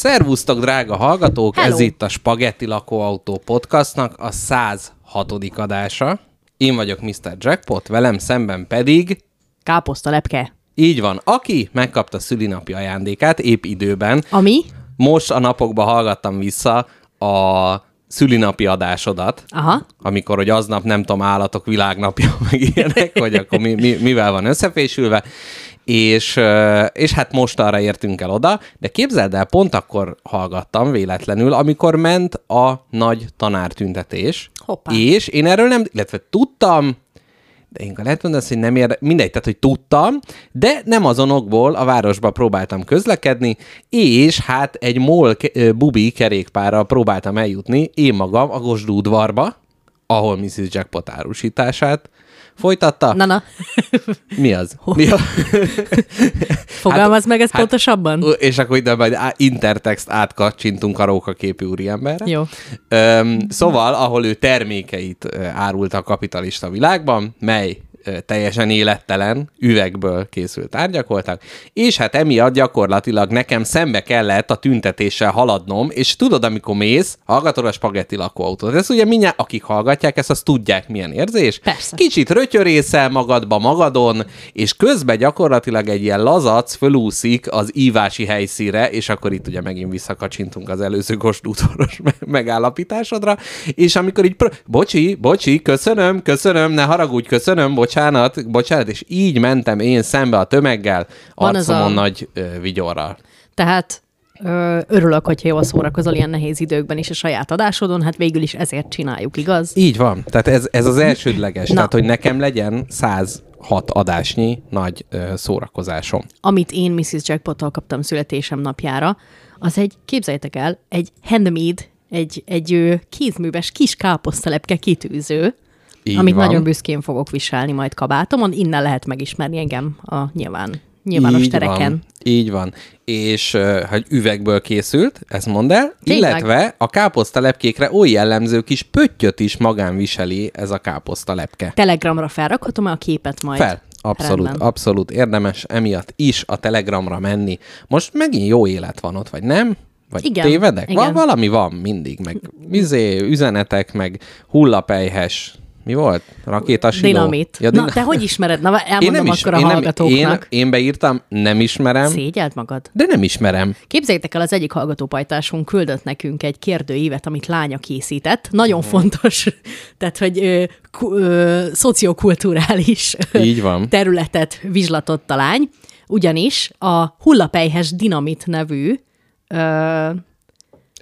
Szervusztok, drága hallgatók! Hello. Ez itt a Spaghetti Lakóautó podcastnak a 106. adása. Én vagyok Mr. Jackpot, velem szemben pedig Káposzta lepke. így van, aki megkapta szülinapi ajándékát épp időben. Ami? Most a napokban hallgattam vissza a szülinapi adásodat, Aha. amikor, hogy aznap nem tudom, állatok világnapja, meg ilyenek, hogy akkor mi, mi, mivel van összefésülve, és, és hát most arra értünk el oda, de képzeld el, pont akkor hallgattam véletlenül, amikor ment a nagy tanártüntetés, Hoppá. és én erről nem, illetve tudtam, de én lehet mondani, hogy nem érde, mindegy, tehát, hogy tudtam, de nem azon okból a városba próbáltam közlekedni, és hát egy MOL bubi kerékpárral próbáltam eljutni, én magam a Gosdú udvarba, ahol Mrs. Jackpot árusítását folytatta. Na, na. Mi az? Mi a... Fogalmazd hát, meg ezt hát, pontosabban? És akkor ide majd intertext átkacsintunk a rókaképű úriemberre. Jó. Öm, szóval, ahol ő termékeit árult a kapitalista világban, mely teljesen élettelen üvegből készült tárgyak voltak, és hát emiatt gyakorlatilag nekem szembe kellett a tüntetéssel haladnom, és tudod, amikor mész, hallgatod a spagetti lakóautót. Ez ugye mindjárt, akik hallgatják, ezt azt tudják, milyen érzés. Persze. Kicsit rötyörészel magadba magadon, és közben gyakorlatilag egy ilyen lazac fölúszik az ívási helyszíre, és akkor itt ugye megint visszakacsintunk az előző kostútoros me- megállapításodra, és amikor így, pr- bocsi, bocsi, köszönöm, köszönöm, ne haragudj, köszönöm, bocsánat, bocsánat, és így mentem én szembe a tömeggel, Van arcomon a- nagy ö, vigyorral. Tehát ö, örülök, hogyha jól szórakozol ilyen nehéz időkben is a saját adásodon, hát végül is ezért csináljuk, igaz? Így van. Tehát ez, ez az elsődleges. Na. Tehát, hogy nekem legyen 106 adásnyi nagy ö, szórakozásom. Amit én Mrs. Jackpot-tal kaptam születésem napjára, az egy, képzeljétek el, egy handmade, egy, egy ö, kézműves kis káposztelepke kitűző, Így amit van. nagyon büszkén fogok viselni majd kabátomon. Innen lehet megismerni engem a nyilván, nyilvános Így tereken. Van, így van. És hogy üvegből készült, ezt mondd el, Tényleg? illetve a káposztalepkékre oly jellemző kis pöttyöt is magán viseli ez a káposztalepke. Telegramra felrakhatom a képet majd? Fel. Abszolút, Rendben. abszolút érdemes emiatt is a Telegramra menni. Most megint jó élet van ott, vagy nem? Vagy Igen, tévedek? igen. Va- valami van mindig, meg izé, üzenetek, meg hullapelyhes. Mi volt? Rakétasiló? Dinamit. Ja, Na, din- te hogy ismered? Na, elmondom is- akkor a én, nem, hallgatóknak. én, én beírtam, nem ismerem, Szégyeld magad? de nem ismerem. Képzeljétek el, az egyik hallgatópajtásunk küldött nekünk egy kérdőívet, amit lánya készített. Nagyon fontos, tehát, hogy ö, ku, ö, szociokulturális Így van. területet vizslatott a lány, ugyanis a Hullapelyhes Dinamit nevű ö,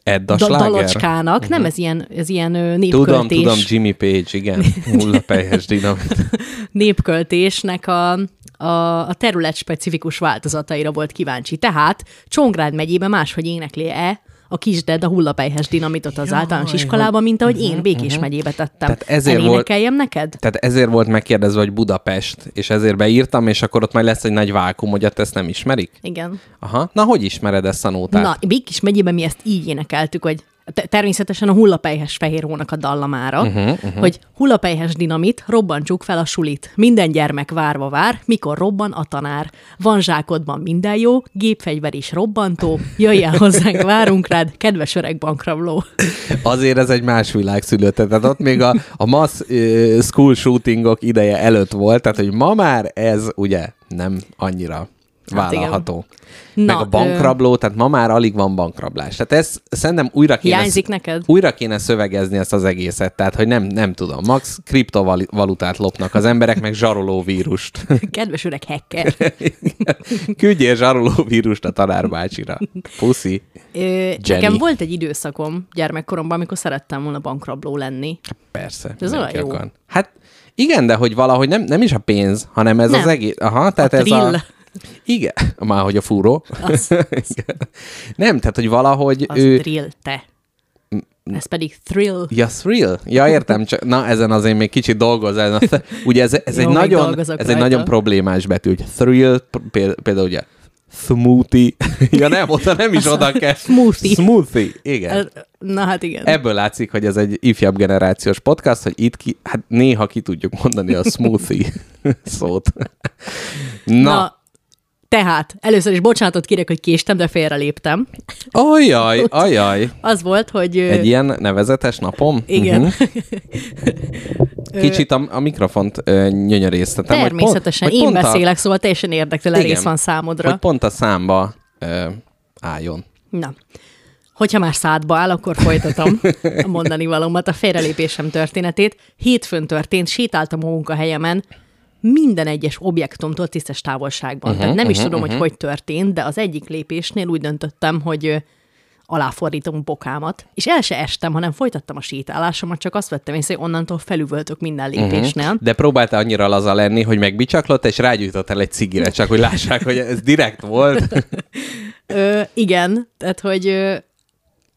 Edda da- dalocskának, nem ez ilyen, ez ilyen ö, Tudom, népköltés, tudom, Jimmy Page, igen. Hullapelyhes dinamit. népköltésnek a, a, a terület specifikus változataira volt kíváncsi. Tehát Csongrád megyében máshogy énekli-e a kisded a hullapelyhes dinamitot az általános iskolában, mint ahogy én Békés megyébe tettem. Tehát ezért volt- Elénekeljem neked? Tehát ezért volt megkérdezve, hogy Budapest, és ezért beírtam, és akkor ott majd lesz egy nagy vákum, hogy ott ezt nem ismerik? Igen. Aha. Na, hogy ismered ezt a nótát? Na, Békés megyében mi ezt így énekeltük, hogy természetesen a hullapelyhes fehér hónak a dallamára, uh-huh, uh-huh. hogy hullapelyhes dinamit, robbantsuk fel a sulit. Minden gyermek várva vár, mikor robban a tanár. Van zsákodban minden jó, gépfegyver is robbantó, jöjj el hozzánk, várunk rád, kedves öreg bankrabló. Azért ez egy más világ szülötte. Tehát ott még a, a mass uh, school shootingok ideje előtt volt, tehát hogy ma már ez ugye nem annyira Hát igen. vállalható. Na, Meg a bankrabló, tehát ma már alig van bankrablás. Tehát ez szerintem újra kéne, Hiányzik neked? újra kéne szövegezni ezt az egészet, tehát hogy nem, nem tudom. Max kriptovalutát lopnak az emberek, meg zsaroló vírust. Kedves öreg hacker. Küldjél zsaroló vírust a tanárbácsira. Puszi. Ö, nekem volt egy időszakom gyermekkoromban, amikor szerettem volna bankrabló lenni. Persze. Ez olyan jó. akar. Hát igen, de hogy valahogy nem, nem is a pénz, hanem ez Nem. az egész. Aha, tehát A ez a... Igen, már hogy a fúró. Az, nem, tehát hogy valahogy az ő... drill, te. Ez pedig thrill. Ja, thrill? Ja, értem, csak na ezen azért még kicsit dolgoz. Ugye ez, ez, Jó, egy nagyon, ez egy nagyon problémás betű, hogy thrill, péld- például ugye Smoothie. ja nem, oda nem is oda kell. Smoothie. Smoothie, igen. Na hát igen. Ebből látszik, hogy ez egy ifjabb generációs podcast, hogy itt ki, hát néha ki tudjuk mondani a smoothie szót. Na, Na tehát, először is bocsánatot kérek, hogy késtem, de félreléptem. ajaj, ajaj. Az volt, hogy... Egy ilyen nevezetes napom? Igen. Mhm. Kicsit a, a mikrofont ö, nyönyörésztetem. hogy pont- Természetesen, hogy én pont a- beszélek, szóval teljesen érdektelen rész van számodra. Hogy pont a számba ö, álljon. Na, hogyha már szádba áll, akkor folytatom a mondani valómat, a félrelépésem történetét. Hétfőn történt, sétáltam a munkahelyemen, minden egyes objektumtól tisztes távolságban. Uh-huh, Tehát nem is uh-huh, tudom, uh-huh. hogy hogy történt, de az egyik lépésnél úgy döntöttem, hogy aláfordítom bokámat, és el se estem, hanem folytattam a sétálásomat, csak azt vettem észre, hogy onnantól felüvöltök minden lépésnél. Uh-huh. De próbáltál annyira laza lenni, hogy megbicsaklott, és rágyújtottál egy cigire, csak hogy lássák, hogy ez direkt volt. Ö, igen, tehát hogy ö,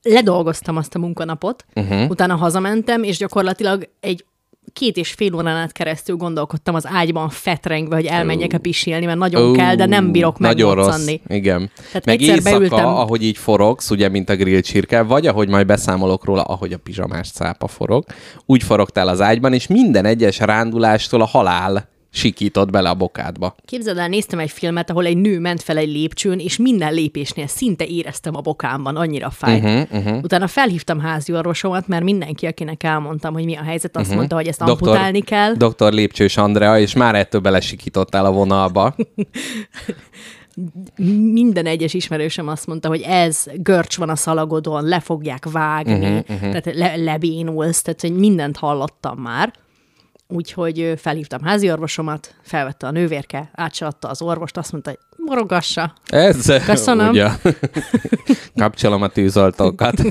ledolgoztam azt a munkanapot, uh-huh. utána hazamentem, és gyakorlatilag egy két és fél órán át keresztül gondolkodtam az ágyban fetrengve, hogy elmenjek-e pisilni, mert nagyon Ó, kell, de nem bírok Nagyon rossz, igen. Tehát Meg éjszaka, beültem- ahogy így forogsz, ugye, mint a grill csirke, vagy ahogy majd beszámolok róla, ahogy a pizsamás cápa forog, úgy forogtál az ágyban, és minden egyes rándulástól a halál sikított bele a bokádba. Képzeld el, néztem egy filmet, ahol egy nő ment fel egy lépcsőn, és minden lépésnél szinte éreztem a bokámban, annyira fájt. Mhm, Uh-huh, uh-huh. Utána felhívtam házi orvosomat, mert mindenki, akinek elmondtam, hogy mi a helyzet, azt uh-huh. mondta, hogy ezt amputálni kell. Doktor Lépcsős Andrea, és már ettől belesikítottál a vonalba. minden egyes ismerősöm azt mondta, hogy ez görcs van a szalagodon, le fogják vágni, uh-huh, uh-huh. tehát le, lebénulsz, tehát hogy mindent hallottam már. Úgyhogy felhívtam házi orvosomat, felvette a nővérke, átcsaladta az orvost, azt mondta, hogy morogassa. Ez, Köszönöm. Ugye, kapcsolom a tűzoltókat.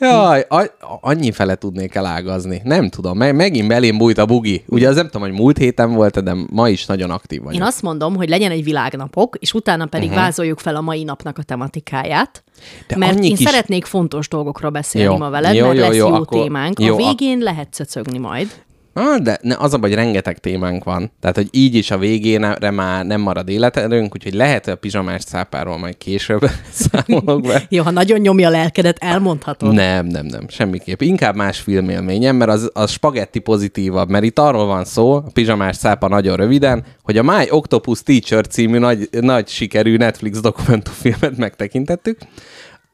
Jaj, a, annyi fele tudnék elágazni. Nem tudom, meg, megint belém bújt a bugi. Ugye az nem tudom, hogy múlt héten volt, de ma is nagyon aktív vagyok. Én azt mondom, hogy legyen egy világnapok, és utána pedig uh-huh. vázoljuk fel a mai napnak a tematikáját, De mert én kis- szeretnék fontos dolgokról beszélni Jó. ma veled, Jó, mert jó, lesz jó, jó, akkor- témánk. jó, a végén lehet cöcögni majd. Ah, de ne, az a baj, hogy rengeteg témánk van. Tehát, hogy így is a végénre már nem marad életerőnk, úgyhogy lehet, hogy a pizsamás szápáról majd később számolok be. Jó, ha nagyon nyomja a lelkedet, elmondhatod. Nem, nem, nem, semmiképp. Inkább más filmélményem, mert az, az spagetti pozitívabb, mert itt arról van szó, a pizsamás szápa nagyon röviden, hogy a My Octopus Teacher című nagy, nagy sikerű Netflix dokumentumfilmet megtekintettük.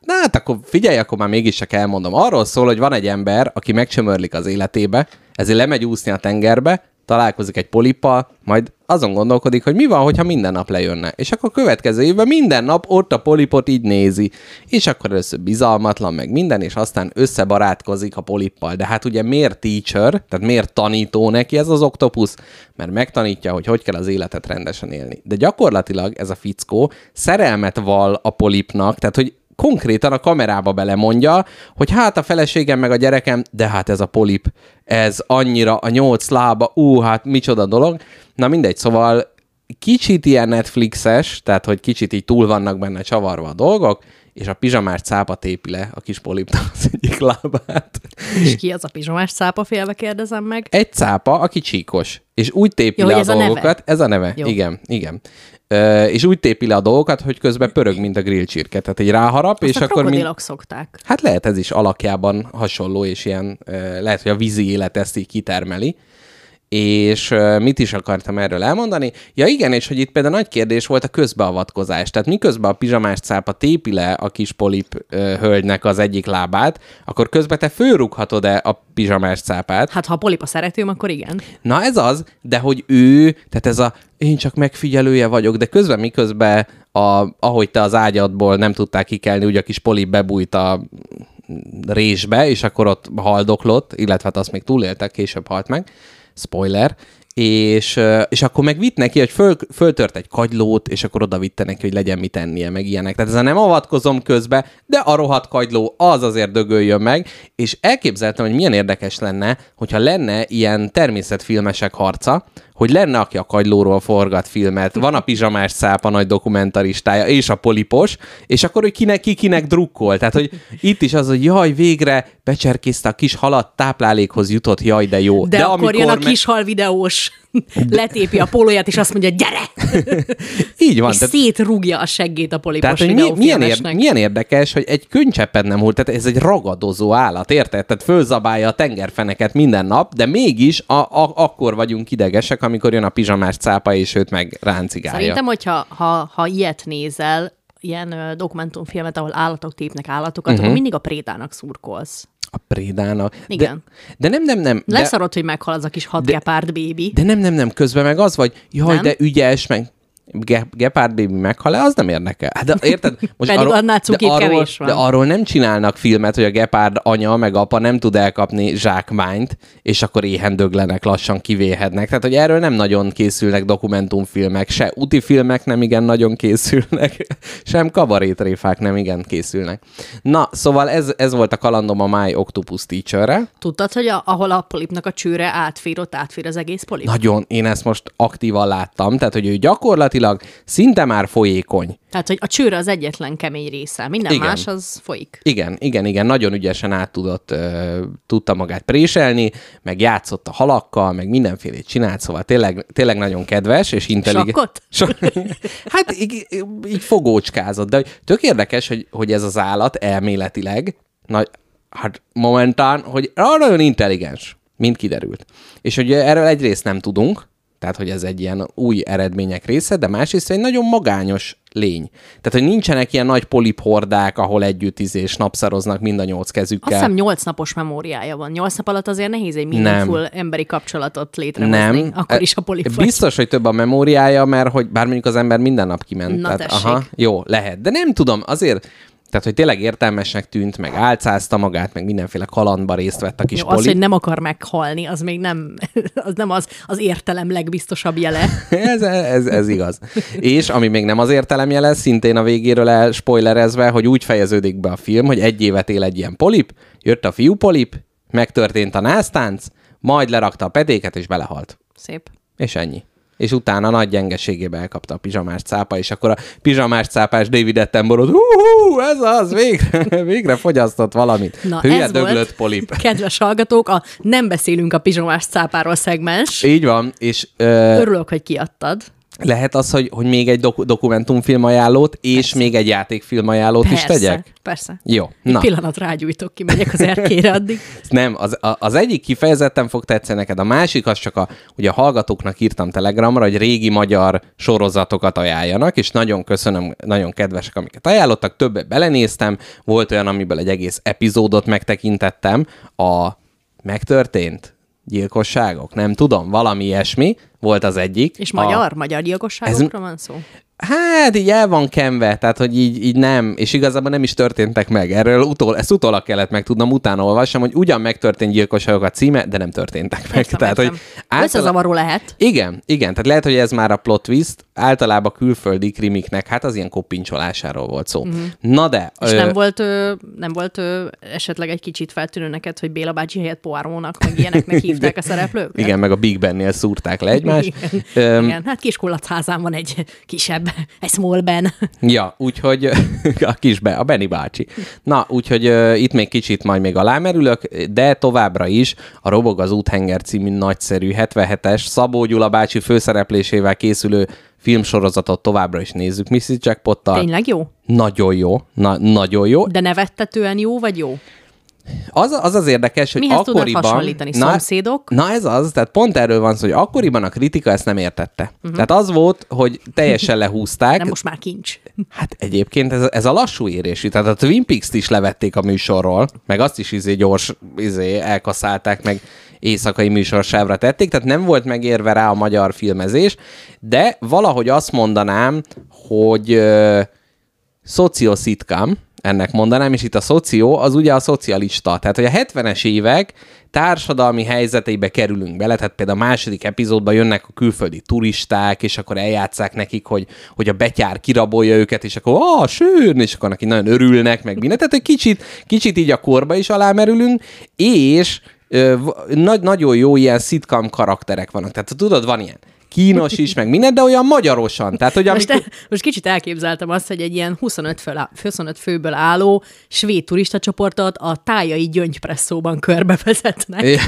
Na hát akkor figyelj, akkor már mégis csak elmondom. Arról szól, hogy van egy ember, aki megcsömörlik az életébe, ezért lemegy úszni a tengerbe, találkozik egy polippal, majd azon gondolkodik, hogy mi van, hogyha minden nap lejönne. És akkor a következő évben minden nap ott a polipot így nézi. És akkor először bizalmatlan, meg minden, és aztán összebarátkozik a polippal. De hát ugye miért teacher, tehát miért tanító neki ez az oktopusz? Mert megtanítja, hogy hogy kell az életet rendesen élni. De gyakorlatilag ez a fickó szerelmet val a polipnak, tehát hogy konkrétan a kamerába belemondja, hogy hát a feleségem meg a gyerekem, de hát ez a polip, ez annyira a nyolc lába, ú, hát micsoda dolog. Na mindegy, szóval kicsit ilyen Netflixes, tehát hogy kicsit így túl vannak benne csavarva a dolgok, és a pizsamás cápa tépi le a kis polipnak az egyik lábát. És ki az a pizsomás szápa félve kérdezem meg? Egy cápa, aki csíkos, és úgy tépi Jó, le a ez a neve. dolgokat. Ez a neve, Jó. igen, igen. És úgy tépi le a dolgokat, hogy közben pörög, mint a grill csirke. Tehát egy ráharap, Azt és a akkor... Mind... szokták. Hát lehet ez is alakjában hasonló, és ilyen, lehet, hogy a vízi élet ezt így kitermeli. És mit is akartam erről elmondani? Ja igen, és hogy itt például nagy kérdés volt a közbeavatkozás. Tehát miközben a pizsamás cápa tépi le a kis polip ö, hölgynek az egyik lábát, akkor közben te fölrúghatod-e a pizsamás cápát? Hát ha a polipa szeretőm, akkor igen. Na ez az, de hogy ő, tehát ez a én csak megfigyelője vagyok, de közben miközben, a, ahogy te az ágyadból nem tudták kikelni, ugye a kis poli bebújt a résbe, és akkor ott haldoklott, illetve hát azt még túléltek, később halt meg. Spoiler. És, és akkor meg vitt neki, hogy föl, föltört egy kagylót, és akkor oda vitte neki, hogy legyen mit ennie, meg ilyenek. Tehát ezzel nem avatkozom közbe, de a rohadt kagyló az azért dögöljön meg, és elképzeltem, hogy milyen érdekes lenne, hogyha lenne ilyen természetfilmesek harca, hogy lenne, aki a kagylóról forgat filmet, van a pizsamás szápa nagy dokumentaristája, és a polipos, és akkor, hogy kinek, ki kinek drukkol. Tehát, hogy itt is az, hogy jaj, végre becserkészte a kis halat, táplálékhoz jutott, jaj, de jó. De, de akkor jön a meg- kishal videós letépi a pólóját, és azt mondja, gyere! Így van. és Tehát, szétrúgja a seggét a polipos tehát hogy mi, milyen, ér, milyen érdekes, hogy egy könycseppet nem hull, tehát ez egy ragadozó állat, érted? Tehát fölzabálja a tengerfeneket minden nap, de mégis a, a, akkor vagyunk idegesek, amikor jön a pizsamás cápa, és őt meg ráncigálja. Szerintem, hogyha ha, ha ilyet nézel, ilyen dokumentumfilmet, ahol állatok tépnek állatokat, Mhm. uh-huh. akkor mindig a prédának szurkolsz. A prédának. Igen. De, de nem, nem, nem. De, Leszarod, hogy meghal az a kis hadgepárd bébi. de nem, nem, nem. Közben meg az vagy, jaj, Nem? de ügyes, meg Gepard Baby meghal-e, az nem érdekel. Hát de érted? Pedig annál cukibb de arról, kevés van. De arról nem csinálnak filmet, hogy a Gepard anya meg apa nem tud elkapni zsákmányt, és akkor éhen döglenek, lassan kivéhednek. Tehát, hogy erről nem nagyon készülnek dokumentumfilmek, se úti filmek nem igen nagyon készülnek, sem kabarétréfák nem igen készülnek. Na, szóval ez, ez volt a kalandom a My Octopus Teacher-re. Tudtad, hogy a, ahol a polipnak a csőre átfér, ott átfér az egész polip? Nagyon, én ezt most aktívan láttam, tehát, hogy ő gyakorlatilag szinte már folyékony. Tehát, hogy a csőre az egyetlen kemény része. Minden Igen. Más az folyik. Igen, igen, igen, nagyon ügyesen át tudott, ö, tudta magát préselni, meg játszott a halakkal, meg mindenfélét csinált, szóval tényleg, tényleg nagyon kedves és intelligens. Sakkot? So, hát így, így fogócskázott, de tök érdekes, hogy, hogy ez az állat elméletileg, nagy, hát momentán, hogy nagyon intelligens, mint kiderült. És hogy erről egyrészt nem tudunk, tehát, hogy ez egy ilyen új eredmények része, de másrészt egy nagyon magányos lény. Tehát, hogy nincsenek ilyen nagy poliphordák, ahol együtt izés napszaroznak mind a nyolc Azt kezükkel. hiszem 8 napos memóriája van. 8 nap alatt azért nehéz egy meaningful emberi kapcsolatot létrehozni. Nem. Akkor E- is a polip vagy. Biztos, hogy több a memóriája, mert hogy bár mondjuk az ember minden nap kiment. Na tessék. aha, jó, lehet. De nem tudom, azért, tehát, hogy tényleg értelmesnek tűnt, meg álcázta magát, meg mindenféle kalandba részt vett a kis Jó, poli. az, hogy nem akar meghalni, az még nem az, nem az, az értelem legbiztosabb jele. ez, ez, ez igaz. És ami még nem az értelemjele, szintén a végéről elspoilerezve, hogy úgy fejeződik be a film, hogy egy évet él egy ilyen polip, jött a fiú polip, megtörtént a násztánc, majd lerakta a pedéket és belehalt. Szép. És ennyi. És utána nagy gyengeségébe elkapta a pizsamás cápa, és akkor a pizsamás cápás David Attenborough, hú, ez az, végre, végre fogyasztott valamit. Na, Hülye ez döglött volt, polip. kedves hallgatók, a Nem beszélünk a pizsomás cápáról szegmens. Így van, és ö, Örülök, hogy kiadtad. Lehet az, hogy, hogy még egy doku- dokumentumfilm ajánlót, és Persze. még egy játékfilm ajánlót is Persze, tegyek? persze. Jó, Egy na. pillanat rágyújtok ki, megyek az erkére addig. Nem, az, a- az egyik kifejezetten fog tetszeni neked, a másik az csak a, ugye a hallgatóknak írtam Telegramra, hogy régi magyar sorozatokat ajánljanak, és nagyon köszönöm, nagyon kedvesek, amiket ajánlottak, többet belenéztem, volt olyan, amiből egy egész epizódot megtekintettem, a megtörtént gyilkosságok, nem tudom, valami ilyesmi volt az egyik. És a, magyar? Magyar gyilkosságokról van szó? Hát így el van kenve, tehát hogy így, így nem, és igazából nem is történtek meg. Erről utól, ezt utólag kellett megtudnom, utána olvassam, hogy ugyan megtörtént gyilkosságok a címe, de nem történtek meg. Értem, tehát, értem. hogy Összezavaró lehet. Igen, igen, tehát lehet, hogy ez már a plot twist, általában külföldi krimiknek, hát az ilyen koppincsolásáról volt szó. Mm-hmm. Na de... És ö, nem volt, ö, nem volt ö, esetleg egy kicsit feltűnő neked, hogy Béla bácsi helyett Poirónak, meg ilyeneknek hívták a szereplőket? Igen, meg a Big Bennél szúrták le egymást. Igen. Öm, Igen. Hát Kiskolacházán van egy kisebb, egy small Ben. Ja, úgyhogy a kisbe, a Benny bácsi. Na, úgyhogy uh, itt még kicsit majd még alámerülök, de továbbra is a Robog az úthenger című nagyszerű 77-es Szabó Gyula bácsi főszereplésével készülő filmsorozatot továbbra is nézzük Mrs. Jackpottal. Tényleg jó? Nagyon jó, na, nagyon jó. De nevettetően jó vagy jó? Az, az az érdekes, hogy Mihez tudnak akkoriban... hasonlítani? Szomszédok? Na ez az, tehát pont erről van szó, hogy akkoriban a kritika ezt nem értette. Uh-huh. Tehát az volt, hogy teljesen lehúzták. Nem most már kincs. Hát egyébként ez, ez a lassú érésű, tehát a Twin Peaks-t is levették a műsorról, meg azt is izé gyors izé elkaszálták, meg éjszakai műsorsávra tették, tehát nem volt megérve rá a magyar filmezés, de valahogy azt mondanám, hogy ö, szocioszitkám, ennek mondanám, és itt a szoció az ugye a szocialista. Tehát, hogy a 70-es évek társadalmi helyzeteibe kerülünk bele, tehát például a második epizódban jönnek a külföldi turisták, és akkor eljátszák nekik, hogy, hogy a betyár kirabolja őket, és akkor ah, sőn, és akkor neki nagyon örülnek, meg minden. Tehát egy kicsit, kicsit így a korba is alámerülünk, és nagy, nagyon jó ilyen sitcom karakterek vannak. Tehát tudod, van ilyen kínos is, meg minden, de olyan magyarosan. Tehát, hogy Most, amikor... most kicsit elképzeltem azt, hogy egy ilyen 25, föl, 25 főből álló svéd turista csoportot a tájai gyöngypresszóban körbevezetnek.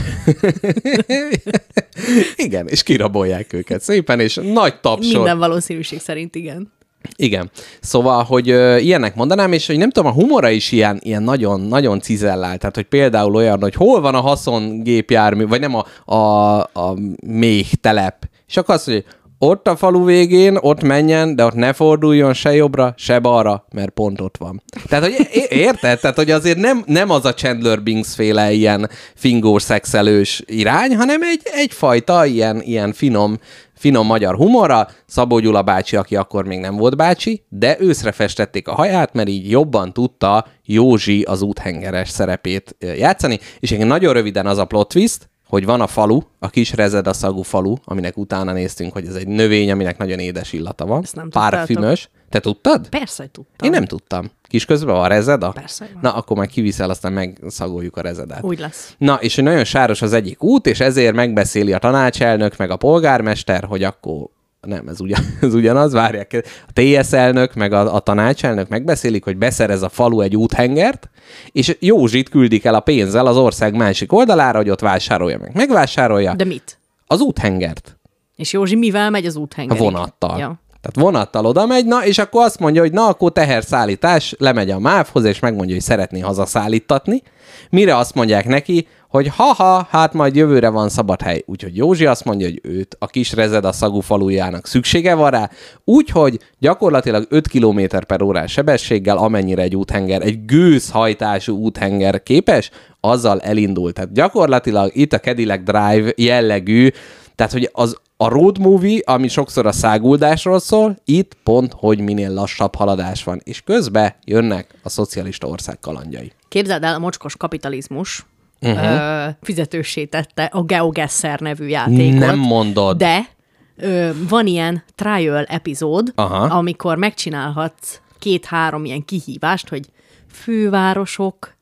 Igen, és kirabolják őket szépen, és nagy tapsot. Minden valószínűség szerint igen. Igen. Szóval, hogy ö, ilyenek mondanám, és hogy nem tudom, a humora is ilyen, ilyen nagyon, nagyon cizellál. Tehát, hogy például olyan, hogy hol van a haszongépjármű, vagy nem a, a, a méh telep. És azt hogy ott a falu végén, ott menjen, de ott ne forduljon se jobbra, se balra, mert pont ott van. Tehát, hogy érted? Tehát, hogy azért nem, nem az a Chandler Bings féle ilyen fingós szexelős irány, hanem egy, egyfajta ilyen, ilyen finom, finom magyar humorra. Szabó Gyula bácsi, aki akkor még nem volt bácsi, de őszre festették a haját, mert így jobban tudta Józsi az úthengeres szerepét játszani, és igen, nagyon röviden az a plot twist, hogy van a falu, a kis rezed a szagú falu, aminek utána néztünk, hogy ez egy növény, aminek nagyon édes illata van. Ezt nem. Parfümös. Te tudtad? Persze, hogy tudtam. Én nem tudtam. Kis közben van a rezeda? Persze, van. Na, akkor meg kiviszel, aztán megszagoljuk a rezedát. Úgy lesz. Na, és nagyon sáros az egyik út, és ezért megbeszéli a tanácselnök, meg a polgármester, hogy akkor nem, ez, ugyan, ez ugyanaz, várják, a TS elnök, meg a, a tanácselnök megbeszélik, hogy beszerez a falu egy úthengert, és Józsit küldik el a pénzzel az ország másik oldalára, hogy ott vásárolja meg. Megvásárolja De mit? az úthengert. És Józsi mivel megy az A úthengerig? vonattal. Ja. Tehát vonattal oda megy, na, és akkor azt mondja, hogy na, akkor teherszállítás, lemegy a MÁV-hoz, és megmondja, hogy szeretné hazaszállítatni. Mire azt mondják neki, hogy haha, hát majd jövőre van szabad hely. Úgyhogy Józsi azt mondja, hogy őt a kis rezed a szagú falujának szüksége van rá, úgyhogy gyakorlatilag 5 km per órás sebességgel, amennyire egy úthenger, egy gőzhajtású úthenger képes, azzal elindult. Tehát gyakorlatilag itt a Cadillac Drive jellegű, tehát hogy az a road movie, ami sokszor a száguldásról szól, itt pont, hogy minél lassabb haladás van. És közben jönnek a szocialista ország kalandjai. Képzeld el, a mocskos kapitalizmus uh-huh. ö, fizetőssé tette a GeoGuessr nevű játékot. Nem mondod. De ö, van ilyen trial epizód, Aha. amikor megcsinálhatsz két-három ilyen kihívást, hogy fővárosok,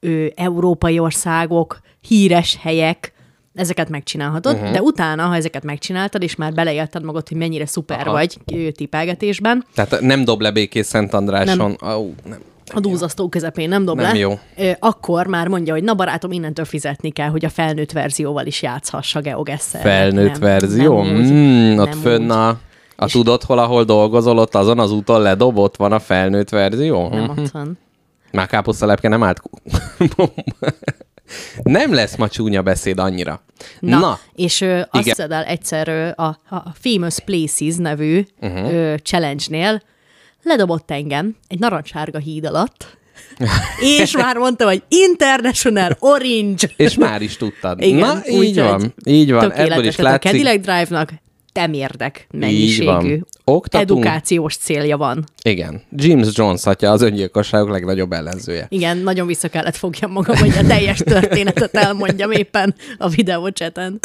ö, európai országok, híres helyek, ezeket megcsinálhatod, uh-huh. de utána, ha ezeket megcsináltad, és már beleélted magad, hogy mennyire szuper Aha. Vagy tipelgetésben, Tehát nem dob le békés Szent Andráson. Nem. Oh, nem. a dúzasztó közepén nem dob Nem le, jó. Akkor már mondja, hogy na barátom, innentől fizetni kell, hogy a felnőtt verzióval is játszhass a GeoGuessr. Felnőtt verzió? Nem úgy, mm, ott nem fönn a... A tudod, hol, ahol dolgozol, ott azon az úton ledobott van a felnőtt verzió? Nem Mhm. ott van. Már káposztalepke nem állt. nem lesz ma csúnya beszéd annyira. Na, Na és ö, azt Igen. hiszed el egyszer ö, a, a Famous Places nevű uh-huh. ö, challenge-nél, ledobott engem egy narancssárga híd alatt, és már mondta, hogy International Orange. és már is tudtad. Igen, Na, így van. Így van. Ebből is látszik. A Cadillac Drive-nak temérdek mennyiségű. Oktatunk. edukációs célja van. Igen. James Jones atya az öngyilkosságok legnagyobb ellenzője. Igen, nagyon vissza kellett fogjam magam, hogy a teljes történetet elmondjam éppen a videócseten.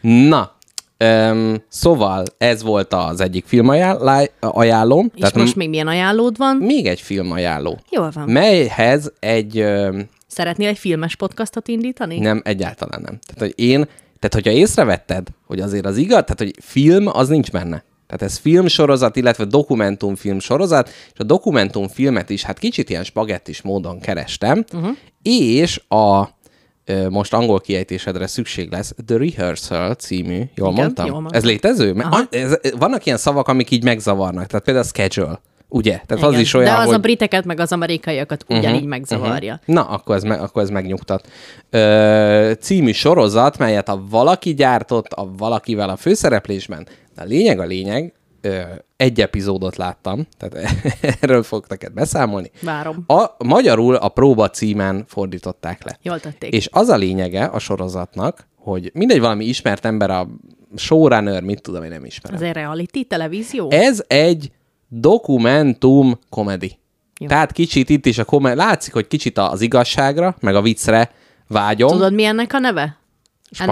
Na, um, szóval ez volt az egyik filmajánlóm. ajánlóm. És most még milyen ajánlód van? még egy filmajánló. Jól van. Melyhez egy... Um, Szeretnél egy filmes podcastot indítani? nem, egyáltalán nem. Tehát, hogy én... Tehát, hogyha észrevetted, hogy azért az igaz, tehát, hogy film, az nincs benne. Tehát ez filmsorozat, illetve dokumentumfilm sorozat, és a dokumentumfilmet is, hát kicsit ilyen spagettis módon kerestem, uh-huh. és a most angol kiejtésedre szükség lesz, The Rehearsal című, jól Igen, mondtam? jól mondtad. ez létező? Mert a- ez, vannak ilyen szavak, amik így megzavarnak, tehát például a schedule, ugye? Tehát az Igen. is olyan, De az hogy... a briteket meg az amerikaiakat ugyanígy megzavarja. Na, akkor ez, me- akkor ez megnyugtat. Ö, című sorozat, melyet a valaki gyártott, a valakivel a főszereplésben. De a lényeg a lényeg, ö, egy epizódot láttam, tehát erről fogok neked beszámolni. Várom. A, magyarul a próba címen fordították le. Jól tették. És az a lényege a sorozatnak, hogy mindegy valami ismert ember, a showrunner, mit tudom, én nem ismerem. Ez egy reality televízió? Ez egy dokumentum komedi. Jó. Tehát kicsit itt is a komedi, látszik, hogy kicsit az igazságra, meg a viccre vágyom. Tudod, mi ennek a neve? Ennek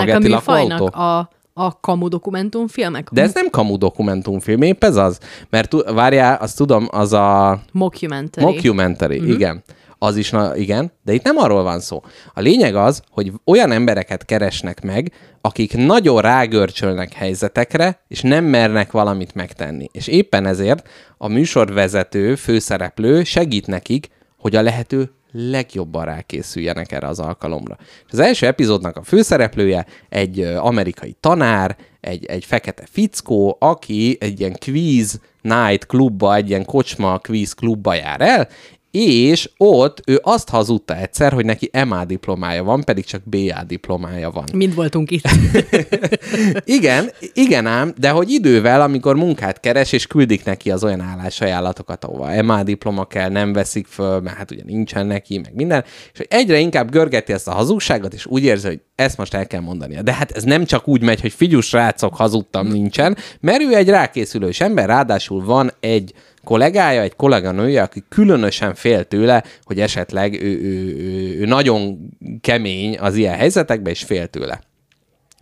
a Spagetti műfajnak a, a kamu dokumentumfilmek? De ez nem kamu dokumentumfilm, épp ez az. Mert várjál, azt tudom, az a Mockumentary. mockumentary, uh-huh. igen. Az is, na, igen, de itt nem arról van szó. A lényeg az, hogy olyan embereket keresnek meg, akik nagyon rágörcsölnek helyzetekre, és nem mernek valamit megtenni. És éppen ezért a műsorvezető, főszereplő segít nekik, hogy a lehető legjobban rákészüljenek erre az alkalomra. És az első epizódnak a főszereplője egy amerikai tanár, egy, egy fekete fickó, aki egy ilyen quiz night klubba, egy ilyen kocsma quiz klubba jár el, és ott ő azt hazudta egyszer, hogy neki MA diplomája van, pedig csak BA diplomája van. Mind voltunk itt. Igen, igen ám, de hogy idővel, amikor munkát keres, és küldik neki az olyan állásajánlatokat, ahova MA diploma kell, nem veszik föl, mert hát ugye nincsen neki, meg minden, és hogy egyre inkább görgeti ezt a hazugságot, és úgy érzi, hogy ezt most el kell mondania. De hát ez nem csak úgy megy, hogy figyus srácok, hazudtam, nincsen, mert ő egy rákészülős ember, ráadásul van egy kollégája, egy kolléganője, aki különösen fél tőle, hogy esetleg ő, ő, ő, ő nagyon kemény az ilyen helyzetekben, és fél tőle.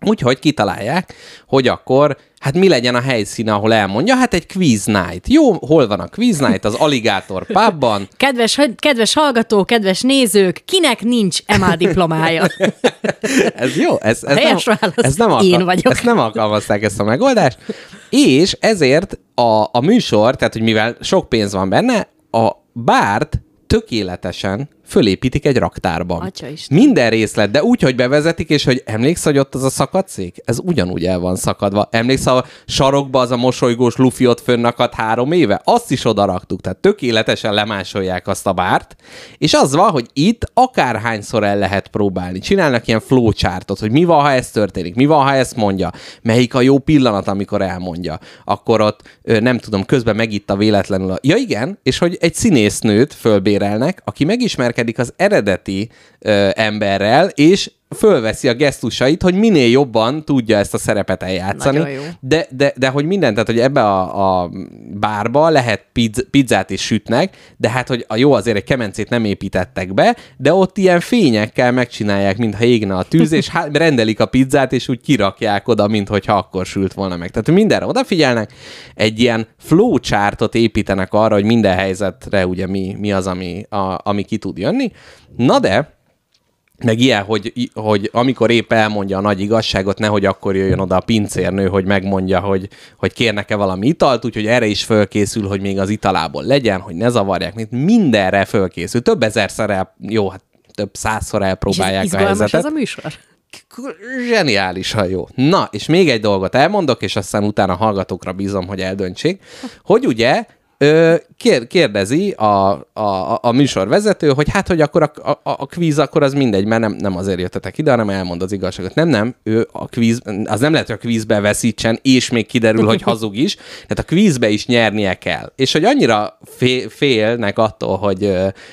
Úgyhogy kitalálják, hogy akkor, hát mi legyen a helyszín, ahol elmondja, hát egy quiz night. Jó, hol van a quiz night? Az Alligator pubban. Kedves, kedves hallgató, kedves nézők, kinek nincs MA diplomája? Ez jó, ez, ez, nem, válasz. ez nem, Én vagyok. ezt nem alkalmazták ezt a megoldást, és ezért a, a műsor, tehát hogy mivel sok pénz van benne, a bárt tökéletesen fölépítik egy raktárban. Minden részlet, de úgy, hogy bevezetik, és hogy emléksz, hogy ott az a szakadszék? Ez ugyanúgy el van szakadva. Emléksz, a sarokba az a mosolygós lufi ott fönnakadt három éve? Azt is oda raktuk, tehát tökéletesen lemásolják azt a bárt, és az van, hogy itt akárhányszor el lehet próbálni. Csinálnak ilyen flowchartot, hogy mi van, ha ez történik, mi van, ha ezt mondja, melyik a jó pillanat, amikor elmondja. Akkor ott, nem tudom, közben megitta véletlenül a... Ja igen, és hogy egy színésznőt fölbérelnek, aki megismerkedik az eredeti ö, emberrel, és fölveszi a gesztusait, hogy minél jobban tudja ezt a szerepet eljátszani. De, de, de hogy minden, tehát hogy ebbe a, a bárba lehet pizz, pizzát is sütnek, de hát, hogy a jó azért egy kemencét nem építettek be, de ott ilyen fényekkel megcsinálják, mintha égne a tűz, és hát rendelik a pizzát, és úgy kirakják oda, mintha akkor sült volna meg. Tehát mindenre odafigyelnek, egy ilyen flowchartot építenek arra, hogy minden helyzetre ugye mi, mi az, ami, a, ami ki tud jönni. Na de, meg ilyen, hogy, hogy amikor épp elmondja a nagy igazságot, nehogy akkor jöjjön oda a pincérnő, hogy megmondja, hogy, hogy kérnek-e valami italt, úgyhogy erre is fölkészül, hogy még az italából legyen, hogy ne zavarják, mindenre fölkészül. Több ezerszer el, jó, hát több százszor És ez elpróbálják a helyzetet. ez a műsor? Zseniálisan jó. Na, és még egy dolgot elmondok, és aztán utána hallgatókra bízom, hogy eldöntsék, hogy ugye kér, kérdezi a, a, a, műsorvezető, hogy hát, hogy akkor a, a, a kvíz, akkor az mindegy, mert nem, nem azért jöttetek ide, hanem elmond az igazságot. Nem, nem, ő a kvíz, az nem lehet, hogy a kvízbe veszítsen, és még kiderül, hogy hazug is. Tehát a kvízbe is nyernie kell. És hogy annyira fél, félnek attól, hogy,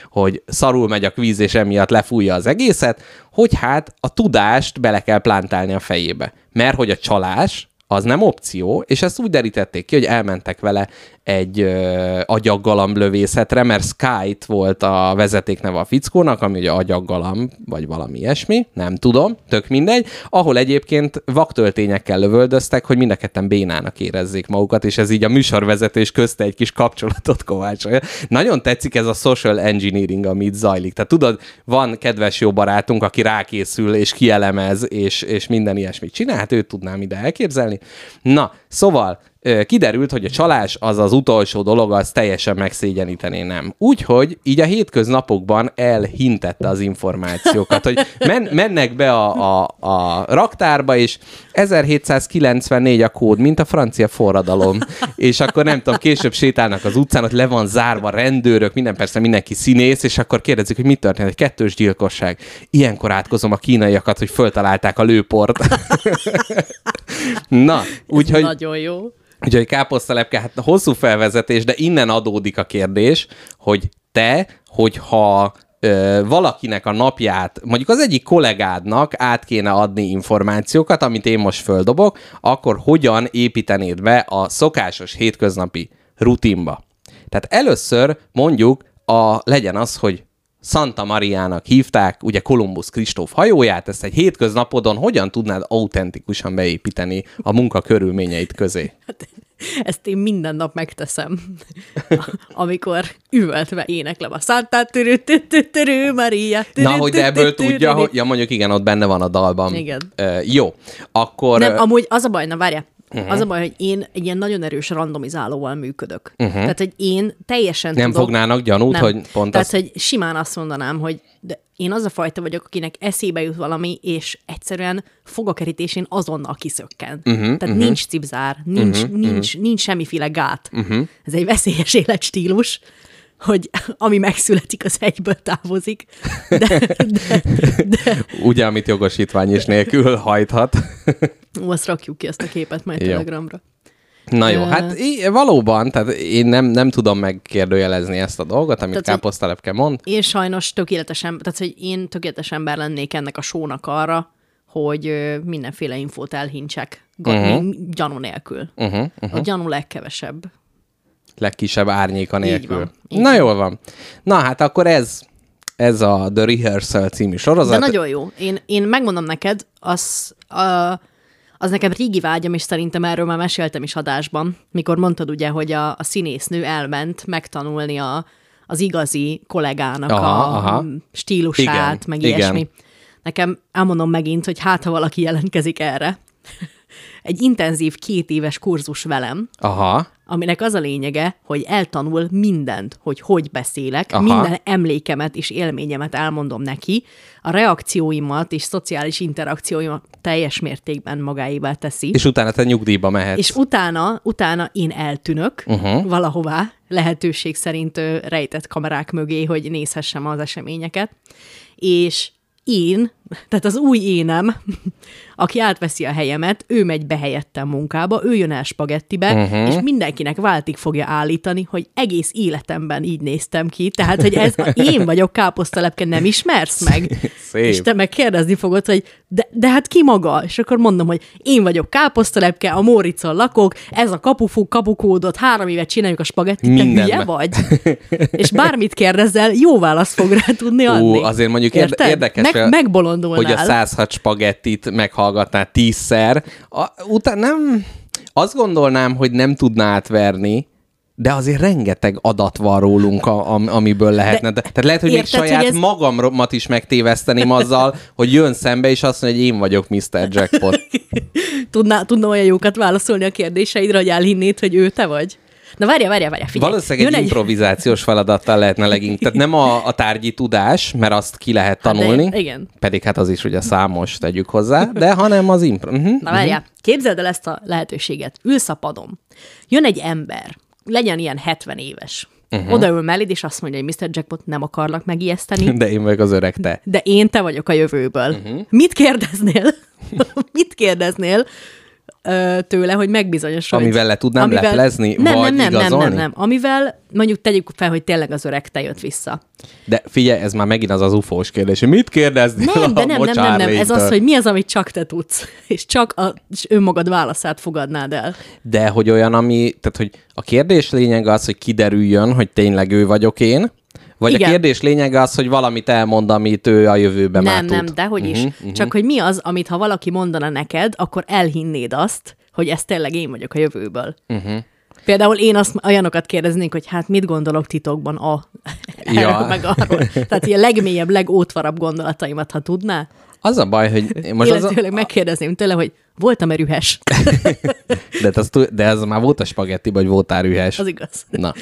hogy szarul megy a kvíz, és emiatt lefújja az egészet, hogy hát a tudást bele kell plántálni a fejébe. Mert hogy a csalás, az nem opció, és ezt úgy derítették ki, hogy elmentek vele egy ö, agyaggalamblövészetre, mert Skyt volt a vezetékneve a fickónak, ami ugye agyaggalam, vagy valami ilyesmi, nem tudom, tök mindegy, ahol egyébként vaktöltényekkel lövöldöztek, hogy mind a ketten bénának érezzék magukat, és ez így a műsorvezető és közte egy kis kapcsolatot kovácsolja. Nagyon tetszik ez a social engineering, ami itt zajlik. Tehát tudod, van kedves jó barátunk, aki rákészül és kielemez, és, és minden ilyesmit csinál, hát őt tudnám ide elképzelni. Na, szóval kiderült, hogy a csalás az az utolsó dolog, az teljesen megszégyenítené nem. Úgyhogy így a hétköznapokban elhintette az információkat, hogy men, mennek be a, a, a raktárba, és 1794 a kód, mint a francia forradalom. és akkor nem tudom, később sétálnak az utcán, ott le van zárva rendőrök, minden persze mindenki színész, és akkor kérdezik, hogy mit történt, egy kettős gyilkosság. Ilyenkor átkozom a kínaiakat, hogy föltalálták a lőport. Na, úgyhogy... Nagyon jó. Úgyhogy káposztalepke, hát hosszú felvezetés, de innen adódik a kérdés, hogy te, hogyha ö, valakinek a napját, mondjuk az egyik kollégádnak át kéne adni információkat, amit én most földobok, akkor hogyan építenéd be a szokásos hétköznapi rutinba? Tehát először mondjuk a, legyen az, hogy Santa Mariának hívták, ugye Kolumbusz Kristóf hajóját, ezt egy hétköznapodon hogyan tudnád autentikusan beépíteni a munka körülményeit közé? Ezt én minden nap megteszem, amikor üvöltve éneklem a Santa törő, törő, Maria. Na, hogy de ebből tudja, hogy... Ja, mondjuk igen, ott benne van a dalban. Igen. Jó, akkor... Nem, amúgy az a baj, na várjál, Uh-huh. Az a baj, hogy én egy ilyen nagyon erős randomizálóval működök. Uh-huh. Tehát, hogy én teljesen Nem tudok, fognának gyanút, nem. hogy pont Tehát, az... hogy simán azt mondanám, hogy de én az a fajta vagyok, akinek eszébe jut valami, és egyszerűen fogakerítésén azonnal kiszökken. Uh-huh, Tehát uh-huh. nincs cipzár, nincs, uh-huh, nincs, uh-huh. nincs semmiféle gát. Uh-huh. Ez egy veszélyes életstílus, hogy ami megszületik, az egyből távozik. De, de, de... Ugye, amit jogosítvány is nélkül hajthat. Ó, azt rakjuk ki ezt a képet majd Jó. Telegramra. Na jó, hát í- valóban, tehát én nem, nem tudom megkérdőjelezni ezt a dolgot, amit Tehát, káposztelepke mond. Én sajnos tökéletesen, tehát hogy én tökéletes ember lennék ennek a sónak arra, hogy mindenféle infót elhincsek uh-huh. gyanú nélkül. Uh-huh, Uh-huh. A gyanú legkevesebb. Legkisebb árnyéka nélkül. van, így Na jól van. Na hát akkor ez, ez a The Rehearsal című sorozat. De nagyon jó. Én, én megmondom neked, az, a, az nekem régi vágyam, és szerintem erről már meséltem is adásban, mikor mondtad ugye, hogy a, a színésznő elment megtanulni a, az igazi kollégának Aha, a aha. stílusát, Igen, meg igen. ilyesmi. Nekem elmondom megint, hogy hát, ha valaki jelentkezik erre, egy intenzív két éves kurzus velem, Aha, aminek az a lényege, hogy eltanul mindent, hogy hogy beszélek, Aha. Minden emlékemet és élményemet elmondom neki, a reakcióimat és szociális interakcióimat teljes mértékben magáévá teszi. és utána te nyugdíjba mehetsz. És utána, utána én eltűnök uh-huh. valahová, lehetőség szerint rejtett kamerák mögé, hogy nézhessem az eseményeket. És én, tehát az új énem, aki átveszi a helyemet, ő megy be helyettem munkába, ő jön el spagettibe, uh-huh. és mindenkinek váltig fogja állítani, hogy egész életemben így néztem ki. Tehát, hogy ez a, én vagyok káposztalepke, nem ismersz meg? Szép. És te meg kérdezni fogod, hogy de, de hát ki maga? És akkor mondom, hogy én vagyok káposztalepke, a Móricon lakok, ez a kapufú kapukódot, három évet csináljuk a spagettit, te hülye vagy? És bármit kérdezzel, jó választ fog rá tudni adni. Ú, azért mondjuk érde- érdekes, Meg, megbolondulnál. hogy a 106 spagettit meghallgatná tízszer. A, utána nem, azt gondolnám, hogy nem tudná átverni, de azért rengeteg adat van rólunk, a, am- amiből lehetne. De, tehát lehet, hogy még érted, hogy saját ez- magamat is megtéveszteném azzal, hogy jön szembe, és azt mondja, hogy én vagyok Mr. Jackpot. Tudná, tudna olyan jókat válaszolni a kérdéseidre, hogy elhinnéd, hogy ő te vagy? Na várja, várja, várja, figyelj. Valószínűleg egy, Jön improvizációs feladattal lehetne leginkább. Tehát nem a, a tárgyi tudás, mert azt ki lehet Hát de- tanulni. igen. Pedig hát az is ugye számos, tegyük hozzá, de hanem az impro. Uh-huh. Na várjál, képzeld el ezt a lehetőséget. Ülsz a padon. Jön egy ember, legyen ilyen 70 éves. Uh-huh. Odaül melléd, és azt mondja, hogy Mr. Jackpot nem akarlak megijeszteni, De én meg az öreg te. de én te vagyok a jövőből. Uh-huh. Mit kérdeznél? Mit kérdeznél tőle, hogy megbizonyosodj? Amivel le tudnám leplezni, nem, vagy nem, nem, nem, igazolni? nem, nem. Amivel mondjuk tegyük fel, hogy tényleg az öreg te jött vissza. De figyelj, ez már megint az az ufós kérdés, mit kérdezni Nem, de nem, nem, nem, nem. Ez az, hogy mi az, amit csak te tudsz, és csak a, és önmagad válaszát fogadnád el. De hogy olyan, ami, tehát hogy a kérdés lényege az, hogy kiderüljön, hogy tényleg ő vagyok én, vagy Igen. a kérdés lényege az, hogy valamit elmond, amit ő a jövőben már nem, tud. nem, dehogy is. Uh-huh, Csak hogy mi az, amit ha valaki mondana neked, akkor elhinnéd azt, hogy ez tényleg én vagyok a jövőből. Uh-huh. Például én azt olyanokat kérdeznék, hogy hát mit gondolok titokban a Ja. meg arról. Tehát ilyen legmélyebb, legótvarabb gondolataimat, ha tudná. Az a baj, hogy most az a, megkérdezném tőle, hogy voltam-e rühes? de, az, de ez már volt a spagetti, vagy voltál rühes. Az igaz. Na.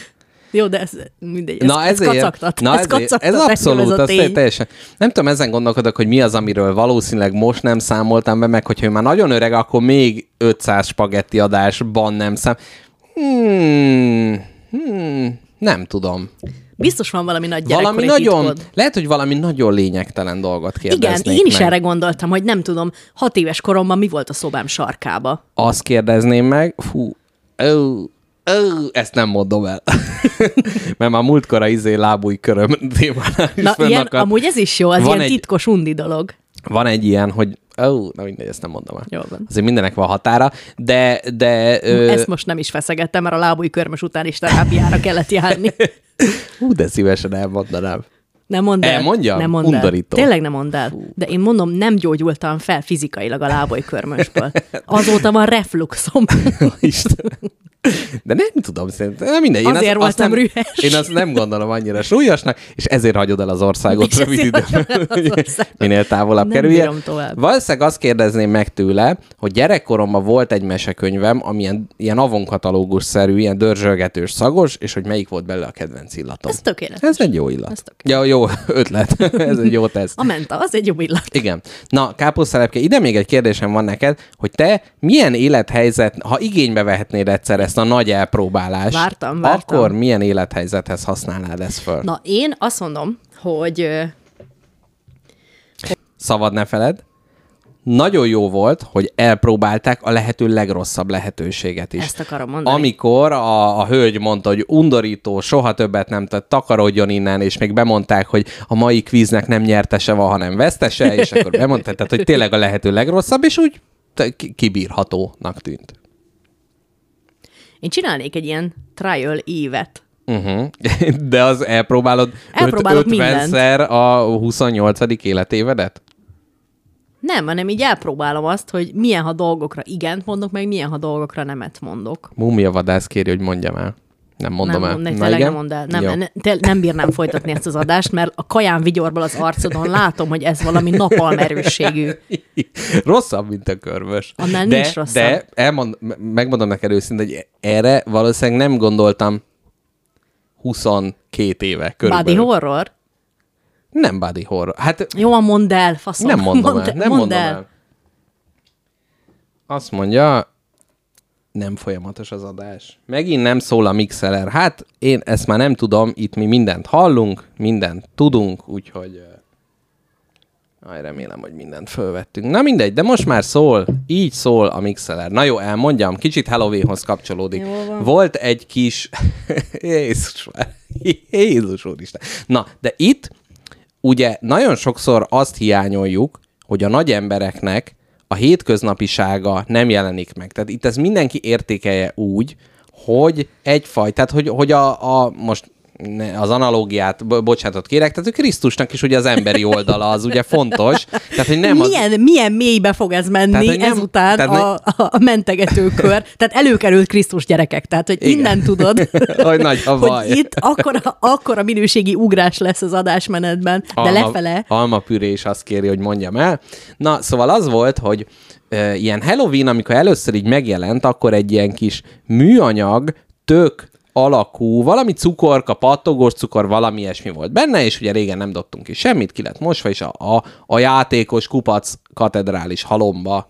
Jó, de ez mindegy. Ez, Na ez ezért, kacagtat. na ez, ezért, kacagtat, ez abszolút, ez a tény. teljesen. Nem tudom, ezen gondolkodok, hogy mi az, amiről valószínűleg most nem számoltam be, meg hogyha ő már nagyon öreg, akkor még 500 spagetti adásban nem szám. Hmm, hmm, nem tudom. Biztos van valami nagy Valami nagyon, titkod. lehet, hogy valami nagyon lényegtelen dolgot Igen, kérdeznék én is meg. erre gondoltam, hogy nem tudom, hat éves koromban mi volt a szobám sarkába. Azt kérdezném meg, fú, ó, ó, ezt nem mondom el. Mert már múltkor a izé lábúj köröm témánál is Na, ilyen, fönnakadt. amúgy ez is jó, az Van ilyen egy- titkos undi dolog. Van egy ilyen, hogy ó, na mindegy, ezt nem mondom el. Jó van. Azért mindenek van határa, de, de ö, Ezt most nem is feszegettem, mert a lábúj körmös után is terápiára kellett járni. hú, de szívesen elmondanám. Nem mondd el. Elmondjam? Nem mondd el. Undorító. Tényleg nem mondd el. De én mondom, nem gyógyultam fel fizikailag a lábúj körmösből. Azóta van refluxom. Isten. De nem tudom, szerintem nem mindegy. Én Azért azt, azt voltam nem, rühes. Én azt nem gondolom annyira súlyosnak, és ezért hagyod el az országot És rövid időben. Minél távolabb Nem tovább. Valószínűleg azt kérdezném meg tőle, hogy gyerekkoromban volt egy mesekönyvem, ami ilyen, ilyen avonkatalógus-szerű, ilyen dörzsölgetős, szagos, és hogy melyik volt belőle a kedvenc illatom. Ez tökéletes. Ez egy jó illat. Ez tök- Ja, jó ötlet. Ez egy jó teszt. A menta, az egy jó illat. Igen. Na, káposztelepke, ide még egy kérdésem van neked, hogy te milyen élethelyzet, ha igénybe vehetnéd egyszer ezt a nagy elpróbálást, Vártam, vártam. akkor milyen élethelyzethez használnád ezt föl? Na, én azt mondom, hogy ö, Szabad ne feled. Nagyon jó volt, hogy elpróbálták a lehető legrosszabb lehetőséget is. Ezt akarom mondani. Amikor a, a hölgy mondta, hogy undorító, soha többet nem tett, takarodjon innen, és még bemondták, hogy a mai kvíznek nem nyertese van, hanem vesztese, és akkor bemondták, tehát, hogy tényleg a lehető legrosszabb, és úgy kibírhatónak tűnt. én csinálnék egy ilyen trial évet. Uh-huh. De az elpróbálod Elpróbálok 50-szer a 28. életévedet? Nem, hanem így elpróbálom azt, hogy milyen, ha dolgokra igent mondok, meg milyen, ha dolgokra nemet mondok. Múmia vadász kéri, hogy mondjam el. Nem mondom nem, el. nem, tényleg nem mondd el. Nem, ne, te, nem bírnám folytatni ezt az adást, mert a kaján vigyorból az arcodon látom, hogy ez valami napalm erősségű. rosszabb, mint a körmös. Annál de, nincs rosszabb. De elmond, me- megmondom neked őszintén, hogy erre valószínűleg nem gondoltam 22 éve körülbelül. Body horror? Nem body horror. Hát Jó, mondd el, faszom. nem mondom mondd, el. Nem mondd mondom el. Azt mondja, nem folyamatos az adás. Megint nem szól a mixeler. Hát én ezt már nem tudom, itt mi mindent hallunk, mindent tudunk, úgyhogy... Aj, remélem, hogy mindent fölvettünk. Na mindegy, de most már szól, így szól a mixeler. Na jó, elmondjam, kicsit Halloweenhoz kapcsolódik. Volt egy kis... Jézus. Jézus úristen. Na, de itt ugye nagyon sokszor azt hiányoljuk, hogy a nagy embereknek a hétköznapisága nem jelenik meg. Tehát itt ez mindenki értékelje úgy, hogy egyfajta, tehát hogy, hogy a, a most az analógiát, bo- bocsánatot kérek, tehát hogy Krisztusnak is ugye az emberi oldala az ugye fontos. Tehát, hogy nem az, milyen, milyen mélybe fog ez menni Tehát, nem- ezután tehát, a, a, mentegetőkör. Tehát előkerült Krisztus gyerekek. Tehát, hogy Igen. innen tudod, Hogy nagy a baj. hogy itt akkora, akkora minőségi ugrás lesz az adásmenetben, de lefele. Alma püré is azt kéri, hogy mondjam el. Na, szóval az volt, hogy ö, ilyen Halloween, amikor először így megjelent, akkor egy ilyen kis műanyag, tök alakú, valami cukorka, pattogós cukor, valami ilyesmi volt benne, és ugye régen nem dobtunk ki semmit, ki lett mosva, és a, a, a játékos kupac katedrális halomba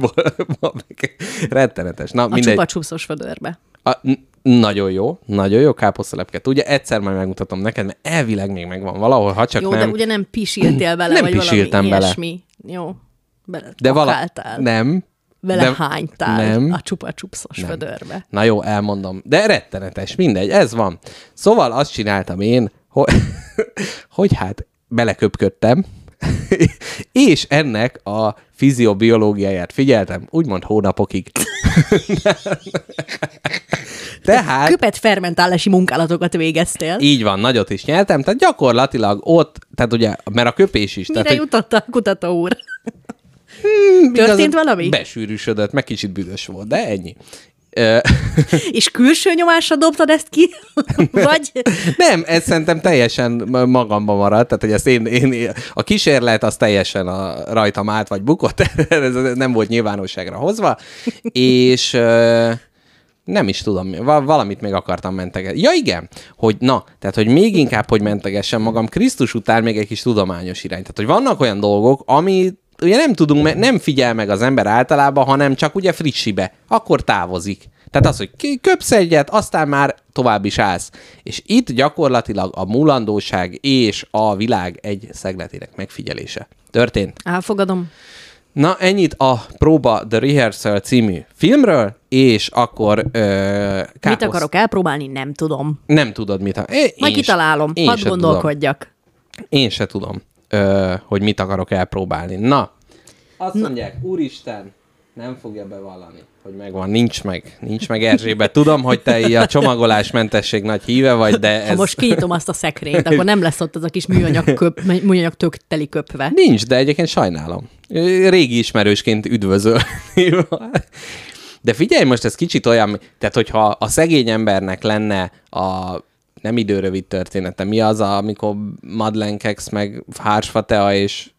rettenetes. Na, A mindegy. csupa vödörbe. A, nagyon jó, nagyon jó káposztelepket. Ugye egyszer majd megmutatom neked, mert elvileg még megvan valahol, ha csak Jó, nem. de ugye nem pisiltél bele, Nem vagy pisiltem valami bele. ilyesmi. Jó. Bele de vala... Nem. Vele de... hánytál nem. a csupa csupszos vödörbe. Na jó, elmondom. De rettenetes, mindegy, ez van. Szóval azt csináltam én, hogy, hogy hát beleköpködtem, és ennek a fiziobiológiáját figyeltem, úgymond hónapokig. Tehát Köpet fermentálási munkálatokat végeztél. így van, nagyot is nyeltem, tehát gyakorlatilag ott, tehát ugye, mert a köpés is. Mire tehát, jutott a kutató úr? Igazán Történt valami? Besűrűsödött, meg kicsit büdös volt, de ennyi. És külső nyomásra dobtad ezt ki? Vagy Nem, ez szerintem teljesen ma- magamban maradt, tehát hogy ezt én, én, a kísérlet az teljesen a, rajtam át vagy bukott, ez nem volt nyilvánosságra hozva, és nem is tudom, va- valamit még akartam mentegetni. Ja igen, hogy na, tehát hogy még inkább, hogy mentegessem magam, Krisztus után még egy kis tudományos irány. Tehát, hogy vannak olyan dolgok, ami ugye nem tudunk, nem figyel meg az ember általában, hanem csak ugye frissibe, akkor távozik. Tehát az, hogy köpsz egyet, aztán már tovább is állsz. És itt gyakorlatilag a mulandóság és a világ egy szegletének megfigyelése. Történt. elfogadom. Na, ennyit a Próba The Rehearsal című filmről, és akkor ö, Mit káposz- akarok elpróbálni? Nem tudom. Nem tudod, mit... a- É, Majd én kitalálom. én Hadd gondolkodjak. Tudom. Én se tudom, ö, hogy mit akarok elpróbálni. Na, azt mondják, úristen, nem fogja bevallani, hogy megvan. Nincs meg. Nincs meg Erzsébet. Tudom, hogy te a csomagolásmentesség nagy híve vagy, de Ha ez... most kinyitom azt a szekrényt, akkor nem lesz ott az a kis műanyag, köp, műanyag tök teli köpve. Nincs, de egyébként sajnálom. Régi ismerősként üdvözöl. De figyelj, most ez kicsit olyan, tehát hogyha a szegény embernek lenne a nem időrövid története, mi az, a, amikor Madeleine Kex meg Hársfatea és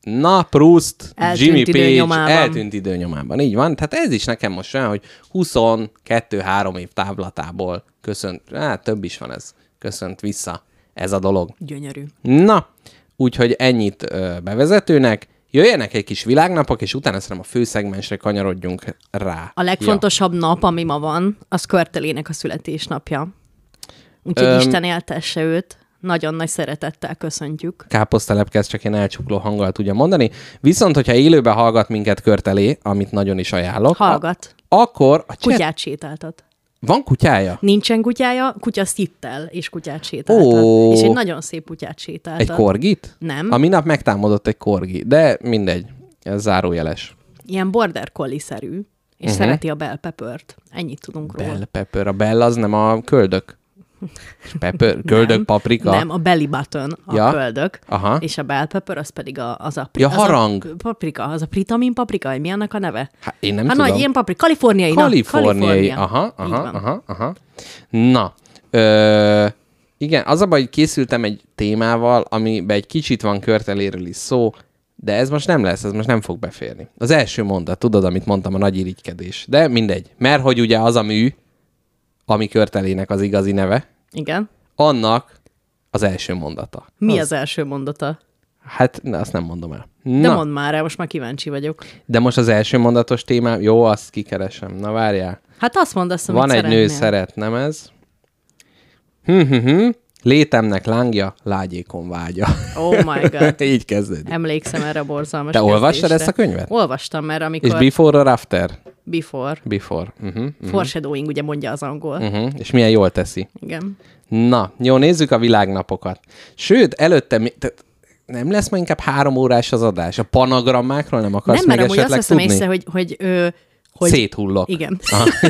Na, Proust, Eltűnt Jimmy Page időnyomában. eltűnt időnyomában. Így van. Tehát ez is nekem most olyan, hogy 22-3 év távlatából köszönt, hát több is van ez, köszönt vissza ez a dolog. Gyönyörű. Na, úgyhogy ennyit ö, bevezetőnek. Jöjjenek egy kis világnapok, és utána szerintem a főszegmensre kanyarodjunk rá. A legfontosabb ja. nap, ami ma van, az Körtelének a születésnapja. Úgyhogy Öm. Isten éltesse őt. Nagyon nagy szeretettel köszöntjük. káposztelepke, ezt csak én elcsukló hanggal tudja mondani. Viszont, hogyha élőben hallgat minket körtelé, amit nagyon is ajánlok, Hallgat. A- akkor a chat... Kutyát sétáltat. Van kutyája? Nincsen kutyája, kutya szittel, és kutyát sétáltat. Ó. És egy nagyon szép kutyát sétáltat. Egy korgit? Nem. A minap megtámadott egy korgi, de mindegy. Ez zárójeles. Ilyen border collie-szerű, és uh-huh. szereti a bell pepper-t. Ennyit tudunk róla. Bell pepper. A bell az nem a köldök? Pepper, köldök, nem, paprika? Nem, a belly button a Ja. ja. köldök, Aha. és a bell pepper az pedig a, az a... Ja, az harang. A paprika, az a pritamin paprika, vagy mi annak a neve? Hát én nem hát tudom. nagy ilyen paprika, kaliforniai. na, Kaliforniai. Kalifornia. Aha, aha, aha, aha. Na, ö, igen, az a baj, hogy készültem egy témával, amiben egy kicsit van körteléről is szó, de ez most nem lesz, ez most nem fog beférni. Az első mondat, tudod, amit mondtam, a nagy irigykedés. De mindegy, mert hogy ugye az a mű, ami körtelének az igazi neve, Igen. annak az első mondata. Mi az, az első mondata? Hát, na, azt nem mondom el. De Na, mondd már el, most már kíváncsi vagyok. de most az első mondatos témám, jó, azt kikeresem. Na várjál. Hát azt mondd azt, Van egy nő szeretnél. szeret, nem ez? Hm, hm, hm. Létemnek lángja, lágyékon vágya. Oh my god. Így kezdődik. Emlékszem erre a borzalmas Te olvastad ezt a könyvet? Olvastam, mert amikor... És before or after? before. Before. Uh-huh, uh-huh, Foreshadowing, ugye mondja az angol. uh-huh. És milyen jól teszi. Igen. Na, jó, nézzük a világnapokat. Sőt, előtte mi... Tehát nem lesz ma inkább három órás az adás? A panagrammákról nem akarsz nem, mert még azt esetleg veszem tudni? észre, hogy, hogy, ö, hogy Széthullok. Igen.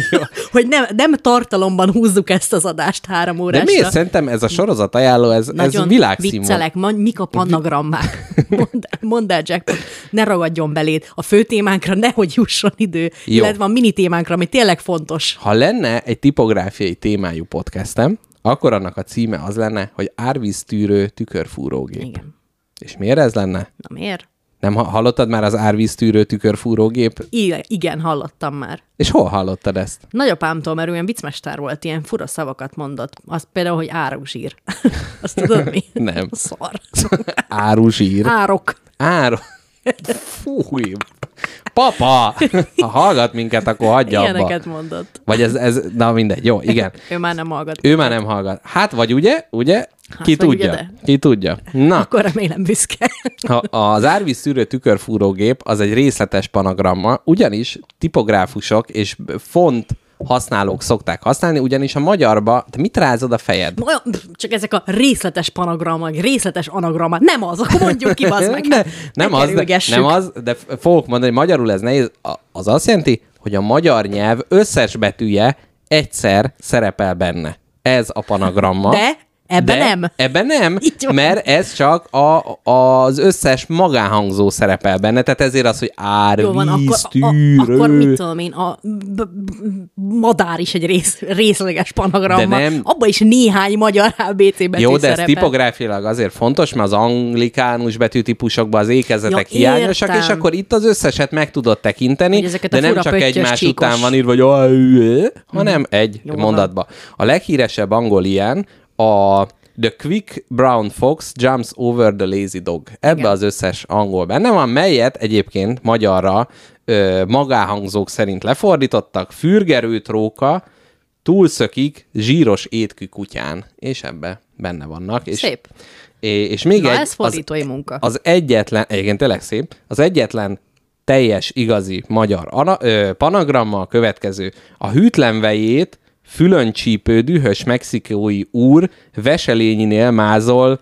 Hogy nem, nem tartalomban húzzuk ezt az adást három De órásra. miért? Szerintem ez a sorozat ajánló, ez, ez világszínvonal. viccelek, ma, mik a panagrammák? Mondd, mondd el, Jackpot, ne ragadjon beléd. A fő témánkra nehogy jusson idő. Jó. illetve a mini témánkra, ami tényleg fontos. Ha lenne egy tipográfiai témájú podcastem, akkor annak a címe az lenne, hogy árvíztűrő tükörfúrógép. Igen. És miért ez lenne? Na miért? Nem ha- hallottad már az árvíztűrő tükörfúrógép? I- igen, hallottam már. És hol hallottad ezt? Nagyapámtól, mert olyan viccmester volt, ilyen fura szavakat mondott. Az például, hogy áruzsír. Azt tudod mi? Nem. Szar. Áruzsír. Árok. Ár... Fúj. Papa! Ha hallgat minket, akkor hagyja abba. Ilyeneket mondott. Vagy ez, ez, na mindegy, jó, igen. Ő már nem hallgat. Ő már nem hallgat. Hát vagy ugye, ugye? Ki vagy tudja. de. Ki tudja. Na, Akkor remélem büszke. Ha az árvíz szűrő tükörfúrógép az egy részletes panagramma, ugyanis tipográfusok és font használók szokták használni, ugyanis a magyarba, te mit rázod a fejed? Olyan, csak ezek a részletes panagrammak, részletes anagrammak. Nem az, akkor mondjuk ki, bazd meg. Ne, nem, ne az, de, nem az, de fogok mondani, hogy magyarul ez nehéz. A- Az azt jelenti, hogy a magyar nyelv összes betűje egyszer szerepel benne. Ez a panagramma. De ebben nem. Ebben nem, mert ez csak a, az összes magánhangzó szerepel benne, tehát ezért az, hogy Jó van, akkor, árvíz, a, tűrő. akkor mit tudom én, a b- b- madár is egy rész, részleges panagramma. De nem- Abban is néhány magyar ABC betű Jó, de ez szerepel. tipográfiailag azért fontos, mert az anglikánus betűtípusokban az ékezetek Ja, hiányosak, értem. és akkor itt az összeset meg tudod tekinteni, de nem csak egymás csíkos. után van írva, hogy "Ajj", hanem egy Jó mondatba. A leghíresebb angol ilyen a The Quick Brown Fox Jumps Over the Lazy Dog. Ebbe Igen. az összes angol benne van, melyet egyébként magyarra ö, magáhangzók szerint lefordítottak, fürgerőt róka, túlszökik zsíros étkű kutyán, és ebbe benne vannak. És, Szép. És, és még Na, egy, ez fordítói munka. az egyetlen, egyébként tényleg szép, az egyetlen teljes, igazi magyar ana, ö, panagramma a következő. A hűtlen vejét fülön csípő, dühös mexikói úr veselényinél mázol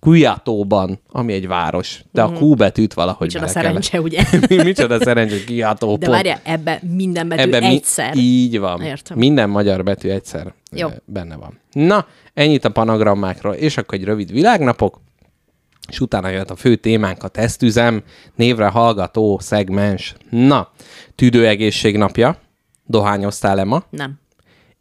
Cuyatóban, ami egy város. De a Q betűt valahogy Micsoda szerencse, ugye? Micsoda szerencse, Cuyato De várjál, ebbe minden betű Ebben egyszer. Mi, így van. Értem. Minden magyar betű egyszer Jó. benne van. Na, ennyit a panagrammákról, és akkor egy rövid világnapok. és utána jött a fő témánk, a tesztüzem, névre hallgató szegmens. Na, tüdőegészség napja. Dohányoztál-e ma? Nem.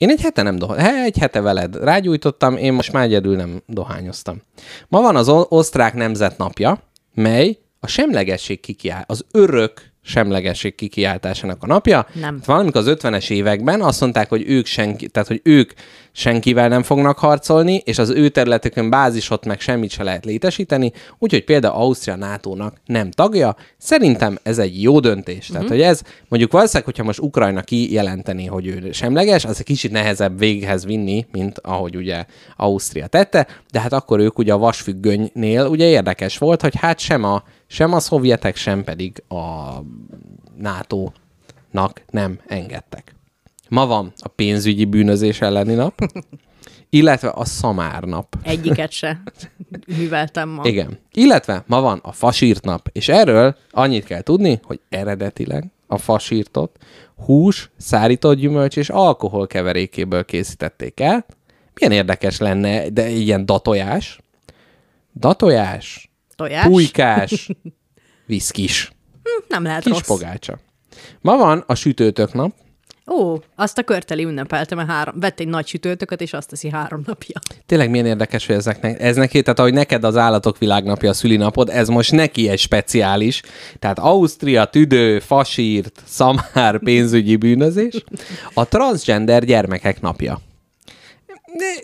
Én egy hete nem dohányoztam. Egy hete veled rágyújtottam, én most már egyedül nem dohányoztam. Ma van az osztrák nemzetnapja, mely a semlegesség kikiáll, az örök semlegesség kikiáltásának a napja. Nem. Valamikor az 50-es években azt mondták, hogy ők senki, tehát hogy ők senkivel nem fognak harcolni, és az ő területükön bázisot meg semmit se lehet létesíteni, úgyhogy például Ausztria NATO-nak nem tagja. Szerintem ez egy jó döntés. Tehát, hogy ez mondjuk valószínűleg, hogyha most Ukrajna kijelenteni, hogy ő semleges, az egy kicsit nehezebb véghez vinni, mint ahogy ugye Ausztria tette, de hát akkor ők ugye a vasfüggönynél ugye érdekes volt, hogy hát sem a, sem a szovjetek, sem pedig a NATO-nak nem engedtek. Ma van a pénzügyi bűnözés elleni nap, illetve a szamár nap. Egyiket se műveltem ma. Igen. Illetve ma van a fasírt nap, és erről annyit kell tudni, hogy eredetileg a fasírtot hús, szárított gyümölcs és alkohol keverékéből készítették el. Milyen érdekes lenne, de ilyen datojás, datojás, Tojás? pulykás, viszkis, Nem lehet kis rossz. pogácsa. Ma van a sütőtök nap, Ó, azt a körteli ünnepeltem, mert három, vett egy nagy sütőtököt, és azt teszi három napja. Tényleg milyen érdekes, hogy ezeknek, ez neki, tehát ahogy neked az állatok világnapja a szülinapod, ez most neki egy speciális. Tehát Ausztria, tüdő, fasírt, szamár, pénzügyi bűnözés. A transgender gyermekek napja.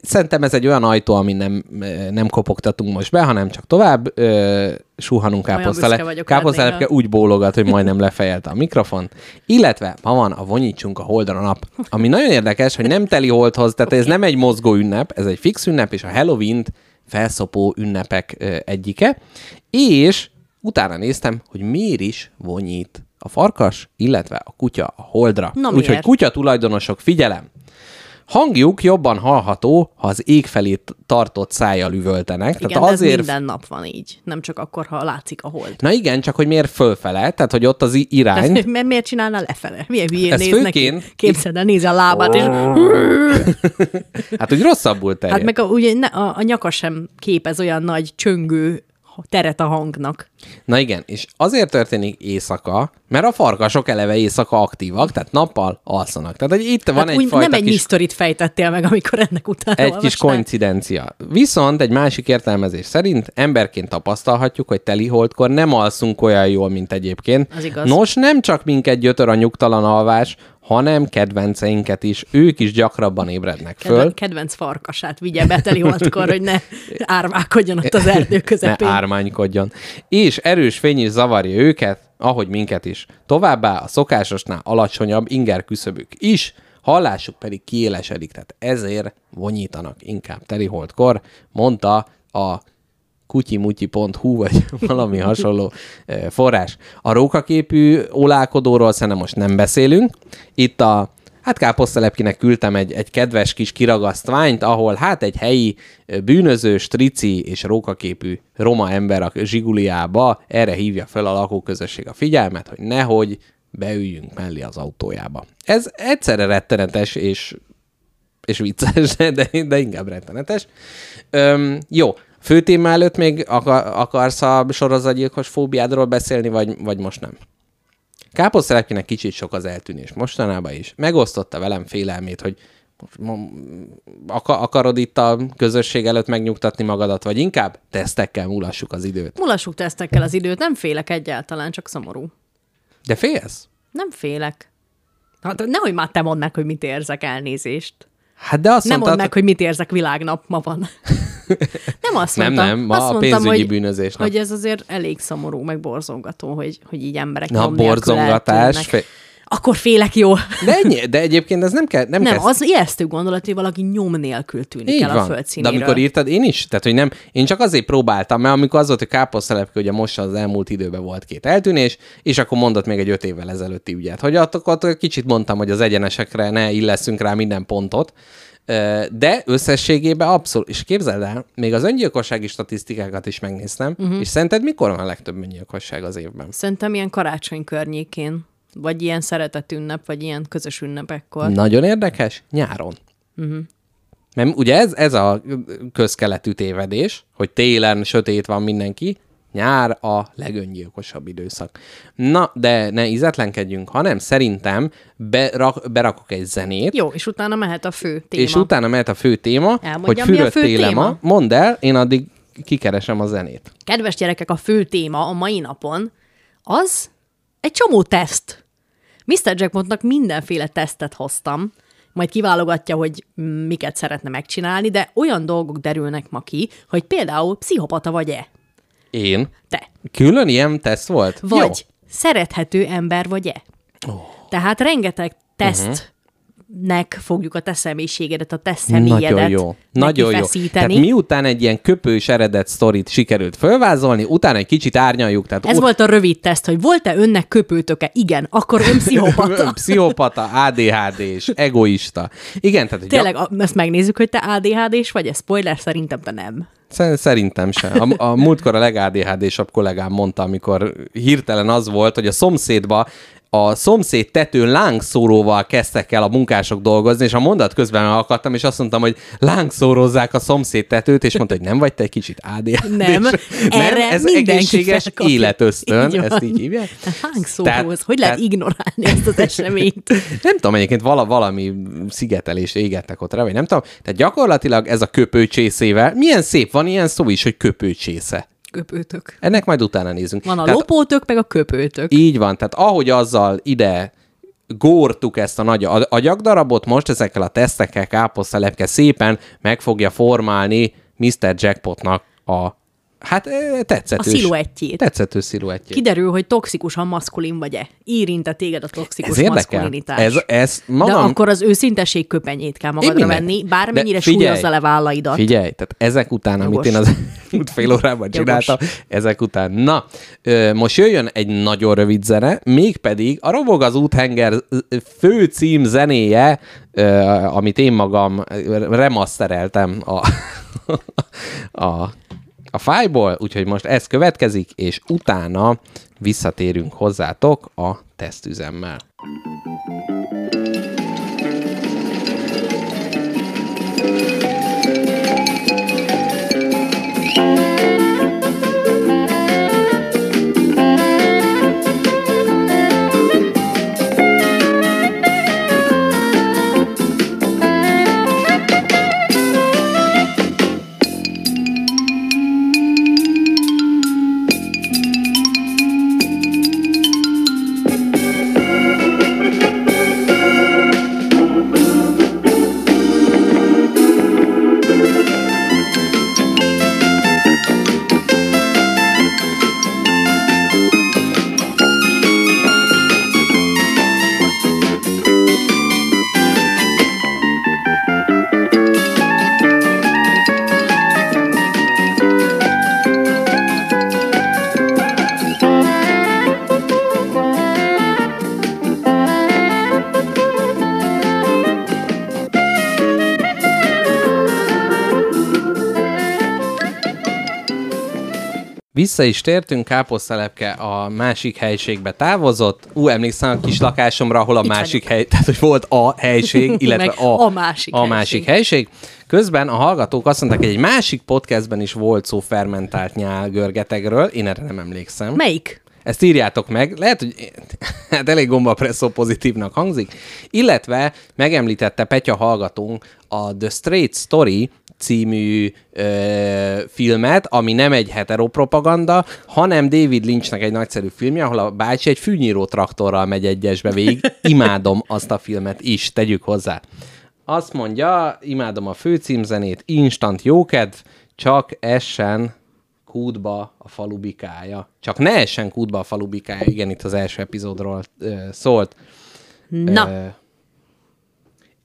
Szerintem ez egy olyan ajtó, ami nem, nem kopogtatunk most be, hanem csak tovább ö, suhanunk káposztale. Káposztalepke úgy bólogat, hogy majdnem lefejelte a mikrofon. Illetve ma van a Vonyítsunk a Holdra nap, ami nagyon érdekes, hogy nem teli holdhoz, tehát ez nem egy mozgó ünnep, ez egy fix ünnep, és a halloween felszopó ünnepek ö, egyike. És utána néztem, hogy miért is vonyít a farkas, illetve a kutya a holdra. Úgyhogy kutya tulajdonosok, figyelem! Hangjuk jobban hallható, ha az ég felé tartott szájjal üvöltenek. Igen, Tehát de azért... ez minden nap van így. Nem csak akkor, ha látszik a hold. Na igen, csak hogy miért fölfele, tehát hogy ott az irány. Tehát, mert miért csinálna lefele? Milyen hülyén Ez néz főként- neki? Képzeld el, nézi a lábát, és Hát úgy rosszabbul terjed. hát meg a, ugye ne, a, a nyaka sem képez olyan nagy csöngő teret a hangnak. Na igen, és azért történik éjszaka, mert a farkasok eleve éjszaka aktívak, tehát nappal alszanak. Tehát hogy itt van Hát egy fajta nem egy kis, misztorit fejtettél meg, amikor ennek utána egy kis olvastál. koincidencia. Viszont egy másik értelmezés szerint emberként tapasztalhatjuk, hogy teli holdkor nem alszunk olyan jól, mint egyébként. Az igaz. Nos, nem csak minket gyötör a nyugtalan alvás, hanem kedvenceinket is. Ők is gyakrabban ébrednek föl. Kedven, kedvenc farkasát vigye be teli holdkor, hogy ne árválkodjon ott az erdő ne közepén. ármánykodjon. És erős fény is zavarja őket, ahogy minket is. Továbbá a szokásosnál alacsonyabb inger küszöbük is, hallásuk pedig kiélesedik, tehát ezért vonyítanak inkább teli holdkor, mondta a kutyimutyi.hu, vagy valami hasonló forrás. A rókaképű ólálkodóról szerintem most nem beszélünk. Itt a Hát káposztelepkinek küldtem egy, egy kedves kis kiragasztványt, ahol hát egy helyi bűnöző, strici és rókaképű roma ember a zsiguliába erre hívja fel a lakóközösség a figyelmet, hogy nehogy beüljünk mellé az autójába. Ez egyszerre rettenetes és és vicces, de, de inkább rettenetes. Öm, jó, fő téma előtt még akar, akarsz a sorozatgyilkos fóbiádról beszélni, vagy, vagy most nem? Káposztelepkinek kicsit sok az eltűnés mostanában is. Megosztotta velem félelmét, hogy akarod itt a közösség előtt megnyugtatni magadat, vagy inkább tesztekkel múlassuk az időt. Mulassuk tesztekkel az időt, nem félek egyáltalán, csak szomorú. De félsz? Nem félek. Hát nehogy már te mondd meg, hogy mit érzek elnézést. Hát de azt Nem mondd mondtad, meg, hogy mit érzek világnap ma van. nem azt Nem, mondtam. nem, ma azt a mondtam, pénzügyi hogy, bűnözés nap. Hogy ez azért elég szomorú, meg borzongató, hogy, hogy így emberek Na, borzongatás, fe- Akkor félek, jó. de, ennyi, de egyébként ez nem kell... Nem, Nem, kell az ijesztő gondolat, hogy valaki nyom nélkül tűnik Így el a van. földszínéről. De amikor írtad, én is. Tehát, hogy nem, én csak azért próbáltam, mert amikor az volt, hogy káposztelepke, ugye most az elmúlt időben volt két eltűnés, és akkor mondott még egy öt évvel ezelőtti ügyet. Hogy ott, ott kicsit mondtam, hogy az egyenesekre ne illeszünk rá minden pontot, de összességében abszolút, és képzeld el, még az öngyilkossági statisztikákat is megnéztem, Mhm. uh-huh. és szerinted mikor van a legtöbb öngyilkosság az évben? Szerintem ilyen karácsony környékén, vagy ilyen szeretett ünnep, vagy ilyen közös ünnepekkor. Nagyon érdekes, nyáron. Uh-huh. Mert ugye ez, ez a közkeletű tévedés, hogy télen sötét van mindenki, nyár a legöngyilkosabb időszak. Na, de ne ízetlenkedjünk, hanem szerintem berak, berakok egy zenét, Jó, és utána mehet a fő téma. és utána mehet a fő téma, hogy Elmondjam, a fürödt fő télema. téma? Mondd el, én addig kikeresem a zenét. Kedves gyerekek, a fő téma a mai napon az egy csomó teszt. Mr. Jackpotnak mindenféle tesztet hoztam, majd kiválogatja, hogy miket szeretne megcsinálni, de olyan dolgok derülnek ma ki, hogy például pszichopata vagy-e. Én? Te. Külön ilyen teszt volt? Vagy Jó. szerethető ember vagy-e. Oh. Tehát rengeteg teszt nek fogjuk a te személyiségedet, a te személyedet Nagyon jó. Nagyon jó. Tehát miután egy ilyen köpős eredet sztorit sikerült fölvázolni, utána egy kicsit árnyaljuk. Tehát Ez volt a rövid teszt, hogy volt-e önnek köpőtöke? Igen, akkor ön pszichopata. Pszichopata, ADHD és egoista. Igen, tehát Tényleg, a- ezt megnézzük, hogy te ADHD-s vagy, ez spoiler, szerintem te nem. Szer- Szerintem sem. A, a múltkor a leg-ADHD-sabb kollégám mondta, amikor hirtelen az volt, hogy a szomszédba a szomszéd tetőn lángszóróval kezdtek el a munkások dolgozni, és a mondat közben akadtam, és azt mondtam, hogy lángszórozzák a szomszéd tetőt, és mondta, hogy nem vagy te egy kicsit ADHD? Nem, erre ez mindenki egészséges felkapja. életösztön, Így ezt így hívják? Hángszóróhoz, hogy lehet tehát- ignorálni ezt az eseményt? nem tudom, egyébként vala, valami szigetelés égettek ott rá, vagy nem tudom. Tehát gyakorlatilag ez a köpőcsészével, milyen szép van ilyen szó is, hogy köpőcsésze. Köpőtök. Ennek majd utána nézünk. Van a Tehát lopótök, meg a köpőtök. Így van, tehát ahogy azzal ide górtuk ezt a nagy a- agyagdarabot, most ezekkel a tesztekkel káposztalepke szépen meg fogja formálni Mr. Jackpotnak a hát tetszetős. A sziluettjét. Tetszetős sziluettjét. Kiderül, hogy toxikusan maszkulin vagy-e. Érinte téged a toxikus Ez maszkulinitás. Ez, ez De magam... akkor az őszintesség köpenyét kell magadra venni, bármennyire De figyelj, súlyozza le vállaidat. Figyelj, tehát ezek után, amit Jogos. én az elmúlt fél órában csináltam, ezek után. Na, most jöjjön egy nagyon rövid zene, mégpedig a Robog az úthenger fő cím zenéje, amit én magam remastereltem a, a, a fájból, úgyhogy most ez következik, és utána visszatérünk hozzátok a tesztüzemmel. Vissza is tértünk, káposztalepke a másik helységbe távozott. Ú, emlékszem a kis lakásomra, ahol a Itt másik hely, tehát hogy volt a helység, illetve a, a másik a helység. másik helység. Közben a hallgatók azt mondták, hogy egy másik podcastben is volt szó fermentált nyálgörgetegről, én erre nem emlékszem. Melyik? Ezt írjátok meg. Lehet, hogy hát elég gombapresszó pozitívnak hangzik. Illetve megemlítette Petya hallgatónk a The Straight Story című ö, filmet, ami nem egy heteropropaganda, hanem David Lynchnek egy nagyszerű filmje, ahol a bácsi egy fűnyíró traktorral megy egyesbe végig. Imádom azt a filmet is, tegyük hozzá. Azt mondja, imádom a főcímzenét, instant jókedv, csak essen kútba a falubikája. Csak ne essen kútba a falubikája. Igen, itt az első epizódról ö, szólt. Na, Ö,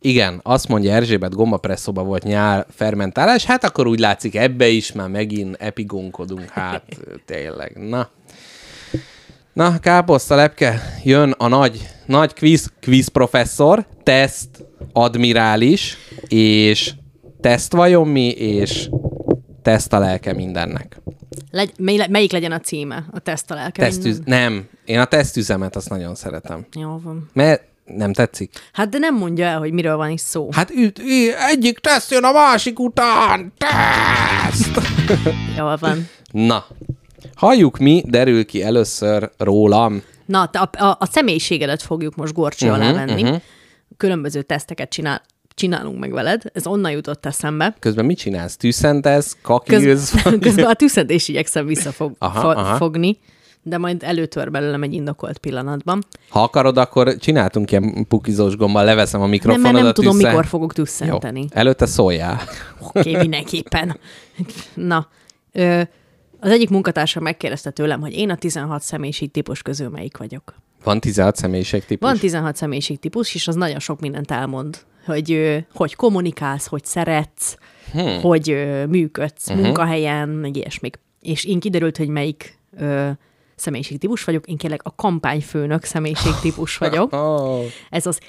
igen, azt mondja Erzsébet, gombapresszóba volt nyál fermentálás, hát akkor úgy látszik, ebbe is már megint epigónkodunk, hát tényleg, na. Na, káposzta lepke, jön a nagy, nagy quiz, quiz professzor, teszt admirális, és teszt vajon mi, és teszt a lelke mindennek. legy, mely, melyik legyen a címe? A teszt a lelke Tesztüz... Nem, én a tesztüzemet azt nagyon szeretem. Jó van. Mert Nem tetszik? Hát de nem mondja el, hogy miről van is szó. Hát üt, üt, egyik teszt jön a másik után! Teszt! Jól van. Na, halljuk mi, derül ki először rólam. Na, te a, a, a személyiségedet fogjuk most gorcső Mhm, alá venni. Különböző teszteket csinál, csinálunk meg veled. Ez onnan jutott eszembe. Közben mit csinálsz? Tűszentesz, Köz, kakírsz? közben a tüszentés igyekszem visszafogni, Aha, aha, aha. fogni, de majd előtör belőlem egy indokolt pillanatban. Ha akarod, akkor csináltunk ilyen pukizós gombbal, leveszem a Nem, mikrofonodat. mert nem tudom, tűzzel. mikor fogok Jó, tüsszenteni. előtte szóljál. Oké, okay, mindenképpen. Na, ö, az egyik munkatársam megkérdezte tőlem, hogy én a 16 személyiség típus közül melyik vagyok. Van 16 személyiségtípus? Van 16 személyiség típus, és az nagyon sok mindent elmond, hogy hogy kommunikálsz, hogy szeretsz, hmm. hogy működsz uh-huh. munkahelyen, meg ilyesmik. És én kiderült, hogy melyik ö, személyiségtípus vagyok, én kérlek a kampányfőnök személyiségtípus vagyok. Oh. Ez az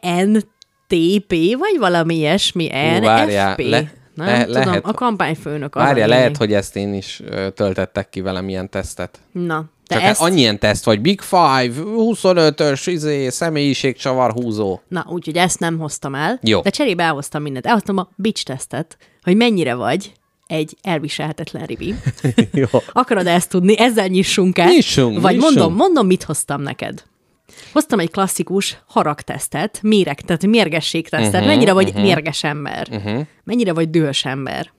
ENTP, vagy valami ilyesmi, várjál, NFP. le- Nem le- tudom, lehet- a kampányfőnök. Várja, lehet, hogy ezt én is töltettek ki velem ilyen tesztet. Na, de Csak ezt... ezt... annyi ilyen teszt vagy, Big Five, 25-ös, izé, személyiségcsavar húzó. Na, úgyhogy ezt nem hoztam el, Jó. de cserébe elhoztam mindent. Elhoztam a bitch tesztet, hogy mennyire vagy egy elviselhetetlen ribi. Jó. Akarod ezt tudni? Ezzel nyissunk el? Nyissunk, Vagy nyissunk. mondom, mondom, mit hoztam neked. Hoztam egy klasszikus haragtesztet, méreg, tehát mérgességtesztet. Mhm, Uh-huh, mennyire vagy uh-huh. mérges ember? Uh-huh. Mennyire vagy dühös ember?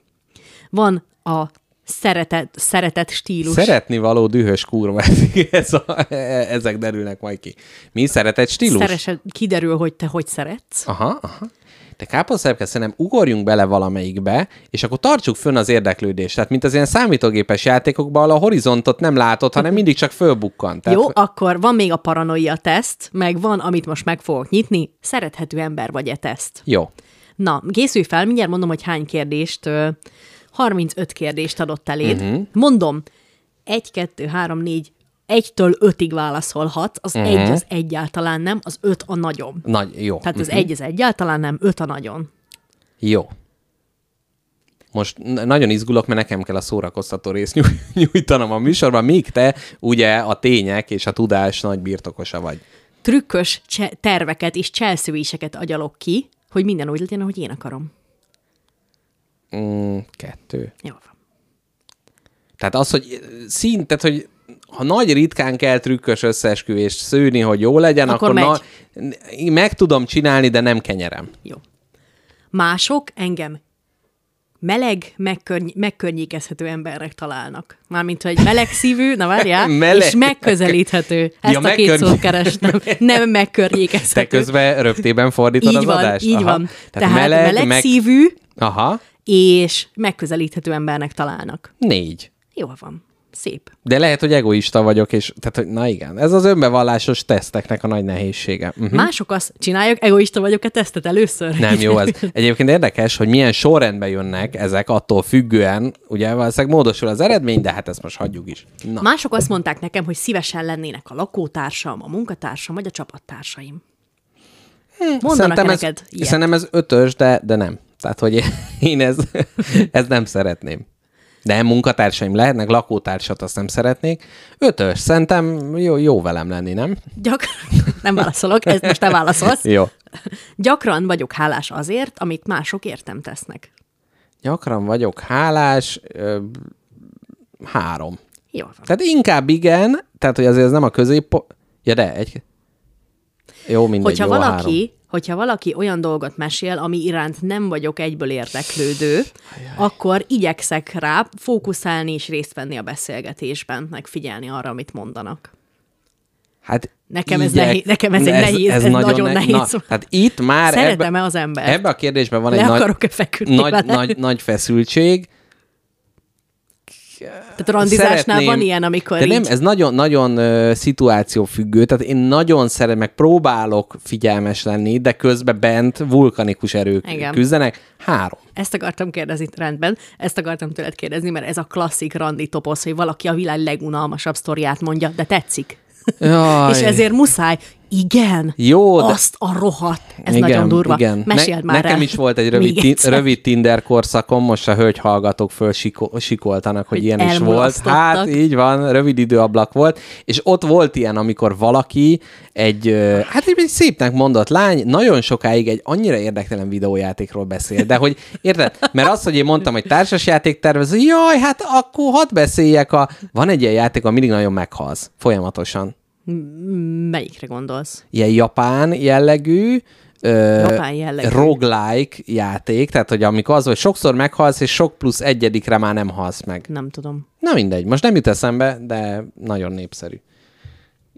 Van a szeretet, szeretet stílus. Szeretni való dühös kurva, ez a, ezek derülnek majd ki. Mi szeretett stílus? Szeresed, kiderül, hogy te hogy szeretsz. Aha, aha. De káposztelepke, szerintem ugorjunk bele valamelyikbe, és akkor tartsuk fönn az érdeklődést. Tehát, mint az ilyen számítógépes játékokban, ahol a horizontot nem látod, hanem mindig csak fölbukkan. Tehát, Jó, akkor van még a paranoia teszt, meg van, amit most meg fogok nyitni, szerethető ember vagy-e teszt. Jó. Na, készülj fel, mindjárt mondom, hogy hány kérdést, ö, 35 kérdést adott eléd. Uh-huh. Mondom, 1, 2, 3, 4, 1-től 5-ig válaszolhat, az uh-huh. egy az egyáltalán nem, az 5 a nagyon. Nagy, jó. Tehát az egy az egyáltalán nem, 5 a nagyon. Jó. Most nagyon izgulok, mert nekem kell a szórakoztató részt nyúj- nyújtanom a műsorban, míg te ugye a tények és a tudás nagy birtokosa vagy. Trükkös cse- terveket és cselszövéseket agyalok ki, hogy minden úgy legyen, ahogy én akarom. Mm, kettő. Jó van. Tehát az, hogy szintet, hogy ha nagy ritkán kell trükkös összeesküvést szőni, hogy jó legyen, Akkor akkor, na, én meg tudom csinálni, de nem kenyerem. Jó. Mások engem meleg, megkörny- megkörnyékezhető embernek találnak. Mármint, hogy meleg szívű, na várjál, Meleg. és megközelíthető. Ezt Ja, a két megkörny- szót kerestem. Nem Te megkörnyékezhető. közben röptében fordítod így az van, adást? így Aha. van. Tehát, meleg, meleg, meleg meg... szívű, Aha, és megközelíthető embernek találnak. négy. Jó van. Szép. De lehet, hogy egoista vagyok, és tehát, hogy na igen, ez az önbevallásos teszteknek a nagy nehézsége. Uh-huh. Mások azt csinálják, egoista vagyok-e tesztet először? Nem jó ez. Egyébként érdekes, hogy milyen sorrendben jönnek ezek attól függően, ugye valószínűleg módosul az eredmény, de hát ezt most hagyjuk is. Na. Mások azt mondták nekem, hogy szívesen lennének a lakótársam, a munkatársam, vagy a csapattársaim. Mondanak Szerintem ez, neked ilyet? szerintem ez ötös, de, de nem. Tehát, hogy én ez, ez nem szeretném. De munkatársaim lehetnek, lakótársat azt nem szeretnék. Ötös, szerintem jó, jó velem lenni, nem? Gyak... Nem válaszolok, ezt most te válaszolsz. Jó. Gyakran vagyok hálás azért, amit mások értem tesznek. Gyakran vagyok hálás, ö, három. Jó van. Tehát inkább igen, tehát hogy azért ez nem a közép... Ja, de egy... Jó, mindegy, Hogyha jó a három. Hogyha valaki olyan dolgot mesél, ami iránt nem vagyok egyből érdeklődő, akkor igyekszek rá fókuszálni és részt venni a beszélgetésben, megfigyelni arra, amit mondanak. Hát Nekem ez nehéz- nekem ez egy nehéz, ez nagyon nehéz. Na, tehát itt már Szeretem-e ebbe, az embert? Ebbe a kérdésben van Le egy nagy, nagy, nagy, nagy feszültség. Tehát randizásnál Szeretném- van ilyen, amikor De így... nem, ez nagyon, nagyon uh, szituációfüggő, tehát én nagyon szeretem, meg próbálok figyelmes lenni, de közben bent vulkanikus erők Igen. küzdenek. Három. Ezt akartam kérdezni, rendben, ezt akartam tőled kérdezni, mert ez a klasszik randi toposz, hogy valaki a világ legunalmasabb sztoriát mondja, de tetszik. Jaj. És ezért muszáj Igen. Jó, de- Azt a rohadt. Ez nagyon durva. Meséld már Nekem el. is volt egy rövid, ti, rövid Tinder korszakom, most a hölgy hallgatók föl siko, sikoltanak, hogy, Hogy ilyen is volt. Hát így van, rövid időablak volt, és ott volt ilyen, amikor valaki egy, hát egy, szépnek mondott lány, nagyon sokáig egy annyira érdektelen videójátékról beszél, de hogy érted? Mert az, hogy én mondtam, hogy társasjáték tervező, jaj, hát akkor hadd beszéljek a... Van egy ilyen játék, ahol mindig nagyon meghalsz, folyamatosan. Melyikre gondolsz? ilyen japán jellegű, ö, Japán jellegű. roguelike játék, tehát hogy amikor az, hogy sokszor meghalsz, és sok plusz egyedikre már nem halsz meg. Nem tudom. Na mindegy, most nem jut eszembe, de nagyon népszerű.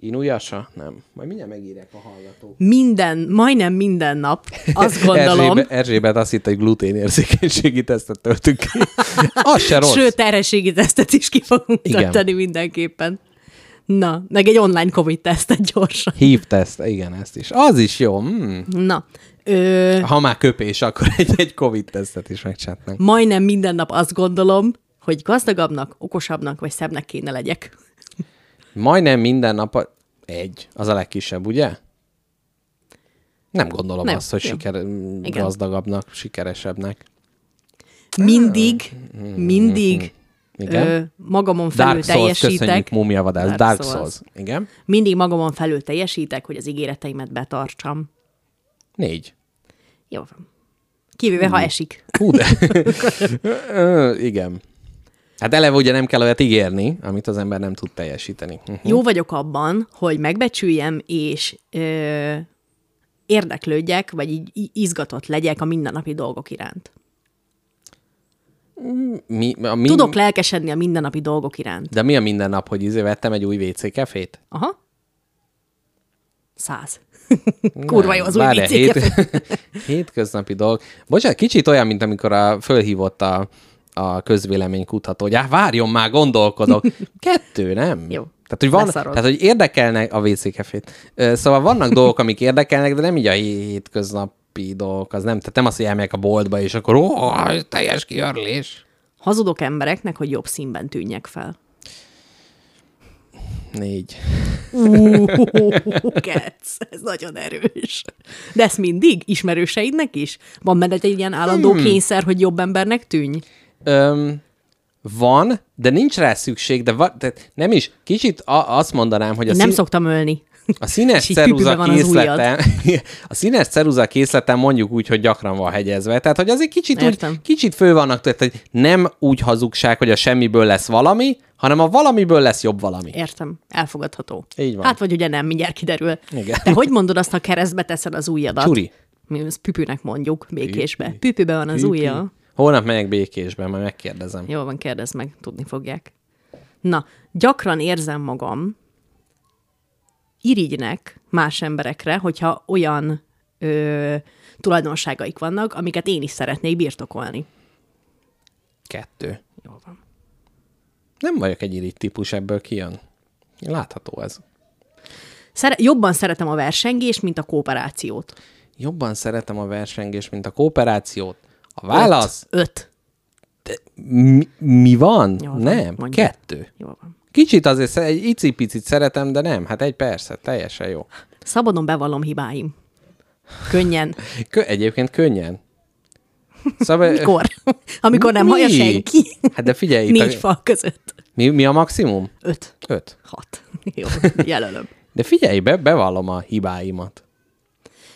Inuyasha? Nem. Majd mindjárt megírják a hallgatók. Minden, majdnem minden nap, azt gondolom. Erzsébet, Erzsébet azt hitt, hogy gluténérzékenységi tesztet töltünk ki. az se rossz. Sőt, terhességi tesztet is ki fogunk Igen. tölteni mindenképpen. Na, meg egy online COVID tesztet gyorsan. Hív teszt, igen, ezt is. Az is jó. Hmm. Na, ö, Ha már köpés, akkor egy, egy Covid tesztet is megcsinálnánk. majdnem minden nap azt gondolom, hogy gazdagabbnak, okosabbnak vagy szebbnek kéne legyek. Majdnem minden nap a... egy, az a legkisebb, ugye? Nem gondolom Nem, azt, hogy jó. siker, Igen. gazdagabbnak, sikeresebbnek. Mindig, mindig Igen. ö, magamon felül Dark Souls, köszönjük, teljesítek. múmiavadász. Dark, Dark Souls. Souls. Igen. Mindig magamon felül teljesítek, hogy az ígéreteimet betartsam. Négy. Jó van. Kivéve, ha esik. Hú, de... Igen. Hát eleve ugye nem kell olyat ígérni, amit az ember nem tud teljesíteni. Hm. Jó vagyok abban, hogy megbecsüljem, és ö, érdeklődjek, vagy így izgatott legyek a mindennapi dolgok iránt. Mi, a mi... Tudok lelkesedni a mindennapi dolgok iránt. De mi a minden nap, hogy izé vettem egy új WC kefét? Aha. Száz. Kurva jó az új WC hét, hétköznapi dolg. Bocsánat, kicsit olyan, mint amikor a, fölhívott a, a közvéleménykutató, hogy "Á, várjon már, gondolkodok. Kettő, nem? Jó. Tehát, hogy, van, tehát, hogy érdekelnek a WC kefét. Szóval vannak dolgok, amik érdekelnek, de nem így a hétköznapi dolgok. Az nem, tehát nem az, hogy elmegyek a boltba, és akkor ó, teljes kiörlés. Hazudok embereknek, hogy jobb színben tűnjek fel. Négy. Ú, kec, ez nagyon erős. De ez mindig? Ismerőseidnek is? Van benned egy ilyen állandó Hmm. kényszer, hogy jobb embernek tűnj? Öm, van, de nincs rá szükség, de va, tehát nem is. Kicsit a, azt mondanám, hogy a nem szín- szoktam ölni. A színes ceruza püpübe készletem, a színes ceruza készletem mondjuk úgy, hogy gyakran van hegyezve. Tehát, hogy azért kicsit, úgy, kicsit fő vannak, tehát, hogy nem úgy hazugság, hogy a semmiből lesz valami, hanem a valamiből lesz jobb valami. Értem, elfogadható. Így van. Hát vagy ugye nem, mindjárt kiderül. Igen. De hogy mondod azt, ha keresztbe teszed az ujjadat? Csuri. Mi ezt püpűnek mondjuk, békésbe. Püpűbe van az ujja. Holnap megyek békésben, majd megkérdezem. Jó van, kérdezd meg, tudni fogják. Na, gyakran érzem magam irigynek más emberekre, hogyha olyan ö, tulajdonságaik vannak, amiket én is szeretnék birtokolni. Kettő. Jó van. Nem vagyok egy irigy típus, ebből kijön. Látható ez. Szere- jobban szeretem a versengést, mint a kooperációt. Jobban szeretem a versengést, mint a kooperációt. A válasz? Öt. Mi, mi van? Jól van, nem, mondja. kettő. Jó van. Kicsit azért egy icipicit szeretem, de nem. Hát egy persze, teljesen jó. Szabadon bevallom hibáim. Könnyen. Kö- egyébként könnyen. Szóval, Mikor? Amikor nem hallja senki. Hát de figyelj, Négy a, fal között. mi, mi a maximum? Öt. Öt. Hat. Jó, jelölöm. De figyelj, be, bevallom a hibáimat.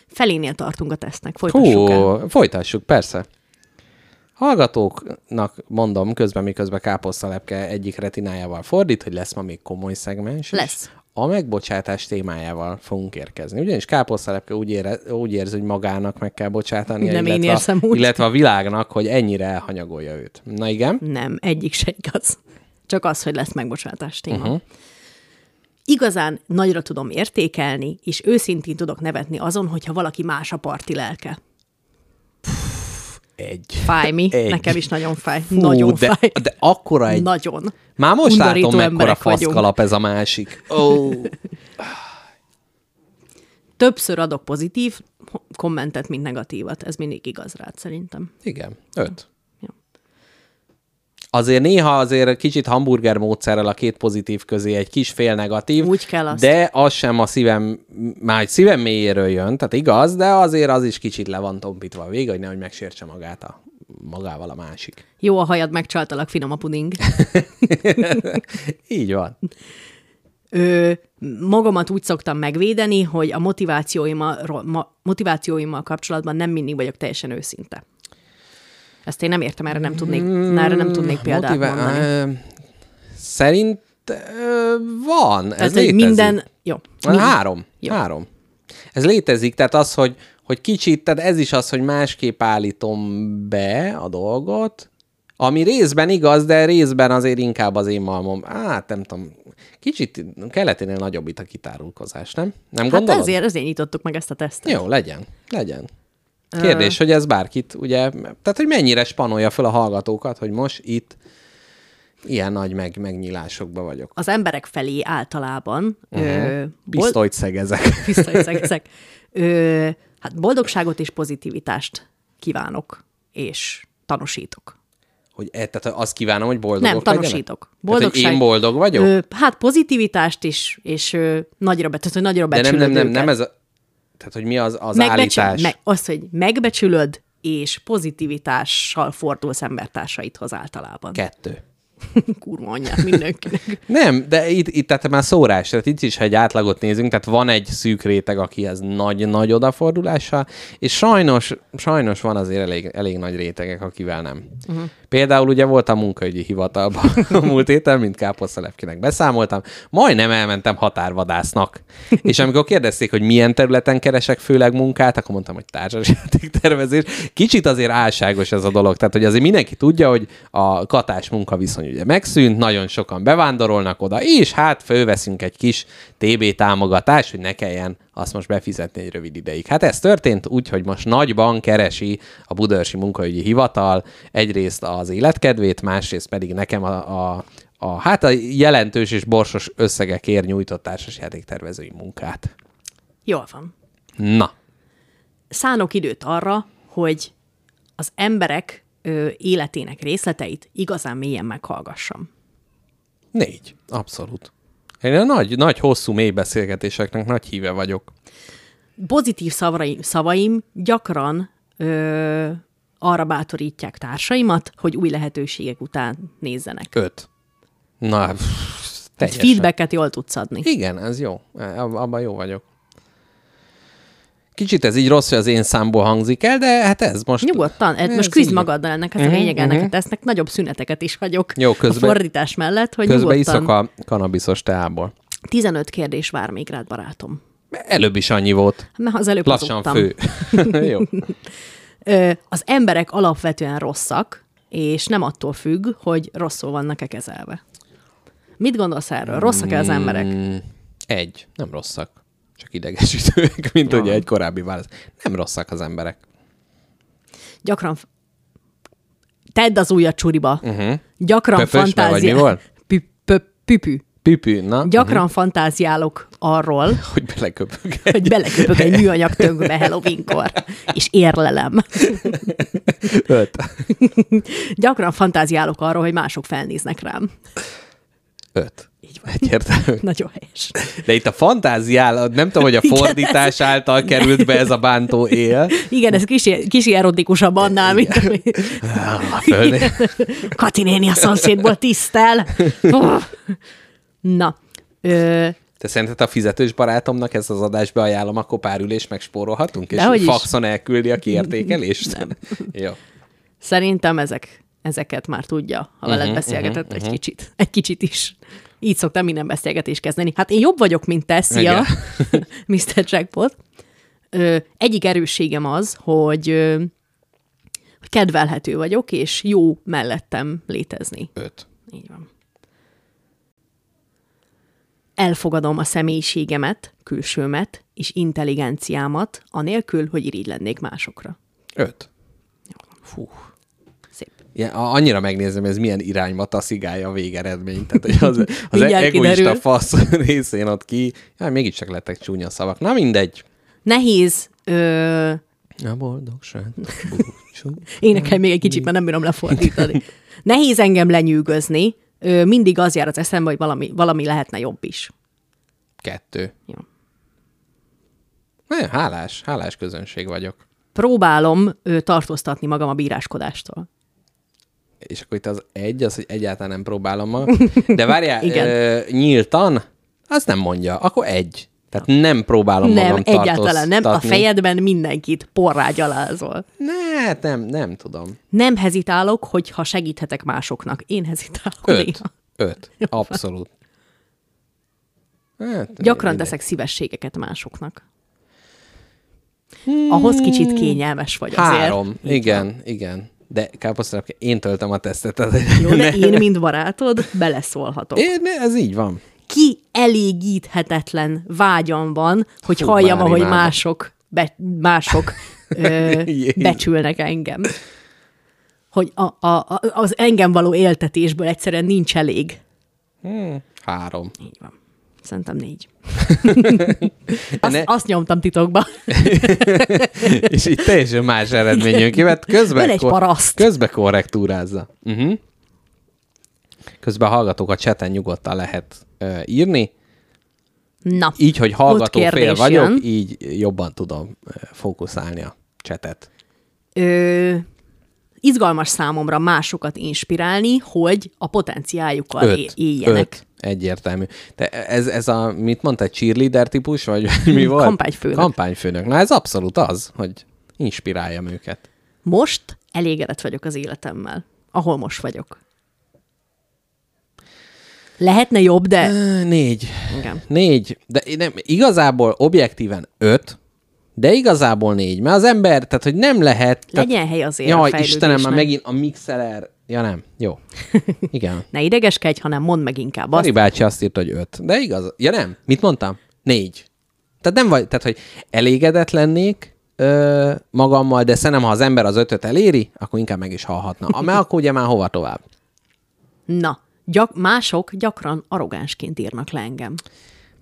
Felénél tartunk a tesztnek. Folytassuk el. Hú, folytassuk, persze. Hallgatóknak mondom, közben miközben káposztalepke egyik retinájával fordít, hogy lesz ma még komoly szegmens. Lesz. A megbocsátás témájával fogunk érkezni. Ugyanis káposztalepke úgy, ére, úgy érzi, hogy magának meg kell bocsátani, Nem én illetve, érzem úgy. illetve a világnak, hogy ennyire elhanyagolja őt. Na igen? Nem, egyik se igaz. Csak az, hogy lesz megbocsátás téma. Uh-huh. Igazán nagyra tudom értékelni, és őszintén tudok nevetni azon, hogyha valaki más a parti lelke. Egy. Fáj mi? Egy. Nekem is nagyon fáj. Fú, nagyon de, fáj. de akkora egy... Nagyon. Már most Undorító látom, mekkora faszkalap ez a másik. Ó. Többször adok pozitív kommentet, mint negatívat. Ez mindig igaz rád, szerintem. Igen, öt. Azért néha azért kicsit hamburger módszerrel a két pozitív közé egy kis fél negatív. Úgy kell azt. De az sem a szívem, már egy szívem mélyéről jön, tehát igaz, de azért az is kicsit le van tompítva a vége, hogy nehogy megsértse magát a, magával a másik. Jó a hajad, megcsaltalak, finom a puding. Így van. Ö, magamat úgy szoktam megvédeni, hogy a motivációimmal, ma, motivációimmal kapcsolatban nem mindig vagyok teljesen őszinte. Ezt én nem értem, erre nem tudnék, erre nem tudnék példát Motivá- mondani. Ö, Szerint ö, van, ez Tehát, hogy létezik. minden... Jó. Mi? Három. Jó. Három. Ez létezik, tehát az, hogy, hogy kicsit, tehát ez is az, hogy másképp állítom be a dolgot, ami részben igaz, de részben azért inkább az én malmom. Hát nem tudom, kicsit keleténél nagyobb itt a kitárulkozás, nem? Nem Hát gondolod? ezért, ezért nyitottuk meg ezt a tesztet. Jó, legyen, legyen. Kérdés, hogy ez bárkit, ugye, tehát hogy mennyire spanolja fel a hallgatókat, hogy most itt ilyen nagy meg, megnyilásokba vagyok. Az emberek felé általában uh-huh. ö, Pisztolyt szegezek. pisztolyszegezek. Ö, hát boldogságot és pozitivitást kívánok, és tanúsítok. Hogy e, tehát azt kívánom, hogy boldogok Nem, tanúsítok. Legyenek? Tehát, hogy én boldog vagyok? Ö, hát pozitivitást is, és ö, nagyra, be, tehát, hogy nagyra De nem, nem, nem, nem ez a... Tehát, hogy mi az, az Megbecsül- állítás? Me, az, hogy megbecsülöd, és pozitivitással fordulsz embertársaidhoz általában. Kettő. Kurva anyját mindenkinek. Nem, de itt, itt tehát már szórás, tehát itt is, ha egy átlagot nézünk, tehát van egy szűk réteg, akihez nagy-nagy odafordulással, és sajnos, sajnos van azért elég, elég nagy rétegek, akivel nem. Uh-huh. Például ugye voltam munkaügyi hivatalban a múlt héten, mint káposztalepkinek beszámoltam, majdnem elmentem határvadásznak. és amikor kérdezték, hogy milyen területen keresek főleg munkát, akkor mondtam, hogy társasjátéktervezés. Kicsit azért álságos ez a dolog, tehát hogy azért mindenki tudja, hogy a katás munkaviszony ugye megszűnt, nagyon sokan bevándorolnak oda, és hát fölveszünk egy kis TB támogatást, hogy ne kelljen azt most befizetni egy rövid ideig. Hát ez történt úgy, hogy most nagyban keresi a Budörsi Munkaügyi Hivatal egyrészt az életkedvét, másrészt pedig nekem a, a, a hát a jelentős és borsos összegekért nyújtott társasjátéktervezői munkát. Jól van. Na, Szánok időt arra, hogy az emberek ö, életének részleteit igazán mélyen meghallgassam. négy. Abszolút. Én a nagy, nagy, hosszú, mély beszélgetéseknek nagy híve vagyok. Pozitív szavaim, szavaim gyakran ö, arra bátorítják társaimat, hogy új lehetőségek után nézzenek. Öt. Na, pff, teljesen. Feedbacket jól tudsz adni. Igen, ez jó. Ab- Abban jó vagyok. Kicsit ez így rossz, hogy az én számból hangzik el, de hát ez most... Nyugodtan, ez Ez most küzd így magaddal ennek, a lényeg ennek a tesznek. Nagyobb szüneteket is hagyok Jó, a közben- fordítás mellett, hogy Közben nyugodtan. iszok a kanabiszos teából. 15 kérdés vár még rád, barátom. Előbb is annyi volt. Mert az előbb Lassan hazudtam. fő. jó. Az emberek alapvetően rosszak, és nem attól függ, hogy rosszul vannak-e kezelve. Mit gondolsz erről? Rosszak-e az emberek? Mm, egy. Nem rosszak. Csak idegesítőek, mint ugye egy korábbi válasz. Nem rosszak az emberek. Gyakran... Tedd az ujjat csuriba. Uh-huh. Gyakran Pöpösbe, vagy fantázia... mi volt? Pü- pö- Püpű. Püpű, na? Gyakran uh-huh. fantáziálok arról, Hogy beleköpök. hogy beleköpök egy műanyag tönkbe Halloweenkor, és érlelem. Öt. Gyakran fantáziálok arról, hogy mások felnéznek rám. Öt. Így van. Egyértelmű. Nagyon helyes. De itt a fantáziál, nem tudom, hogy a Igen, fordítás által került be ez a bántó él. Igen, ez kicsi, kicsi erotikusabb annál, mint ami... Fölné. Kati néni a szomszédból tisztel. Na, ö, Te szerinted a fizetős barátomnak ezt az adásba ajánlom, akkor pár ülés megspórolhatunk, és Dehogy faxon elküldi a kiértékelést? Nem. Jó. szerintem ezek, ezeket már tudja, ha veled uh-huh, beszélgetett uh-huh, egy kicsit. Egy kicsit is. Így szoktam minden beszélgetést kezdeni. Hát én jobb vagyok, mint te, szia, Mr. Jackpot. Ö, egyik erősségem az, hogy, ö, hogy kedvelhető vagyok, és jó mellettem létezni. Öt. Így van. Elfogadom a személyiségemet, külsőmet és intelligenciámat, anélkül, hogy irigy lennék másokra. Öt. Fú. A- annyira megnézem, ez milyen irányba taszigálja a végeredményt. Tehát, hogy az, az egoista kiderül. fasz részén ott ki. Ja, mégiscsak lettek csúnya szavak. Na mindegy. Nehéz ö, A boldogság. Énekelj még egy kicsit, mert nem bírom lefordítani. Nehéz engem lenyűgözni, ö, mindig az jár az eszembe, hogy valami, valami lehetne jobb is. Kettő. Jó. Nagyon hálás, hálás közönség vagyok. Próbálom ö, tartóztatni magam a bíráskodástól. És akkor itt az egy, az, hogy egyáltalán nem próbálom ma. De várjál, Igen. ö, nyíltan, azt nem mondja. Akkor egy. Tehát nem próbálom Nem, magam egyáltalán nem. A fejedben mindenkit porrá gyalázol. Ne, hát nem, nem tudom. Nem hezitálok, hogyha segíthetek másoknak. Én hezitálok Öt. néha. Öt. Abszolút. Hát, Gyakran mindegy. teszek szívességeket másoknak. Ahhoz kicsit kényelmes vagy azért. Három. Igen, igen. De káposztelepke, én töltöm a tesztet. Tehát Jó, de én, mint barátod, beleszólhatok. Én, ez így van. Ki elégíthetetlen vágyam van, hogy Fú, halljam, ahogy imádom. mások, be, mások ö, becsülnek engem. Hogy a, a, a, az engem való éltetésből egyszerűen nincs elég. Három. Így van. Szerintem négy. Azt, Ne- azt nyomtam titokba. És így teljesen más eredmény jön ki, mert közben, egy paraszt. közben korrektúrázza. Uh-huh. Közben hallgatók a cseten nyugodtan lehet uh, írni. Na, Így, hogy hallgató fél vagyok, jön. így jobban tudom fókuszálni a csetet. ö, izgalmas számomra másokat inspirálni, hogy a potenciáljukkal Öt. éljenek. Öt. Egyértelmű. Te ez, ez a, mit mondtad, cheerleader típus, vagy mi volt? Kampányfőnök. Kampányfőnök. Na ez abszolút az, hogy inspiráljam őket. Most elégedett vagyok az életemmel, ahol most vagyok. Lehetne jobb, de... Négy. Igen. Négy. De nem, igazából objektíven öt, de igazából négy. Mert az ember, tehát hogy nem lehet... Tehát, Legyen hely azért Jaj. Istenem, már megint a mixeler. Ja nem, jó. Igen. Ne idegeskedj, hanem mondd meg inkább azt. Ari bácsi azt írta, hogy öt. De igaz. Ja nem, mit mondtam? Négy. Tehát nem vagy, tehát hogy elégedett lennék ö, magammal, de szerintem, ha az ember az ötöt eléri, akkor inkább meg is halhatna. Mert akkor ugye már hova tovább? Na, gyak, mások gyakran arrogánsként írnak le engem.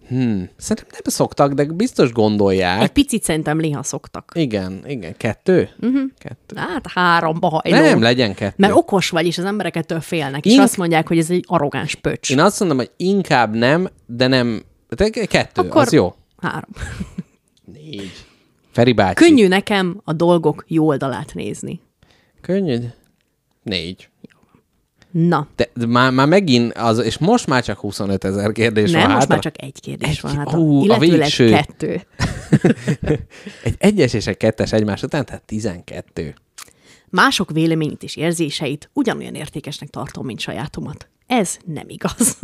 Hmm. Szerintem nem szoktak, de biztos gondolják. Egy picit szerintem néha szoktak. Igen, igen. Kettő? Uh-huh. Kettő. Hát háromba hajló. Nem, legyen kettő. Mert okos vagy, és az emberek ettől félnek, és Ink- azt mondják, hogy ez egy arrogáns pöcs. Én azt mondom, hogy inkább nem, de nem... De kettő, Akkor az jó. Három. Négy. Feri bácsi. Könnyű nekem a dolgok jó oldalát nézni. Könnyű? Négy. Na, De, de már, már megint, az, és most már csak 25 ezer kérdés nem, van most hátra. már csak egy kérdés Egy- van. Hát Ú, a végső. kettő. Egy egyes és egy kettes egymás után, tehát 12. Mások véleményét és érzéseit ugyanolyan értékesnek tartom, mint sajátomat. Ez nem igaz.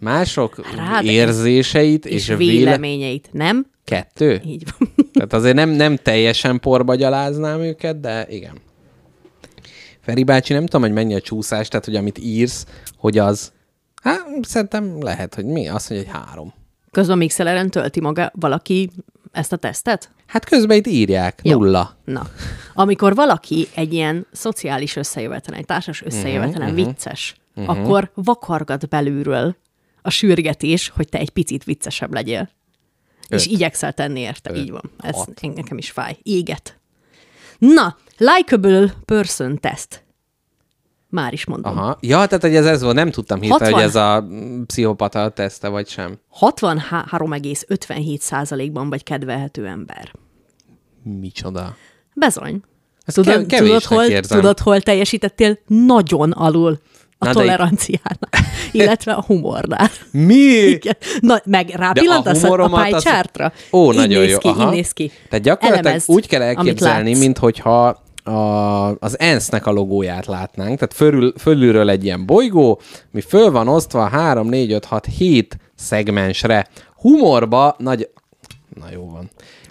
Mások Rád- érzéseit és, és és véle... véleményeit, nem? Kettő? Így van. Tehát azért nem, nem teljesen porba gyaláznám őket, de igen. Feri bácsi, nem tudom, hogy mennyi a csúszás, tehát hogy amit írsz, hogy az... Hát szerintem lehet, hogy mi? Azt mondja, hogy három. Közben mixeleren tölti maga valaki ezt a tesztet? Hát közben itt írják. Jó. Nulla. Na, amikor valaki egy ilyen szociális összejövetelen, egy társas összejövetelen uh-huh, vicces, uh-huh. akkor vakargat belülről a sürgetés, hogy te egy picit viccesebb legyél. Öt. És igyekszel tenni érte, Öt. így van. Ez Hat. nekem is fáj. Éget. Na, likable person test. Már is mondom. Aha. Ja, tehát hogy ez ez volt, nem tudtam hirtelen, 60. hogy ez a pszichopata teszte, vagy sem. 63,57 százalékban vagy kedvelhető ember. Micsoda. Bezony. Ezt Tudod, kev- kevésnek tudod, hol, érzem. tudod, hol teljesítettél nagyon alul a Na de toleranciánál, illetve a humornál. Mi? Igen. Na, meg rápillantasz a, a pie az-? Ó, így nagyon néz jó. Ki, Aha. így néz ki. Tehát gyakorlatilag Elemezd, úgy kell elképzelni, mint hogyha a, az ENSZ-nek a logóját látnánk, tehát fölül, fölülről egy ilyen bolygó, mi föl van osztva 3, 4, 5, 6, 7 szegmensre. Humorba nagy... Na jó van.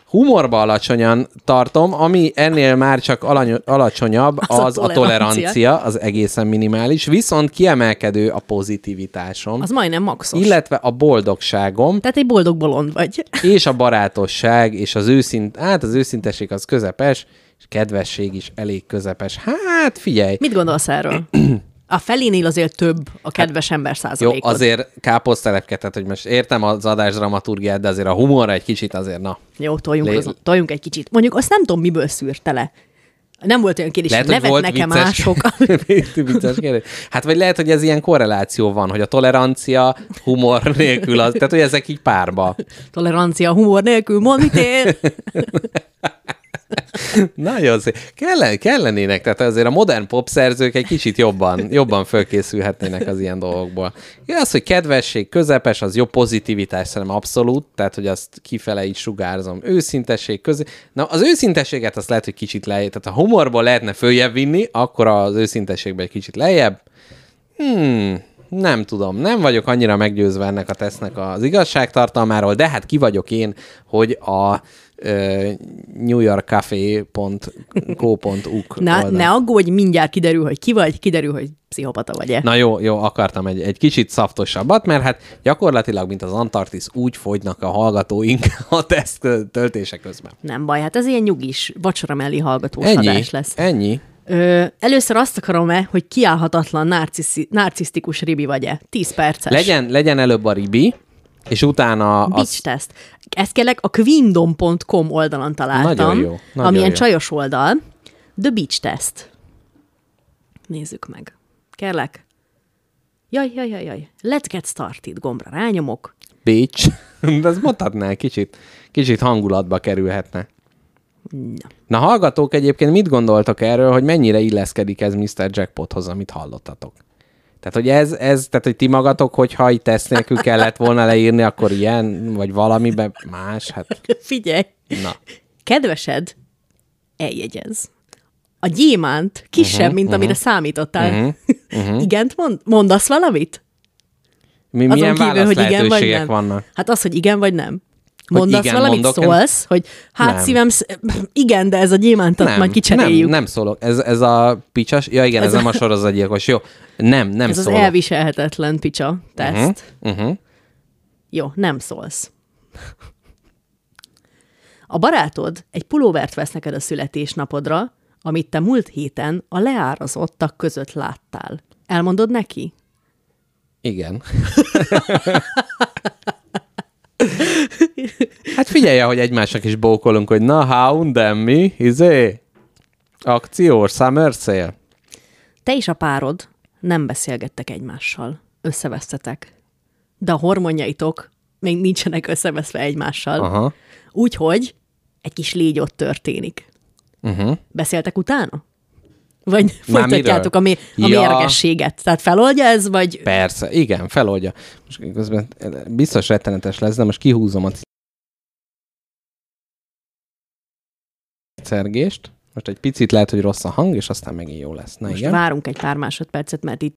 Humorba alacsonyan tartom, ami ennél már csak alany, alacsonyabb, Az az, a a, tolerancia. tolerancia, az egészen minimális, viszont kiemelkedő a pozitivitásom, Az majdnem maxos. illetve a boldogságom, Tehát egy boldog bolond vagy. és a barátosság, és az őszint, hát az őszintesség az közepes, és kedvesség is elég közepes. Hát figyelj, Mit gondolsz erről? A felénél azért több a kedves ember Jó, százalékod. azért káposztelepke, tehát hogy most értem az adás dramaturgiát, de azért a humorra egy kicsit azért, na. Jó, toljunk, Lé- az, toljunk egy kicsit. Mondjuk azt nem tudom, miből szűrte le. Nem volt olyan kérdés, hogy hogy nevetnek-e mások. vicces kérdés. Hát vagy lehet, hogy ez ilyen korreláció van, hogy a tolerancia humor nélkül az, tehát hogy ezek így párba. Tolerancia, humor nélkül, mond mit ér? Nagyon szép. Kellen, kellenének, tehát azért a modern popszerzők egy kicsit jobban, jobban fölkészülhetnének az ilyen dolgokból. Ja, az, hogy kedvesség, közepes, az jó pozitivitás szerintem abszolút, tehát hogy azt kifele így sugárzom. Őszintesség, közé... Na, az őszintességet azt lehet, hogy kicsit lejjebb, tehát a humorból lehetne följebb vinni, akkor az őszintességben egy kicsit lejjebb. Hmm, nem tudom, nem vagyok annyira meggyőzve ennek a tesznek az igazságtartalmáról, de hát ki vagyok én, hogy a newyorkcafé.co.uk Ne, oldal. ne aggódj, mindjárt kiderül, hogy ki vagy, kiderül, hogy pszichopata vagy-e. Na jó, jó, akartam egy, egy kicsit szaftosabbat, mert hát gyakorlatilag, mint az Antarktisz, úgy fogynak a hallgatóink a teszt töltése közben. Nem baj, hát ez ilyen nyugis, vacsora mellé hallgatós Ennyi, adás lesz. ennyi. Ö, először azt akarom-e, hogy kiállhatatlan narciszi, narcisztikus ribi vagy-e? 10 perces. Legyen, legyen előbb a ribi, és utána Beach az... test. Ezt kérlek a queendom.com oldalon találtam, Nagyon jó, nagyon ami ilyen jó. csajos oldal. The Beach Test. Nézzük meg. Kérlek. Jaj, jaj, jaj, jaj. Let's get started gombra rányomok. Beach. De ezt mondhatnál, kicsit, kicsit hangulatba kerülhetne. Na. Na, hallgatók egyébként mit gondoltak erről, hogy mennyire illeszkedik ez Mr. Jackpothoz, amit hallottatok? Tehát, hogy ez, ez, tehát, hogy ti magatok, hogyha itt teszt nélkül kellett volna leírni, akkor ilyen, vagy valamiben más, hát Figyelj, na. kedvesed, eljegyez. A gyémánt kisebb, uh-huh, mint amire számítottál. Uh-huh, uh-huh. Igent mond, mondasz valamit? Mi, Azon milyen kívül, hogy igen vagy nem. vannak? Hát az, hogy igen vagy nem. Mondasz igen valamit, mondok, szólsz, hogy hát Nem. szívem, sz- igen, de ez a gyémántat majd kicseréljük. Nem, nem szólok. Ez, ez a picsas, ja igen, Ez ez a- nem a sorozatgyilkos. Jó, nem, nem ez szólok. az elviselhetetlen picsa teszt. Uh-huh. Uh-huh. Jó, nem szólsz. A barátod egy pulóvert vesz neked a születésnapodra, amit te múlt héten a leárazottak között láttál. Elmondod neki? Igen. hát figyelje, hogy egymásnak is bókolunk, hogy na, de mi, izé, akció, summer sale. Te és a párod nem beszélgettek egymással. Összevesztetek. De a hormonjaitok még nincsenek összeveszve egymással. Aha. Úgyhogy egy kis légy ott történik. Uh-huh. Beszéltek utána? Vagy folytatjátok a, mé- a Ja. mérgességet? Tehát feloldja ez, vagy Persze, igen, feloldja. Most közben biztos rettenetes lesz, de most kihúzom a szergést. Most egy picit lehet, hogy rossz a hang, és aztán megint jó lesz. Na most igen. várunk egy pár másodpercet, mert itt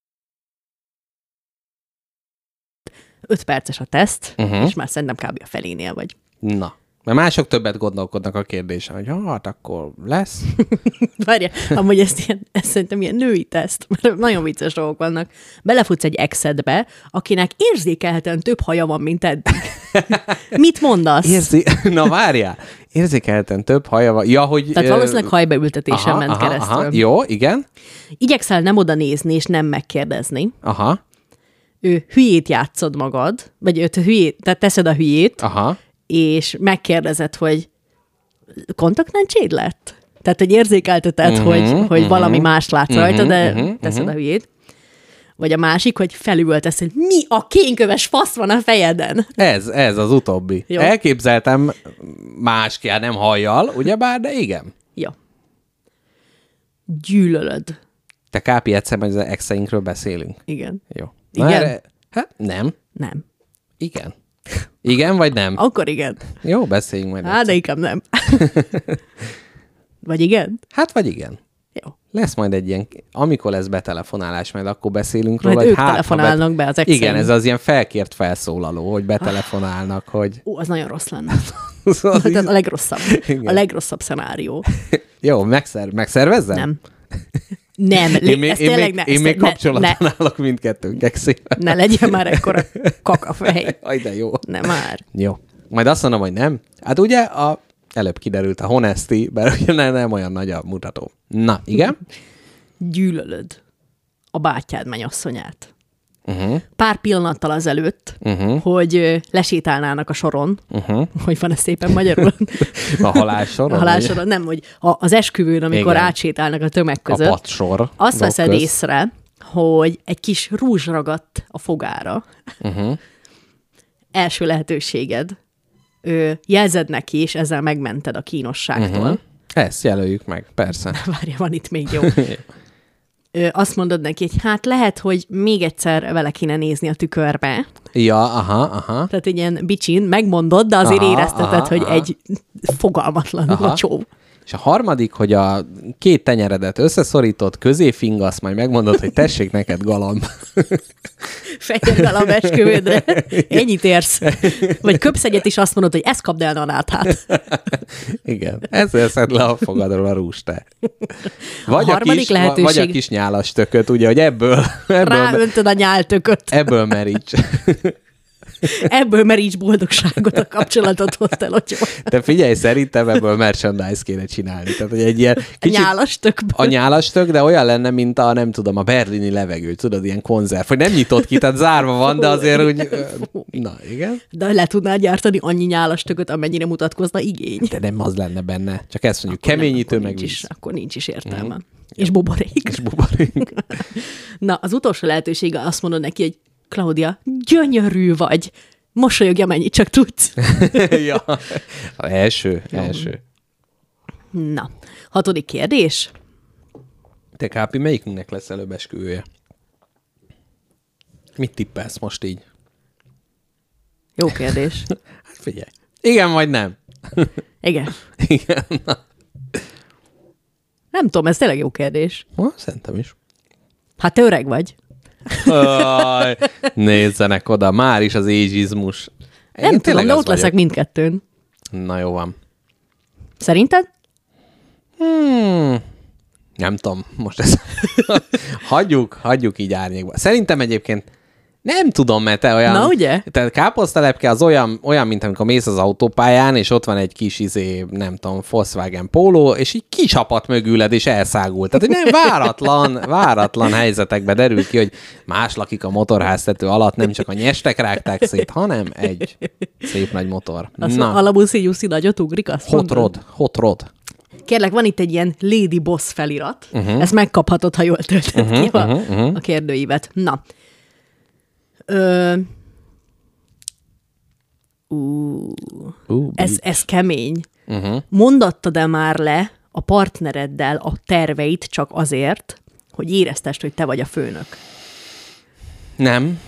öt perces a teszt, uh-huh. és már szerintem kb. a felénél vagy. Na. Mert mások többet gondolkodnak a kérdésen, hogy hát akkor lesz. Várja, amúgy ezt, ilyen, ezt szerintem ilyen női teszt, mert nagyon vicces dolgok vannak. Belefutsz egy exedbe, akinek érzékelhetően több haja van, mint eddig. Mit mondasz? Érzi... Na várjál. Érzékelten több haja van. Ja, hogy... Tehát valószínűleg hajbeültetésen ment keresztül. Aha, jó, igen. Igyekszel nem oda nézni, és nem megkérdezni. Aha, Ő hülyét játszod magad, vagy őt hülyét, tehát teszed a hülyét, aha. És megkérdezed, hogy kontaktlencséd lett? Tehát, hogy érzékelteted, uh-huh, hogy, hogy uh-huh, valami más látsz uh-huh, rajta, de uh-huh, teszed a hülyét. Vagy a másik, hogy felültesz, hogy mi a kénköves fasz van a fejeden? Ez, ez az utóbbi. Jó. Elképzeltem más kell, nem hajjal, ugyebár, de igen. Jó. Gyűlölöd. Te Kápi egyszer majd az exeinkről beszélünk. Igen. Jó. Igen? erre- Hát nem. Nem. Igen. Igen vagy nem? Akkor igen. Jó, beszéljünk majd. Egyszer. de inkább nem. Vagy igen? Hát vagy igen. Jó. Lesz majd egy ilyen, amikor lesz betelefonálás, majd akkor beszélünk Majd róla. ők hát, telefonálnak be az exeim. Igen, ez az ilyen felkért felszólaló, hogy betelefonálnak, hogy... Ó, az nagyon rossz lenne. Szóval Hát ez a legrosszabb. Igen. A legrosszabb szenárió. Jó, megszer, megszervezzem? Nem. Nem, lé- Én még, ezt én tényleg még, ne, én még kapcsolatban ne, állok mindkettőnk exével. ne legyen már ekkora kakafej. Aj, de jó. Nem már. Jó. Majd azt mondom, hogy nem. Hát ugye a, előbb kiderült a Honesty, mert ugye nem, nem olyan nagy a mutató. Na, igen? Gyűlölöd. a bátyád mennyasszonyát. Uh-huh. Pár pillanattal azelőtt, uh-huh. hogy lesétálnának a soron, uh-huh. hogy van ez szépen magyarul? A halálsoron? a halálsoron, nem, hogy a, az esküvőn, amikor Igen. átsétálnak a tömeg A között. patsor. Azt veszed köz. észre, hogy egy kis rúzs ragadt a fogára. Uh-huh. Első lehetőséged. Ö, jelzed neki, és ezzel megmented a kínosságtól. Uh-huh. Ezt jelöljük meg, persze. Várja, van itt még jó. Azt mondod neki, hogy hát lehet, hogy még egyszer vele kéne nézni a tükörbe. Ja, aha, aha. Tehát egy ilyen bicsin, megmondod, de azért Aha, érezteted, aha, hogy aha. egy fogalmatlanul Aha. csó. És a harmadik, hogy a két tenyeredet összeszorított, közé fingasz, majd megmondod, hogy tessék neked galamb. Fehér galamb esküvődre. Ennyit érsz. Vagy köpsz egyet, és azt mondod, hogy ezt kapd el nanáthát. Igen. Ezzel szed le a fogadról a rúst te. Vagy a, harmadik kis, lehetőség- vagy a kis nyálas tököt, ugye, hogy ebből, ebből, Ráöntöd a nyáltököt. ebből meríts. Ebből meríts boldogságot a kapcsolatot hoztál, hogy Te figyelj, szerintem ebből merchandise kéne csinálni. Tehát, hogy egy ilyen kicsit nyálas tökből. a nyálas tök, de olyan lenne, mint a, nem tudom, a berlini levegő, tudod, ilyen konzerv, hogy nem nyitott ki, tehát zárva van, de azért úgy, na igen. De le tudnád gyártani annyi nyálas tököt, amennyire mutatkozna igény. De nem az lenne benne. Csak ezt mondjuk, Akkor nem, keményítő akkor meg nincs is. Akkor nincs is értelme. Mm. És buborék. És buborék. Na, az utolsó lehetősége azt mondod neki, hogy Claudia, gyönyörű vagy. Mosolyogj, amennyit csak tudsz. ja. A első, első. Na, hatodik kérdés. Te Kápi, melyikünknek lesz előbb esküvője? Mit tippelsz most így? Jó kérdés. Hát figyelj. Igen, vagy nem? Igen. Igen. Na. Nem tudom, ez tényleg jó kérdés. Ha, szerintem is. Hát te öreg vagy. Aj, nézzenek oda, már is az éjizmus. Nem tudom, de ott leszek mindkettőn. Na jó van. Szerinted? Hmm. Nem tudom, most ezt hagyjuk, hagyjuk így árnyékba. Szerintem egyébként nem tudom, mert te olyan... Na, ugye? Tehát káposztelepke az olyan, olyan, mint amikor mész az autópályán, és ott van egy kis izé, nem tudom, Volkswagen póló, és így kisapat mögüled, és elszágult. Tehát, hogy nem váratlan, váratlan helyzetekbe derül ki, hogy más lakik a motorháztető alatt, nem csak a nyestek rágták szét, hanem egy szép nagy motor. Azt Na, a labuszi Jussi nagyot ugrik, azt hot mondod? rod, hot rod. Kérlek, van itt egy ilyen Lady Boss felirat. Uh-huh. Ezt megkaphatod, ha jól töltöd uh-huh, ki a, uh-huh. a kérdőívet. Na. Ö... Ú, Uh, ez, ez kemény. Uh-huh. Mondattad-e már le a partnereddel a terveit csak azért, hogy éreztest, hogy te vagy a főnök? Nem.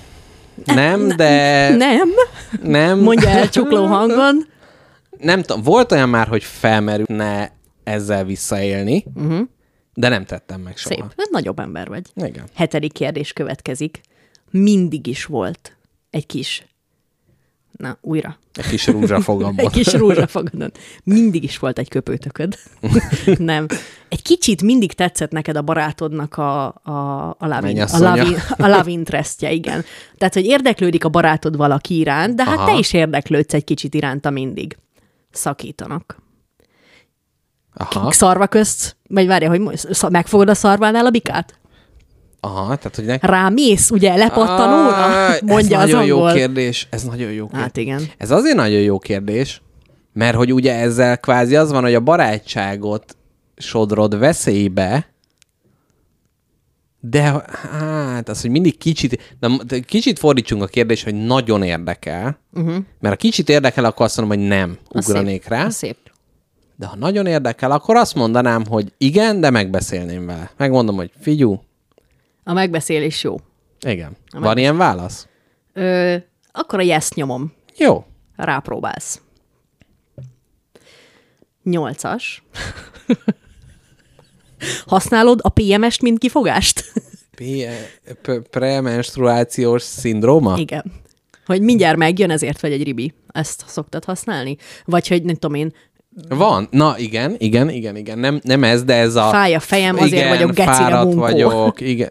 Nem, de... Nem, Nem. mondja el csukló hangon. Nem tudom, volt olyan már, hogy felmerülne ezzel visszaélni, uh-huh. de nem tettem meg soha. Szép. Ez nagyobb ember vagy. Igen. Hetedik kérdés következik. Mindig is volt egy kis... Na, újra. Egy kis rózsafogamon. Egy kis rózsafogadon. Mindig is volt egy köpőtököd. Nem. Egy kicsit mindig tetszett neked a barátodnak a, a, a, love, a, love, a love interestje, igen. Tehát, hogy érdeklődik a barátod valaki iránt, de hát Aha. te is érdeklődsz egy kicsit iránta mindig. Szakítanak. Aha, Szarva közt, vagy várja, hogy megfogod a szarvánál a bikát? Aha, tehát hogy ne... Rámész, ugye, lepattanóra? Ah, Mondja ez az nagyon angol. jó kérdés. Ez nagyon jó kérdés. Hát igen. Ez azért nagyon jó kérdés, mert hogy ugye ezzel kvázi az van, hogy a barátságot sodrod veszélybe, de hát az, hogy mindig kicsit, de kicsit fordítsunk a kérdés, hogy nagyon érdekel, uh-huh. mert ha kicsit érdekel, akkor azt mondom, hogy nem ugranék szép. rá, Az szép. de ha nagyon érdekel, akkor azt mondanám, hogy igen, de megbeszélném vele. Megmondom, hogy figyú, A megbeszélés jó. igen. Van ilyen válasz? Ö, akkor a yes nyomom. Jó. Rápróbálsz. Nyolcas. Használod a PMS-t, mint kifogást? Premenstruációs szindróma? Igen. Hogy mindjárt megjön, ezért vagy egy ribi. Ezt szoktad használni? Vagy hogy nem tudom én, Van. Na igen, igen, igen, igen. Nem, nem ez, de ez a... Fáj a fejem, azért igen, vagyok gecire fáradt munkó. vagyok, igen.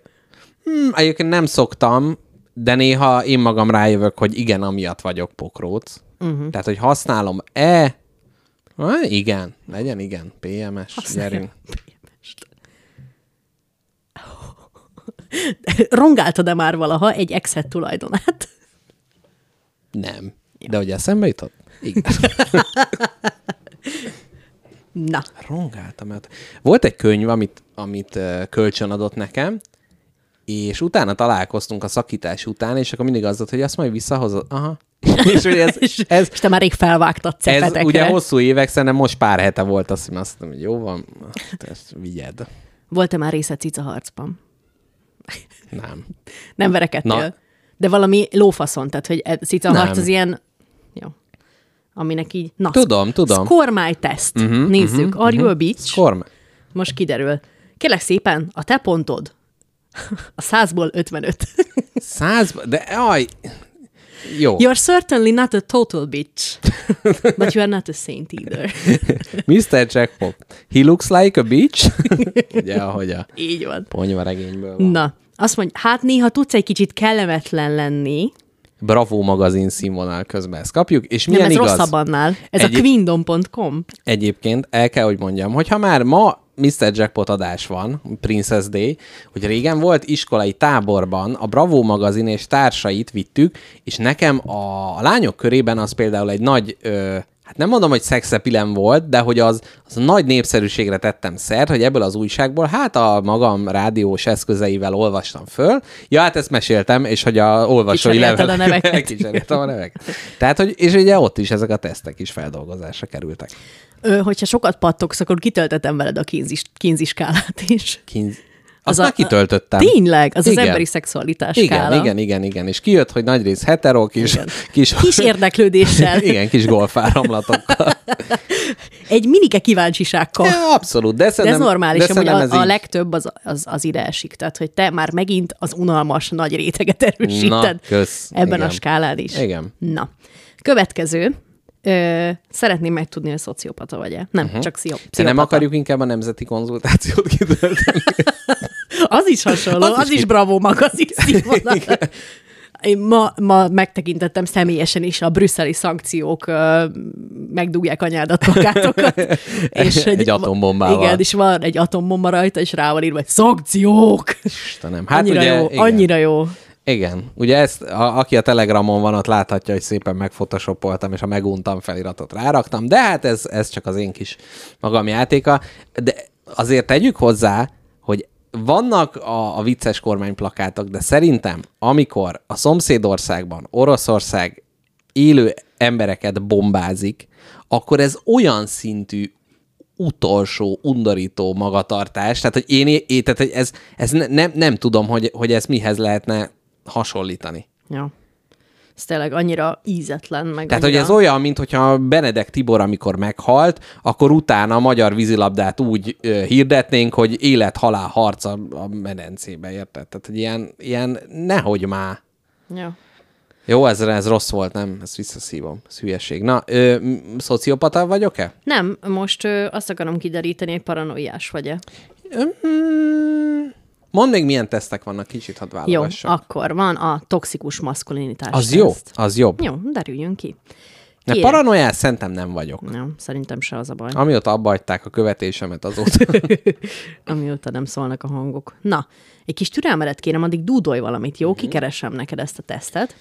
Hmm, egyébként nem szoktam, de néha én magam rájövök, hogy igen, amiatt vagyok pokróc. Uh-huh. Tehát, hogy használom-e? Ah, igen, legyen igen. PMS, gyerünk. Rongáltad-e már valaha egy exet tulajdonát? Nem. De hogy eszembe jutott? Igen. Na, Rongáltam el. Volt egy könyv, amit, amit kölcsön adott nekem, és utána találkoztunk a szakítás után, és akkor mindig az volt, hogy azt majd visszahozod. Aha. és hogy ez, és, ez, és te már rég felvágtad ez cepetekre. ugye hosszú évek, szerintem most pár hete volt, azt mondom, azt mondom, hogy jó van, hát ezt vigyed. Volt-e már része cica harcban? Nem. Nem verekedtél? Na. De valami lófaszon, tehát hogy e- cica harc az ilyen... Jó. Aminek így... Na, Tudom, tudom. Test. Uh-huh, Nézzük. Uh-huh, Are you a bitch? Korm. Most kiderül. Kérlek szépen, a te pontod a százból 55. Száz, de aj, jó. You're certainly not a total bitch, but you are not a saint either. Mr. Jackpot, he looks like a bitch. Ugye, ahogy a Így van. ponyva regényből van. Na, azt mondja, hát néha tudsz egy kicsit kellemetlen lenni. Bravo magazin színvonal közben ezt kapjuk, és Nem, milyen ez igaz? rosszabb annál. Ez Egy- a queendom.com. Egyébként el kell, hogy mondjam, hogy ha már ma Mr. Jackpot adás van, Princess Day, hogy régen volt iskolai táborban, a Bravo magazin és társait vittük, és nekem a, lányok körében az például egy nagy, ö, hát nem mondom, hogy szexepilem volt, de hogy az, az nagy népszerűségre tettem szert, hogy ebből az újságból, hát a magam rádiós eszközeivel olvastam föl. Ja, hát ezt meséltem, és hogy a olvasói Kicserélted a levelek- neveket. Kicseréltem a neveket. Tehát, hogy, és ugye ott is ezek a tesztek is feldolgozásra kerültek. Ö, hogyha sokat pattogsz, akkor kitöltetem veled a kínzis, kínziskálát is. Kínz... Az Azt már a- kitöltöttem. Tényleg? Az Igen. az emberi szexualitás Igen, skála. igen, igen, igen. És kijött, hogy nagyrészt hetero, kis, Igen. kis, Kis érdeklődéssel. igen, kis golfáramlatokkal. Egy minike kíváncsisággal. Ja, abszolút, de De ez szerintem, normális, de szerintem a, ez a így. legtöbb az, az, az ide esik. Tehát, hogy te már megint az unalmas nagy réteget erősíted Na, kösz. ebben Igen. a skálán is. Igen. Na, következő. Ö, szeretném megtudni, hogy szociopata vagy-e. Nem, uh-huh. csak szió, De nem pszichopata. akarjuk inkább a nemzeti konzultációt kitölteni. Az is hasonló, az, Az is is bravo magazin színvonal. Én ma, ma megtekintettem személyesen is a brüsszeli szankciók ö, megdugják anyádat plakátokat. és Egy atombombával. Igen, és van egy atombomba rajta, és rá van írva, hogy szankciók! Istenem. Hát annyira ugye, jó, igen. annyira jó. Igen. Ugye ezt, a, aki a Telegramon van, ott láthatja, hogy szépen megfotoshopoltam, és a meguntam feliratot ráraktam, de hát ez, ez csak az én kis magam játéka. De azért tegyük hozzá, hogy vannak a, a vicces kormányplakátok, de szerintem, amikor a szomszédországban Oroszország élő embereket bombázik, akkor ez olyan szintű utolsó, undorító magatartás. Tehát, hogy én, én tehát, hogy ez, ez ne, nem, nem tudom, hogy, hogy ez mihez lehetne hasonlítani. Ja. Ez tényleg annyira ízetlen, meg Tehát, annyira... hogy ez olyan, mint hogyha Benedek Tibor, amikor meghalt, akkor utána a magyar vízilabdát úgy ö, hirdetnénk, hogy élet-halál harc a, a medencébe, érted? Tehát, hogy ilyen, ilyen nehogy már. Ja. Jó, ez, ez rossz volt, nem? Ezt visszaszívom. Ez hülyeség. Na, ö, szociopata vagyok-e? Nem, most ö, azt akarom kideríteni, hogy paranoiás vagy-e. Mm, Mondd még, milyen tesztek vannak, kicsit hadd Jó, válogassak. akkor van a toxikus maszkulinitás Az teszt. jó, az jobb. Jó, derüljön ki. Kérek. paranoiás szerintem nem vagyok. Nem, szerintem se az a baj. Amióta abba hagyták a követésemet azóta. Amióta nem szólnak a hangok. Na, egy kis türelmedet kérem, addig dúdolj valamit, jó? Kikeresem neked ezt a tesztet.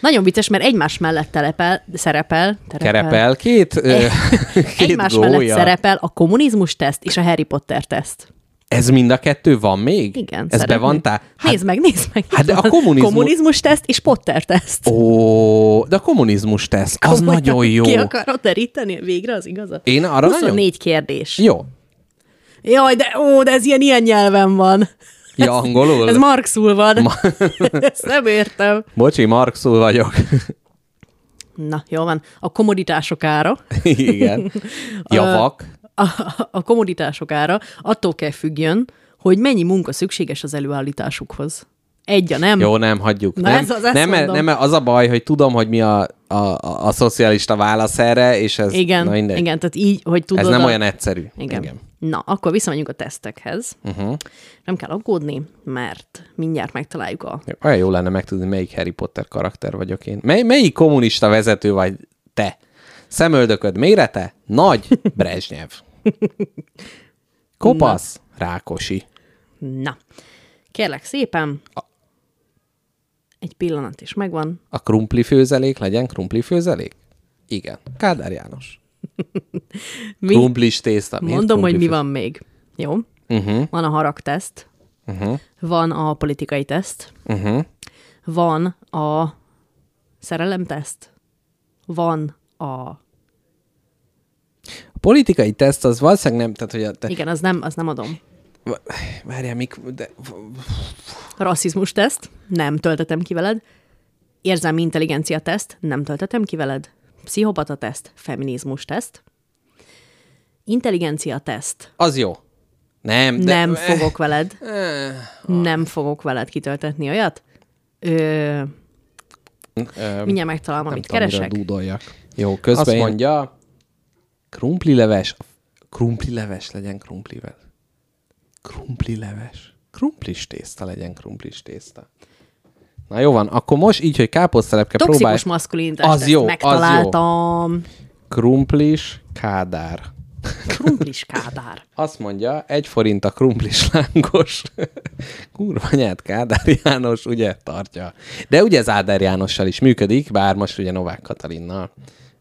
Nagyon vicces, mert egymás mellett telepel, szerepel, terepel, Kerepel, két, ö, két egymás mellett gólya. szerepel a kommunizmus teszt és a Harry Potter teszt. Ez mind a kettő van még? Igen. Ez be van tá? Hát, nézd meg, nézd meg. hát de a kommunizmus- Kommunizmus teszt és Potter teszt. Ó, de a kommunizmus tesz, az Komolyan nagyon jó. Ki akarod deríteni végre, az igazat? Én arra 24 nagyon... kérdés. Jó. Jaj, de, ó, de ez ilyen, ilyen nyelven van. Ja, angolul? Ez marxul van. Ma... Ezt nem értem. Bocsi, Marxul vagyok. Na, jó van. A komoditások ára, Igen. Javak. A, a komoditások ára attól kell függjön, hogy mennyi munka szükséges az előállításukhoz. Egy a nem. Jó, nem, hagyjuk. Na nem, ez az, nem, mondom. nem, az a baj, hogy tudom, hogy mi a, a, a, a szocialista válasz erre, és ez... Igen, na mindegy. igen, tehát így, hogy tudod... Ez nem a... olyan egyszerű. Igen. igen. Na, akkor visszamegyünk a tesztekhez. Uh-huh. Nem kell aggódni, mert mindjárt megtaláljuk a... Olyan jó lenne megtudni, melyik Harry Potter karakter vagyok én. Mely, melyik kommunista vezető vagy? Szemöldököd mérete? Nagy Brezsnyev. Kopasz? Rákosi. Na, Kérlek szépen. Egy pillanat is megvan. A krumpli főzelék legyen krumpli főzelék? Igen. Kádár János. Mi? Krumplis tészta. Miért Mondom, hogy krumpli mi fő- van még. Jó? Uh-huh, Van a haragteszt, uh-huh, van a politikai teszt, uh-huh. van a szerelemteszt, van a... A politikai teszt az valószínűleg nem, tehát hogy a, te, Igen, az nem, az nem adom. várjál, mik, de, Rasszizmus teszt, nem töltetem ki veled. Érzelmi intelligencia teszt, nem töltetem ki veled. Pszichopata teszt, feminizmus teszt. Intelligencia teszt, az jó. Nem, de, nem fogok veled, Eh, nem fogok veled kitöltetni olyat. Ö, mindjárt megtalálom, nem amit tudom, keresek. dúdoljak. Jó, közben Azt én... mondja, Krumpli leves. Krumpli leves legyen krumplivel. Krumpli leves. Krumplis tészta legyen krumplis tészta. Na jó van, akkor most így, hogy káposztelepke próbálj. Toxikus maszkulinitás Az jó, az jó. megtaláltam. Krumplis kádár. Krumplis kádár. Azt mondja, egy forint a krumplis lángos. Kurva anyát, Kádár János, ugye, tartja. De ugye az Áder Jánossal is működik, bár most ugye Novák Katalinnal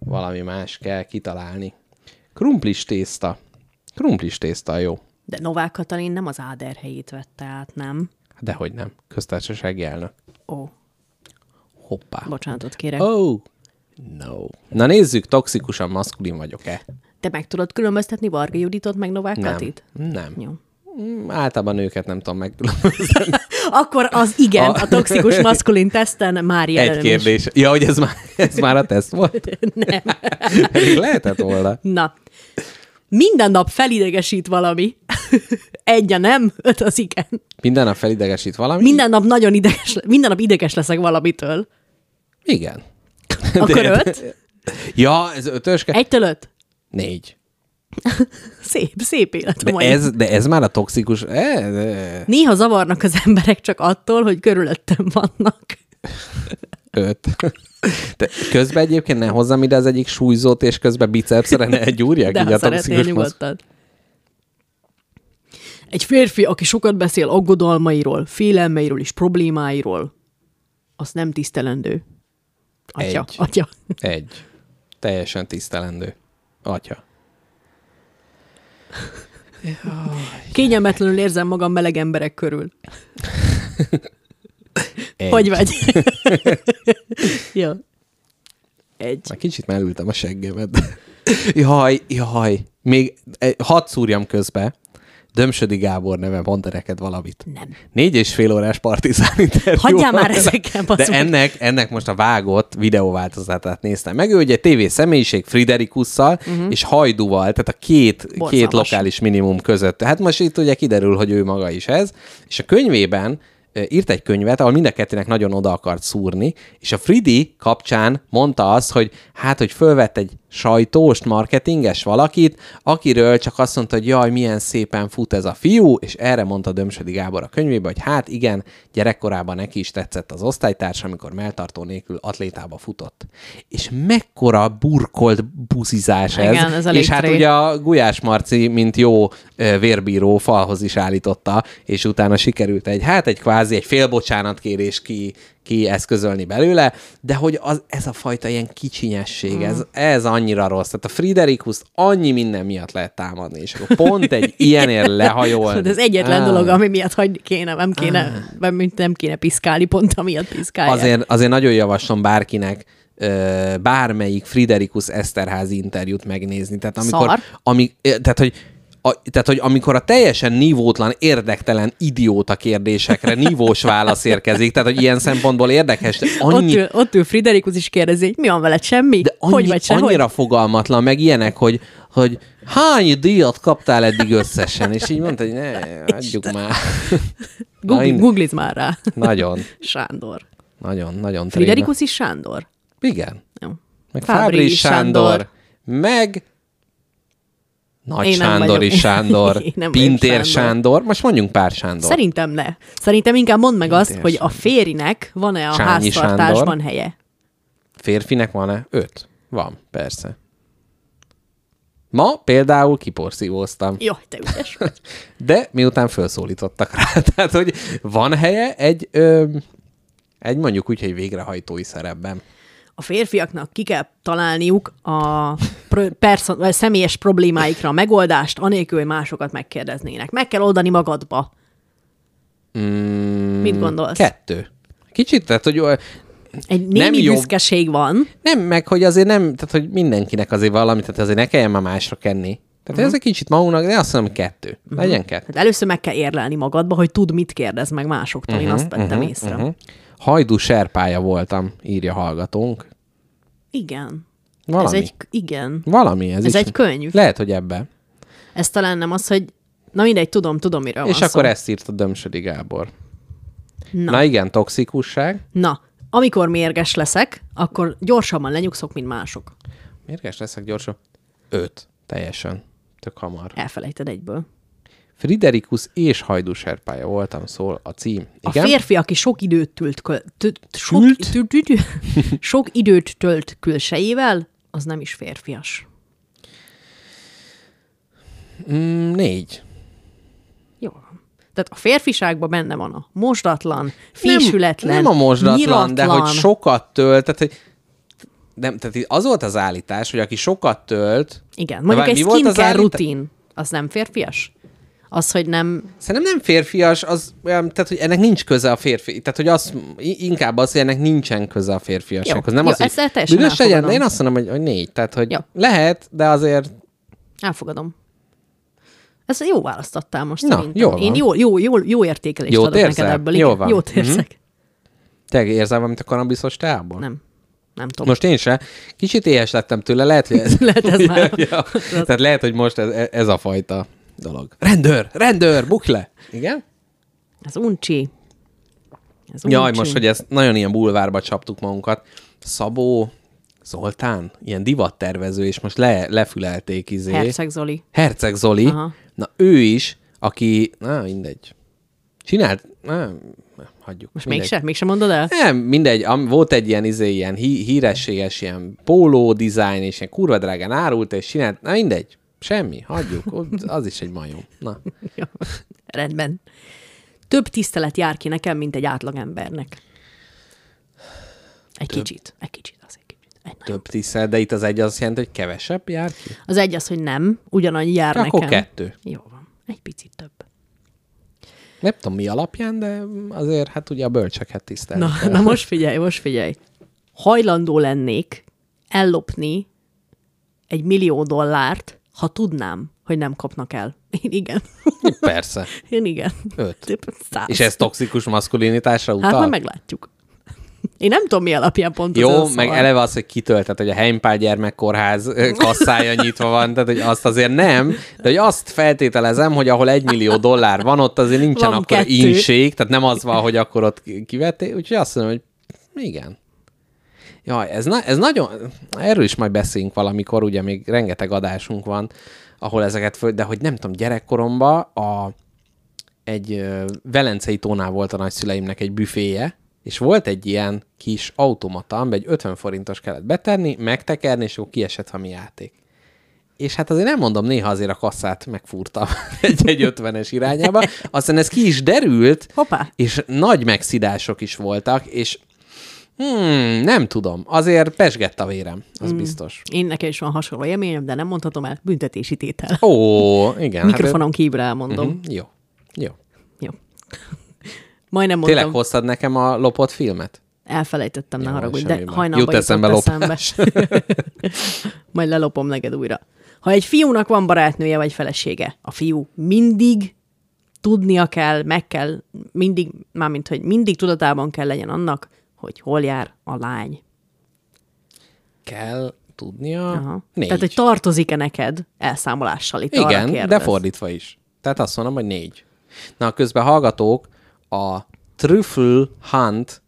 valami más kell kitalálni. Krumplis tészta. Krumplis tészta jó. De Novák Katalin nem az Áder helyét vette át, nem? Dehogy nem. Köztársasági elnök. Ó, Hoppá. bocsánatot kérek. Oh, no. Na nézzük, toxikusan maszkulin vagyok-e? Te meg tudod különböztetni Varga Juditot meg Novák Nem. Katit? Nem. Jó. Mm, Általában őket nem tudom megkülönböztetni. Akkor az igen, A- a, toxikus maszkulin teszten már jelen Egy is. kérdés. Ja, hogy ez már, ez már a teszt volt? Nem. Pedig lehetett volna. Na. Minden nap felidegesít valami. Egy a nem, öt az igen. Minden nap felidegesít valami? Minden nap nagyon ideges, minden nap ideges leszek valamitől. Igen. Akkor De- öt? Ja, ez ötöske? Egytől öt? Négy. Szép, szép élet. De ez, de ez már a toxikus... E, de, Néha zavarnak az emberek csak attól, hogy körülöttem vannak. öt. De közben egyébként ne hozzam ide az egyik súlyzót, és közben bicepsre ne gyúrják De így a toxikus nyugodtan. Egy férfi, aki sokat beszél aggodalmairól, félelmeiről és problémáiról, az nem tisztelendő. Atya, Egy. atya. Egy. Teljesen tisztelendő. Atya. Kényelmetlenül érzem magam meleg emberek körül. Egy. Hogy vagy? Jó. Egy. Már kicsit már a seggemet. jaj, jaj. Még eh, hadd szúrjam közbe. Dömsödi Gábor neve mondta neked valamit. Nem. Négy és fél órás partizán interjú. Hagyjál már ezekkel, De ennek, ennek most a vágott videóváltozatát néztem meg. Ő ugye TV személyiség Friderikusszal uh-huh. és Hajduval, tehát a két, két Borzalmas. lokális minimum között. Hát most itt ugye kiderül, hogy ő maga is ez. És a könyvében írt egy könyvet, ahol mind a kettőnek nagyon oda akart szúrni, és a Fridi kapcsán mondta azt, hogy hát, hogy fölvett egy sajtóst, marketinges valakit, akiről csak azt mondta, hogy jaj, milyen szépen fut ez a fiú, és erre mondta Dömsödi Gábor a könyvében, hogy hát igen, gyerekkorában neki is tetszett az osztálytárs, amikor melltartó nélkül atlétába futott. És mekkora burkolt buzizás ez. Igen, ez és hát tré. ugye a Gulyás Marci, mint jó vérbíró falhoz is állította, és utána sikerült egy, hát egy kvázi, egy félbocsánatkérés ki, ki eszközölni belőle, de hogy az, ez a fajta ilyen kicsinyesség, Mm. ez, ez annyira rossz. Tehát a Friderikuszt annyi minden miatt lehet támadni, és akkor pont egy ilyenért lehajolni. De ez egyetlen Á. dolog, ami miatt hagy kéne, nem kéne, nem, nem kéne piszkálni, pont amiatt piszkálják. Azért, azért nagyon javaslom bárkinek bármelyik Friderikus Eszterházi interjút megnézni. Tehát amikor, Szar. ami, tehát, hogy a, tehát, hogy amikor a teljesen nívótlan, érdektelen, idióta kérdésekre nívós válasz érkezik, tehát, hogy ilyen szempontból érdekes, de annyi, Ott, ül, ott ül Friderikus is kérdezi, hogy mi van veled, semmi? de annyi, hogy vagy sehogy? annyira fogalmatlan, meg ilyenek, hogy, hogy hány díjat kaptál eddig összesen, és így mondta, hogy ne, adjuk már. Na, Google, Googliz már rá. Nagyon, Sándor. nagyon, nagyon. Friderikus is Sándor? Igen. Jó. Meg Fábri Fábri Sándor, Sándor. meg Nagy Én Sándor is Sándor, nem Pintér Sándor. Sándor. most mondjunk pár Sándor. Szerintem ne. Szerintem inkább mondd meg azt, Pintér hogy a Sándor. férinek van-e a Sányi háztartásban Sándor. helye. Férfinek van-e? Öt. Van, persze. Ma például kiporszívóztam. Jó, te ügyes vagy. De miután felszólítottak rá, tehát hogy van helye egy, ö, egy mondjuk úgy, hogy végrehajtói szerepben. A férfiaknak ki kell találniuk a pro- perso- vagy személyes problémáikra a megoldást, anélkül, hogy másokat megkérdeznének. Meg kell oldani magadba. Mm, Mit gondolsz? Kettő. Kicsit, tehát, hogy Egy Nem némi jobb. büszkeség van. nem, meg hogy azért nem, tehát hogy mindenkinek azért valami, tehát azért ne kelljen már másra kenni. Tehát Mhm. uh-huh. ez egy kicsit magunknak, de azt mondom, hogy kettő. Uh-huh. Legyen kettő. Hát először meg kell érlelni magadba, hogy tud, mit kérdez meg másoktól. Én azt vettem Mhm, észre. mhm. Hajdú serpája voltam, írja hallgatónk. Igen. Valami. Ez egy, igen. Valami ez, Ez egy könyv. Lehet, hogy ebbe. Ez talán nem az, hogy Na mindegy, tudom, tudom, miről És van akkor szó. ezt írta Dömsödi Gábor. Na. Na igen, toxikusság. Na, amikor mérges leszek, akkor gyorsabban lenyugszok, mint mások. Mérges leszek gyorsan? Öt. Teljesen. Tök hamar. Elfelejted egyből. Friderikus és Hajdú serpája voltam, szól a cím. A Igen? férfi, aki sok időt tült, köl, tült, sok, Tült? tült, sok időt tölt külsejével, az nem is férfias. Mm, négy. Jó. Tehát a férfiságban benne van a mosdatlan, fésületlen, nem, nem a mosdatlan, de hogy sokat tölt, tehát hogy nem, tehát az volt az állítás, hogy aki sokat tölt, Igen, mondjuk egy skincare állítás? rutin, az nem férfias? Az, hogy nem... Szerintem nem férfias, az olyan, tehát hogy ennek nincs köze a férfi. Tehát, hogy az, inkább az, hogy ennek nincsen köze a férfiassághoz. Nem Jó, az, hogy büdös legyen, én azt mondom, hogy, hogy négy. Tehát, hogy Jó. lehet, de azért Elfogadom. Ezt jó választottál most Na, szerintem. jól van. Én jó, jó, jó, jó értékelést Jót adok érzel? neked ebből. Jó Igen, van. Jót érzek. te érzel valamit a kanabiszos teából? Nem. Nem tudom. Most én se. Kicsit éhes lettem tőle, lehet, hogy ez... Lehet ez már. ja, tehát lehet, hogy most ez, ez a fajta dolog. Rendőr! Rendőr! Bukj le! Igen? Ez uncsi. Ez uncsi. Jaj, most, hogy ezt nagyon ilyen bulvárba csaptuk magunkat. Szabó Zoltán, ilyen divattervező, és most le, lefülelték izé. Herceg Zoli. Herceg Zoli. Aha. Na ő is, aki, na mindegy. Csinált, na, hagyjuk. Most mindegy. mégsem? Mégsem mondod el? Nem, mindegy, am, volt egy ilyen, izé, ilyen hí, hírességes ilyen póló dizájn, és ilyen kurva drágán árult, és csinált, na mindegy, semmi, hagyjuk, az is egy majom. Na, Jó. Rendben. Több tisztelet jár ki nekem, mint egy átlagembernek. Egy kicsit. Egy kicsit, az egy kicsit. Egy több tisztel, de itt az egy az jelenti, hogy kevesebb jár ki? Az egy az, hogy nem, ugyanannyi jár Akkor nekem. kettő. Jó van. Egy picit több. Nem tudom mi alapján, de azért hát ugye a bölcseket tisztelni Na, na most figyelj, most figyelj. Hajlandó lennék ellopni egy millió dollárt, ha tudnám, hogy nem kapnak el. Én igen. Persze. Én igen. Öt. Száz. És ez toxikus maszkulinitásra utal? Hát majd meglátjuk. Én nem tudom, mi alapján pont Jó, meg szóval. eleve az, hogy kitöltet, hogy a Heimpál gyermekkórház kasszája nyitva van, tehát hogy azt azért nem, de hogy azt feltételezem, hogy ahol egy millió dollár van, ott azért nincsen Van akkor kettő. ínség, tehát nem az van, hogy akkor ott ki- kivették, úgyhogy azt mondom, hogy igen. Jaj, ez, na, ez nagyon, erről is majd beszélünk valamikor, ugye még rengeteg adásunk van, ahol ezeket föl, de hogy nem tudom, gyerekkoromban a, egy Velencei tónál volt a nagyszüleimnek egy büféje, és volt egy ilyen kis automata, amiben egy 50 forintos kellett betenni, megtekerni, és akkor kiesett valami játék. És hát azért nem mondom, néha azért a kasszát megfúrtam egy, egy 50-es irányába. Aztán ez ki is derült, Hoppá. és nagy megszidások is voltak, és hmm, nem tudom, azért pesgett a vérem, az mm. biztos. Én nekem is van hasonló élményem, de nem mondhatom el. Büntetési tétel. Ó, igen. Mikrofonon kívül elmondom. Hát, mhm, jó, jó. Jó. Majdnem mondtam. Tényleg hoztad nekem a lopott filmet? Elfelejtettem, ne Jó, haragudj, semmi de hajnalban Jut eszembe lopás. Majd lelopom neked újra. Ha egy fiúnak van barátnője vagy felesége, a fiú mindig tudnia kell, meg kell, mindig, mármint, hogy mindig tudatában kell legyen annak, hogy hol jár a lány. Kell tudnia. Aha. Négy. Tehát, hogy tartozik-e neked elszámolással itt arra Igen, de kérdez. fordítva is. Tehát azt mondom, hogy négy. Na, közben hallgatók a Truffle Hunt,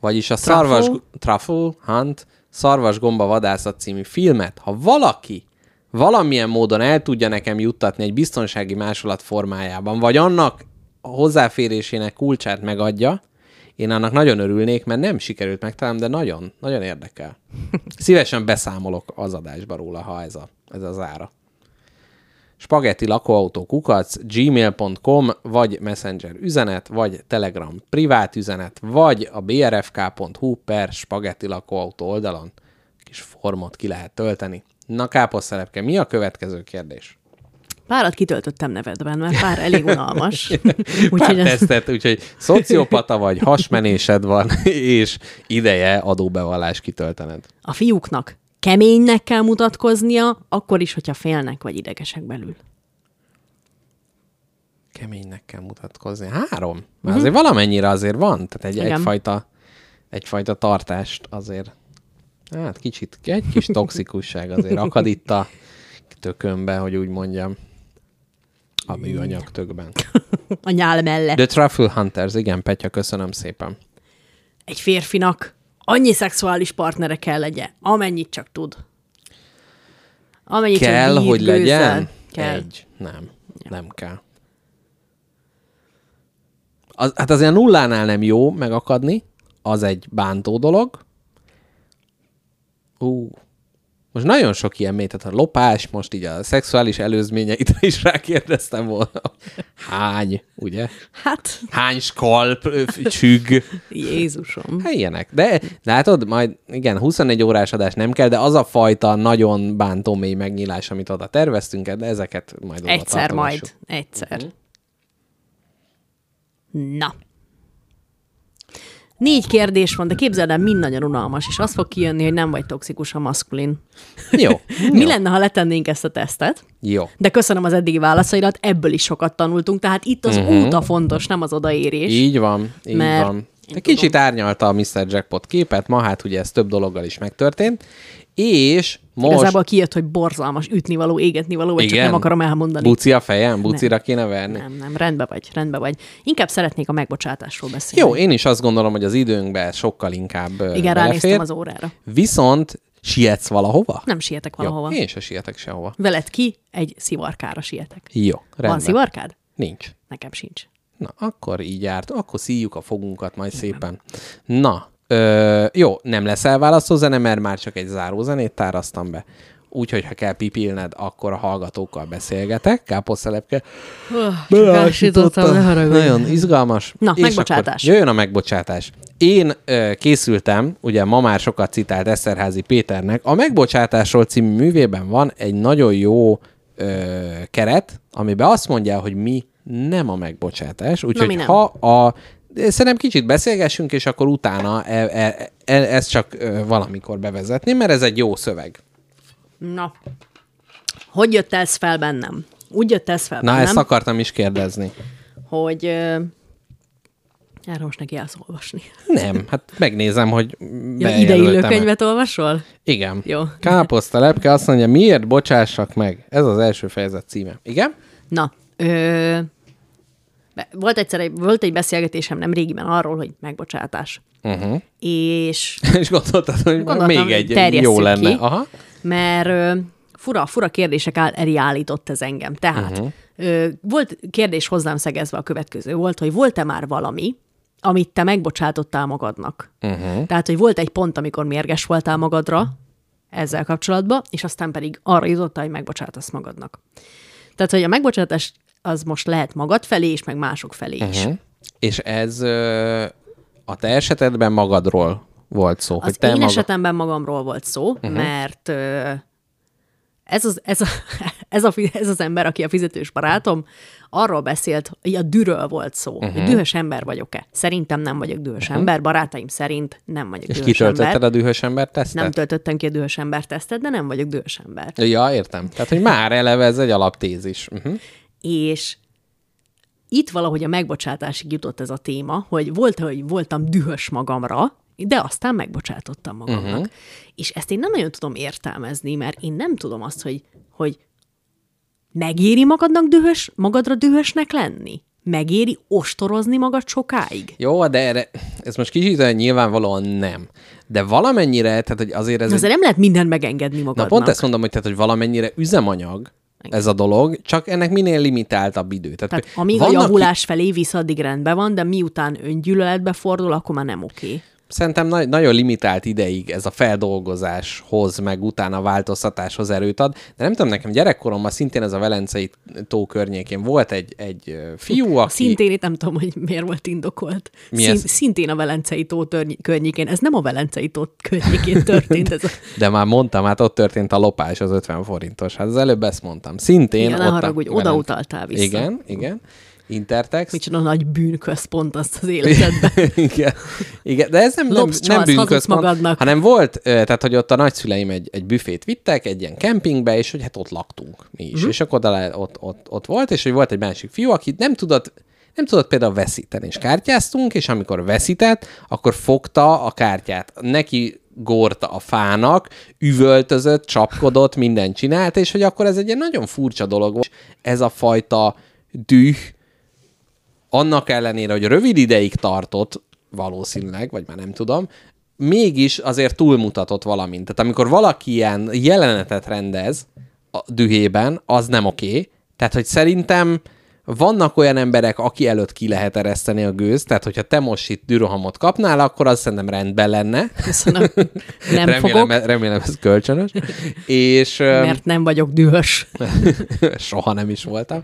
vagyis a Truffle? Szarvas... Truffle Hunt, Szarvas Gomba Vadászat című filmet, ha valaki valamilyen módon el tudja nekem juttatni egy biztonsági másolat formájában, vagy annak hozzáférésének kulcsát megadja, én annak nagyon örülnék, mert nem sikerült megtalálnom, de nagyon, nagyon érdekel. Szívesen beszámolok az adásba róla, ha ez, a, ez az ára. spagetti lakóautó kukac, gmail.com, vagy messenger üzenet, vagy telegram privát üzenet, vagy a brfk.hu per spagetti lakóautó oldalon kis formot ki lehet tölteni. Na káposztelepke, mi a következő kérdés? Párat kitöltöttem nevedben, mert pár elég unalmas. Úgyhogy ez- tesztet, úgyhogy szociopata vagy, hasmenésed van, és ideje adóbevallás kitöltened. a fiúknak keménynek kell mutatkoznia, akkor is, hogyha félnek vagy idegesek belül. Keménynek kell mutatkozni. Három? Mert azért valamennyire azért van. Tehát egy. Igen. egyfajta, egyfajta tartást azért. Hát kicsit, egy kis toxikusság azért akad itt a tökönbe, hogy úgy mondjam. A műanyag tökben. A nyál mellett. The Truffle Hunters, igen, Petya, köszönöm szépen. Egy férfinak annyi szexuális partnere kell legyen, amennyit csak tud. Amennyit kell, csak hogy legyen? gőzzel. Kell. Egy. Nem, nem kell. Az, hát azért nullánál nem jó megakadni, az egy bántó dolog. Ú, most nagyon sok ilyen mély, tehát a lopás, most így a szexuális előzményeitre is rákérdeztem volna. Hány, ugye? Hát, Hány skalp, csügg. Jézusom. Hát ilyenek. De látod, majd igen, 24 órás adás nem kell, de az a fajta nagyon bántó mély megnyílás, amit oda terveztünk, de ezeket majd oda Egyszer tartogassuk. majd. Egyszer. Na. Négy kérdés van, de képzeld el, mind nagyon unalmas, és az fog kijönni, hogy nem vagy toxikus a maszkulin. Jó. Mi jó. lenne, ha letennénk ezt a tesztet? Jó. De köszönöm az eddigi válaszaidat, ebből is sokat tanultunk, tehát itt az uh-huh. út a fontos, nem az odaérés. Így van, így Mert van. én kicsit árnyalta a Mr. Jackpot képet, ma hát ugye ez több dologgal is megtörtént, és most... Igazából kijött, hogy borzalmas, ütnivaló, égetnivaló, vagy csak Igen? nem akarom elmondani. Buci a fejem? Bucira kéne verni? Nem, nem, rendben vagy, rendben vagy. Inkább szeretnék a megbocsátásról beszélni. Jó, én is azt gondolom, hogy az időnkbe sokkal inkább Igen, belefér. ránéztem az órára. Viszont sietsz valahova? Nem sietek valahova. Jó, én se sietek sehova. Veled ki, egy szivarkára sietek. Jó, rendben. Van szivarkád? Nincs. Nekem sincs. Na, akkor így járt. Akkor szíjuk a fogunkat majd szépen. Na, ö, jó, nem lesz elválasztó zene, mert már csak egy záró zenét táraztam be. Úgyhogy, ha kell pipilned, akkor a hallgatókkal beszélgetek. Káposztelepke. Beásítottam, ne haragudj. Nagyon izgalmas. Na, És megbocsátás. Jöjjön a megbocsátás. Én ö, készültem, ugye ma már sokat citált Eszterházi Péternek, a Megbocsátásról című művében van egy nagyon jó ö, keret, amiben azt mondja, hogy mi nem a megbocsátás. Úgyhogy ha a Szerintem kicsit beszélgessünk, és akkor utána e, e, e, ezt csak valamikor bevezetni, mert ez egy jó szöveg. Na. Hogy jött ez fel bennem? Úgy jött ez fel Na, bennem, ezt akartam is kérdezni. hogy... Ö, erre most neki állsz olvasni. Nem, hát megnézem, hogy Ja, ideillő könyvet olvasol? Igen. Jó. Káposzta lepke azt mondja, miért bocsássak meg? Ez az első fejezet címe. Igen? Na, ö, volt egyszer egy, volt egy beszélgetésem nem régiben arról, hogy megbocsátás. Uh-huh. És És gondoltad, hogy Gondoltam, még egy jó lenne. ki. Aha. mert fura, fura kérdések elé állított ez engem. Tehát uh-huh. volt kérdés hozzám szegezve a következő volt, hogy volt-e már valami, amit te megbocsátottál magadnak. Uh-huh. Tehát, hogy volt egy pont, amikor mérges voltál magadra ezzel kapcsolatban, és aztán pedig arra jutottál, hogy megbocsátasz magadnak. Tehát, hogy a megbocsátás az most lehet magad felé is, meg mások felé is. Uh-huh. És ez a te esetedben magadról volt szó. hogy Az te én maga... esetemben magamról volt szó, uh-huh. mert ez az, ez, a, ez, a, ez az ember, aki a fizetős barátom, arról beszélt, hogy a düről volt szó, uh-huh. hogy dühös ember vagyok-e. Szerintem nem vagyok dühös uh-huh. ember, barátaim szerint nem vagyok És dühös kitöltötted ember. a dühös ember tesztet? Nem töltöttem ki a dühös ember tesztet, de nem vagyok dühös ember. Ja, értem. Tehát, hogy már eleve ez egy alaptézis. Uh-huh. És itt valahogy a megbocsátásig jutott ez a téma, hogy volt, hogy voltam dühös magamra, de aztán megbocsátottam magamnak. Uh-huh. És ezt én nem nagyon tudom értelmezni, mert én nem tudom azt, hogy, hogy megéri magadnak dühös, magadra dühösnek lenni? Megéri ostorozni magad sokáig? Jó, de erre, ez most kicsit nyilvánvalóan nem. De valamennyire, tehát hogy azért ez... egy- Azért nem lehet mindent megengedni Na magadnak. pont ezt mondom, hogy, tehát, hogy valamennyire üzemanyag ez a dolog, csak ennek minél limitáltabb idő. Tehát, Tehát amíg a javulás felé visz, addig rendben van, de miután öngyűlöletbe fordul, akkor már nem oké. Szerintem na- nagyon limitált ideig ez a feldolgozáshoz, meg utána változtatáshoz erőt ad. De nem tudom, nekem gyerekkoromban szintén ez a Velencei tó környékén volt egy, egy fiú, aki... Szintén itt nem tudom, hogy miért volt indokolt. Mi Szín, ez? szintén a Velencei tó törny- környékén. Ez nem a Velencei tó környékén történt. Ez a... De már mondtam, hát ott történt a lopás az 50 forintos. Hát az előbb ezt mondtam. Szintén Igen, ott a haragudj, Velence- odautaltál vissza. Igen, igen. Intertext. Micsoda nagy bűnközpont azt az életedben. igen. igen, de ez nem, nem, nem bűnközpont, magadnak. hanem volt, tehát hogy ott a nagyszüleim egy, egy büfét vittek, egy ilyen kempingbe, és hogy hát ott laktunk mi is. Uh-huh. És akkor oda, ott, ott, ott volt, és hogy volt egy másik fiú, aki nem tudott nem tudott például veszíteni, és kártyáztunk, és amikor veszített, akkor fogta a kártyát. Neki górta a fának, üvöltözött, csapkodott, mindent csinált, és hogy akkor ez egy ilyen nagyon furcsa dolog volt. Ez a fajta düh, annak ellenére, hogy rövid ideig tartott, valószínűleg, vagy már nem tudom, mégis azért túlmutatott valamint. Tehát amikor valaki ilyen jelenetet rendez a dühében, az nem oké. Tehát, hogy szerintem vannak olyan emberek, aki előtt ki lehet ereszteni a gőz, tehát hogyha te most itt dürohamot kapnál, akkor az szerintem rendben lenne. Köszönöm. Nem remélem, fogok, remélem ez kölcsönös. És, mert nem vagyok dühös. soha nem is voltam.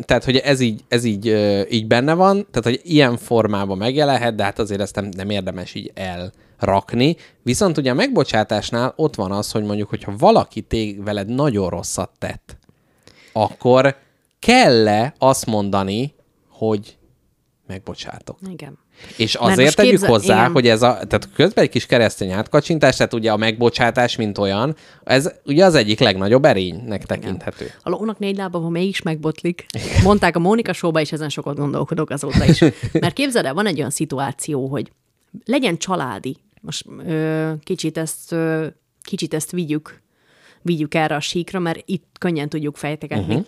Tehát, hogy ez így, ez így, így benne van, tehát, hogy ilyen formában megjelenhet, de hát azért ezt nem, nem érdemes így elrakni. Viszont ugye a megbocsátásnál ott van az, hogy mondjuk, hogyha valaki tég veled nagyon rosszat tett, akkor kell-e azt mondani, hogy megbocsátok. Igen. És azért tegyük képzel- hozzá, igen. hogy ez a, tehát közben egy kis keresztény átkacsintás, tehát ugye a megbocsátás, mint olyan, ez ugye az egyik legnagyobb erénynek tekinthető. A lónak négy lába van, mégis megbotlik. Mondták a Mónika showba, és ezen sokat gondolkodok azóta is. Mert képzeld el, van egy olyan szituáció, hogy legyen családi. Most ö, kicsit ezt, ö, kicsit ezt vigyük, vigyük erre a síkra, mert itt könnyen tudjuk fejtegetni. Uh-huh.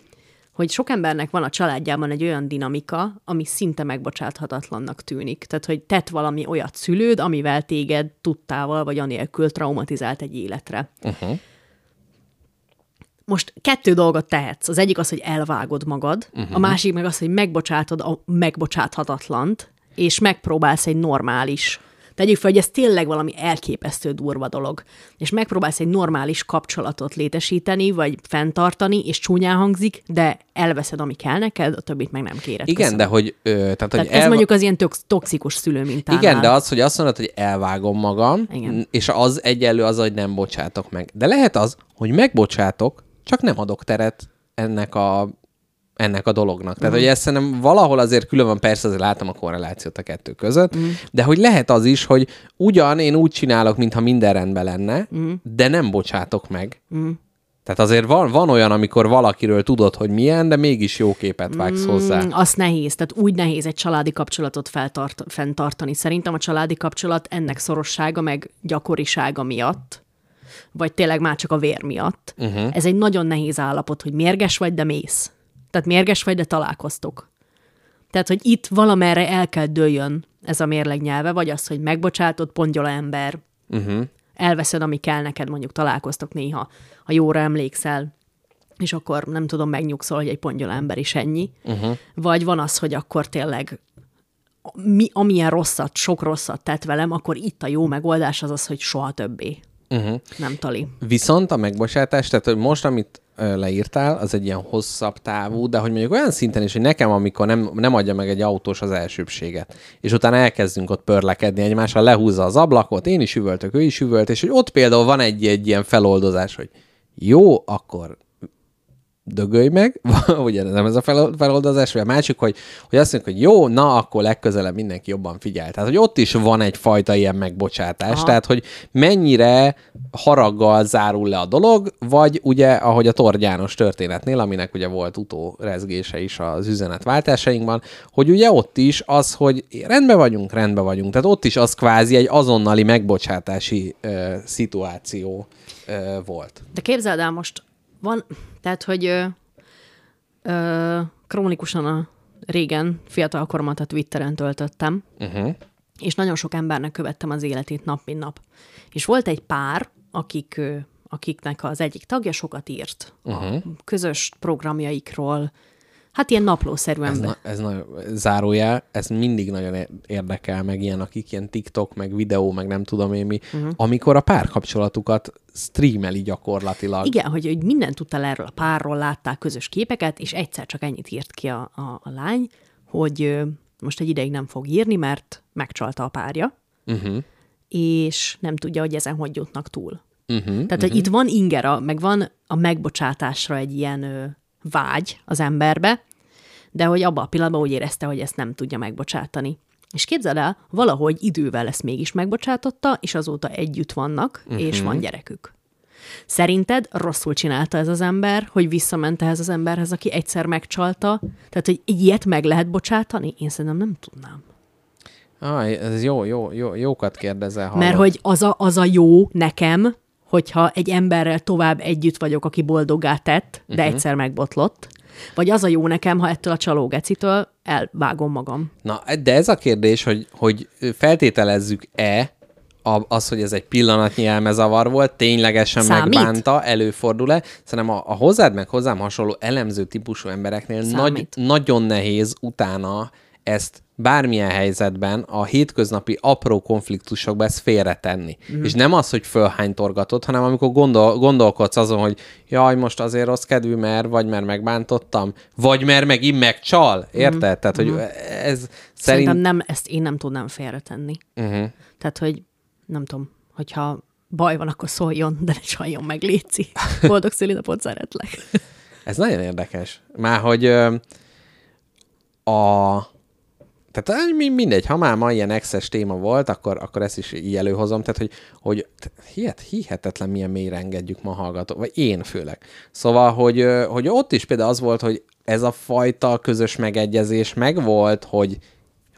Hogy sok embernek van a családjában egy olyan dinamika, ami szinte megbocsáthatatlannak tűnik. Tehát, hogy tett valami olyat szülőd, amivel téged tudtával vagy anélkül traumatizált egy életre. most kettő dolgot tehetsz. Az egyik az, hogy elvágod magad, uh-huh. a másik meg az, hogy megbocsátod a megbocsáthatatlant, és megpróbálsz egy normális Tegyük fel, hogy ez tényleg valami elképesztő durva dolog, és megpróbálsz egy normális kapcsolatot létesíteni, vagy fenntartani, és csúnyán hangzik, de elveszed, ami kell neked, a többit meg nem kéred. Igen, Köszönöm. de hogy... Ö, tehát, Tehát hogy ez mondjuk az ilyen tox- toxikus szülőmintánál. Igen, de az, hogy azt mondod, hogy elvágom magam, Igen. és az egyelő az, hogy nem bocsátok meg. De lehet az, hogy megbocsátok, csak nem adok teret ennek a ennek a dolognak. Tehát, hogy ezt szerintem valahol azért külön van, persze azért látom a korrelációt a kettő között, mm. de hogy lehet az is, hogy ugyan én úgy csinálok, mintha minden rendben lenne, mm. de nem bocsátok meg. Mm. Tehát azért van, van olyan, amikor valakiről tudod, hogy milyen, de mégis jó képet vágsz hozzá. Mm, azt nehéz, tehát úgy nehéz egy családi kapcsolatot feltart, fenntartani. Szerintem a családi kapcsolat ennek szorossága meg gyakorisága miatt, vagy tényleg már csak a vér miatt. Uh-huh. Ez egy nagyon nehéz állapot, hogy mérges vagy, de mész. Tehát mérges vagy, de találkoztok. Tehát, hogy itt valamerre el kell dőljön ez a mérleg nyelve, vagy az, hogy megbocsátod, pongyola ember, uh-huh. elveszed, ami kell neked, mondjuk találkoztok néha, ha jóra emlékszel, és akkor nem tudom, megnyugszol, hogy egy pongyola ember is ennyi. Uh-huh. Vagy van az, hogy akkor tényleg mi, amilyen rosszat, sok rosszat tett velem, akkor itt a jó megoldás az az, hogy soha többé. Uh-huh. Nem tali. Viszont a megbocsátás, tehát hogy most, amit leírtál, az egy ilyen hosszabb távú, de hogy mondjuk olyan szinten is, hogy nekem, amikor nem, nem adja meg egy autós az elsőbséget, és utána elkezdünk ott pörlekedni egymással, lehúzza az ablakot, én is üvöltök, ő is üvölt, és hogy ott például van egy, egy ilyen feloldozás, hogy jó, akkor dögölj meg, ugye nem ez a fel- feloldozás, vagy a másik, hogy, hogy azt mondjuk, hogy jó, na, akkor legközelebb mindenki jobban figyel. Tehát, hogy ott is van egyfajta ilyen megbocsátás, Aha. tehát, hogy mennyire haraggal zárul le a dolog, vagy ugye, ahogy a Tord János történetnél, aminek ugye volt utórezgése is az üzenetváltásainkban, hogy ugye ott is az, hogy rendben vagyunk, rendben vagyunk. Tehát ott is az kvázi egy azonnali megbocsátási ö, szituáció ö, volt. De képzeld el most, van, tehát, hogy ö, ö, krónikusan a régen, fiatal koromat a Twitteren töltöttem, Uh-huh. és nagyon sok embernek követtem az életét nap, mint nap. És volt egy pár, akik, akiknek az egyik tagja sokat írt uh-huh. a közös programjaikról, Hát ilyen naplószerűen. Ez, na, ez nagyon zárójel, ez mindig nagyon érdekel meg ilyen, akik ilyen TikTok, meg videó, meg nem tudom én mi, uh-huh. amikor a párkapcsolatukat streameli gyakorlatilag. Igen, hogy, hogy mindent tudtál erről a párról, látták közös képeket, és egyszer csak ennyit írt ki a, a, a lány, hogy ö, most egy ideig nem fog írni, mert megcsalta a párja, Uh-huh. és nem tudja, hogy ezen hogy jutnak túl. Uh-huh. Tehát, hogy itt van ingera, meg van a megbocsátásra egy ilyen vágy az emberbe, de hogy abban a pillanatban úgy érezte, hogy ezt nem tudja megbocsátani. És képzeld el, valahogy idővel ezt mégis megbocsátotta, és azóta együtt vannak, uh-huh. és van gyerekük. Szerinted rosszul csinálta ez az ember, hogy visszament ehhez az emberhez, aki egyszer megcsalta? Tehát, hogy ilyet meg lehet bocsátani? Én szerintem nem tudnám. Ah, ez jó, jó, jó, jókat kérdezel. Hallod. Mert hogy az a, az a jó nekem, hogyha egy emberrel tovább együtt vagyok, aki boldoggá tett, de uh-huh. egyszer megbotlott, vagy az a jó nekem, ha ettől a csalógecitől elvágom magam. Na, de ez a kérdés, hogy, hogy feltételezzük-e az, hogy ez egy pillanatnyi elmezavar volt, ténylegesen Számít? megbánta, előfordul-e? Szerintem a, a hozzád meg hozzám hasonló elemző típusú embereknél nagy, nagyon nehéz utána ezt bármilyen helyzetben a hétköznapi apró konfliktusokba ezt félretenni. Mm. És nem az, hogy fölhánytorgatod, hanem amikor gondol, gondolkodsz azon, hogy jaj, most azért rossz kedvű, mert, vagy mert megbántottam, vagy mert megint megcsal, érted? Mm. Tehát, hogy ez szerint... Szerintem nem, ezt én nem tudnám félretenni. Uh-huh. Tehát, hogy nem tudom, hogyha baj van, akkor szóljon, de ne csaljon meg, Léci. Boldog szülinapot szeretlek. Ez nagyon érdekes. Már hogy ö, a... Tehát mindegy, ha már ma ilyen exes téma volt, akkor, akkor ezt is így előhozom, tehát hogy, hogy hihet, hihetetlen milyen mélyre engedjük ma hallgató, vagy én főleg. Szóval, hogy, hogy ott is például az volt, hogy ez a fajta közös megegyezés megvolt, hogy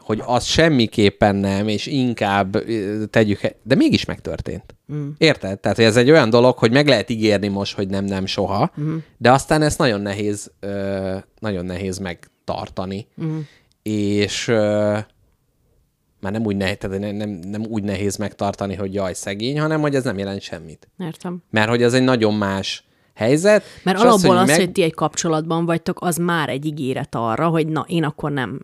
hogy az semmiképpen nem, és inkább tegyük, de mégis megtörtént. Mm. Érted? Tehát, hogy ez egy olyan dolog, hogy meg lehet ígérni most, hogy nem, nem soha, mm. de aztán ezt nagyon nehéz, ö, nagyon nehéz megtartani. Mm. És már nem úgy, nehéz, tehát nem, nem, nem úgy nehéz megtartani, hogy jaj, szegény, hanem hogy ez nem jelent semmit. Értem. Mert hogy ez egy nagyon más helyzet. Mert alapból az, meg- hogy ti egy kapcsolatban vagytok, az már egy ígéret arra, hogy na, én akkor nem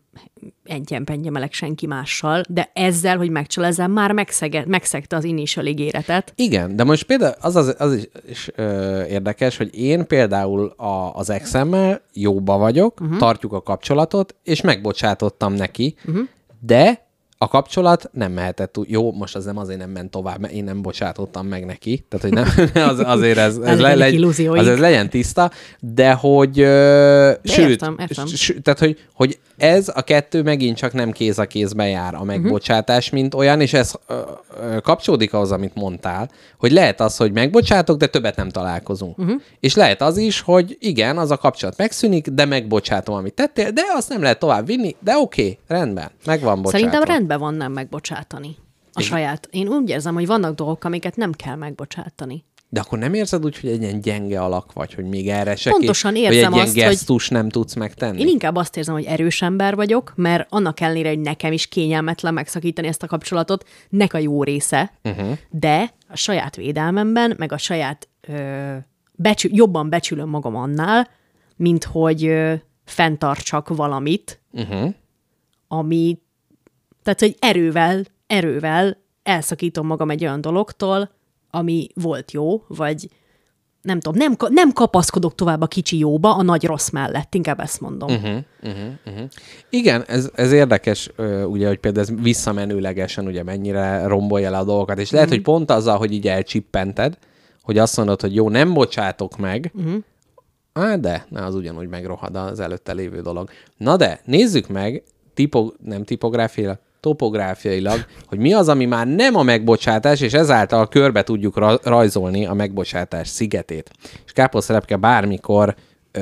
engyen-pengyemelek senki mással, de ezzel, hogy megcsal, ezzel már megszege, megszegte az initial ígéretet. Igen, de most például az, az, az is, is ö, érdekes, hogy én például a, az exemmel jóba vagyok, uh-huh. tartjuk a kapcsolatot, és megbocsátottam neki, uh-huh. de a kapcsolat nem mehetett úgy. Jó, most az nem azért nem ment tovább, mert én nem bocsátottam meg neki. Tehát, hogy nem, az, azért ez, ez, le, legy, az ez legyen tiszta, de hogy ö, sőt, értem, értem. s- tehát, hogy, hogy ez a kettő megint csak nem kéz a kézbe jár a megbocsátás, uh-huh. mint olyan, és ez ö, ö, kapcsolódik ahhoz, amit mondtál, hogy lehet az, hogy megbocsátok, de többet nem találkozunk. Uh-huh. És lehet az is, hogy igen, az a kapcsolat megszűnik, de megbocsátom, amit tettél, de azt nem lehet tovább vinni, de oké, okay, rendben, meg van bocsátva. Szerintem rendben van nem megbocsátani. A saját. Én úgy érzem, hogy vannak dolgok, amiket nem kell megbocsátani. De akkor nem érzed úgy, hogy egy ilyen gyenge alak vagy, hogy még erre se Pontosan hogy érzem egy ilyen azt, hogy- gesztus nem tudsz megtenni? Én inkább azt érzem, hogy erős ember vagyok, mert annak ellenére, hogy nekem is kényelmetlen megszakítani ezt a kapcsolatot, nek a jó része, uh-huh. de a saját védelmemben, meg a saját ö, becsü- jobban becsülöm magam annál, mint hogy ö, fenntartsak valamit, Uh-huh. ami, tehát, hogy erővel, erővel elszakítom magam egy olyan dologtól, ami volt jó, vagy nem tudom, nem, nem kapaszkodok tovább a kicsi jóba a nagy rossz mellett, inkább ezt mondom. Uh-huh. Igen, ez, ez érdekes, ugye, hogy például ez visszamenőlegesen ugye mennyire rombolja le a dolgokat, és lehet, Mhm. hogy pont azzal, hogy így elcsippented, hogy azt mondod, hogy jó, nem bocsátok meg, uh-huh. Á, de, na, az ugyanúgy megrohad az előtte lévő dolog. Na de, nézzük meg, tipo, nem tipográfiailag, topográfiailag, hogy mi az, ami már nem a megbocsátás, és ezáltal körbe tudjuk ra- rajzolni a megbocsátás szigetét. És káposztelepke bármikor ö,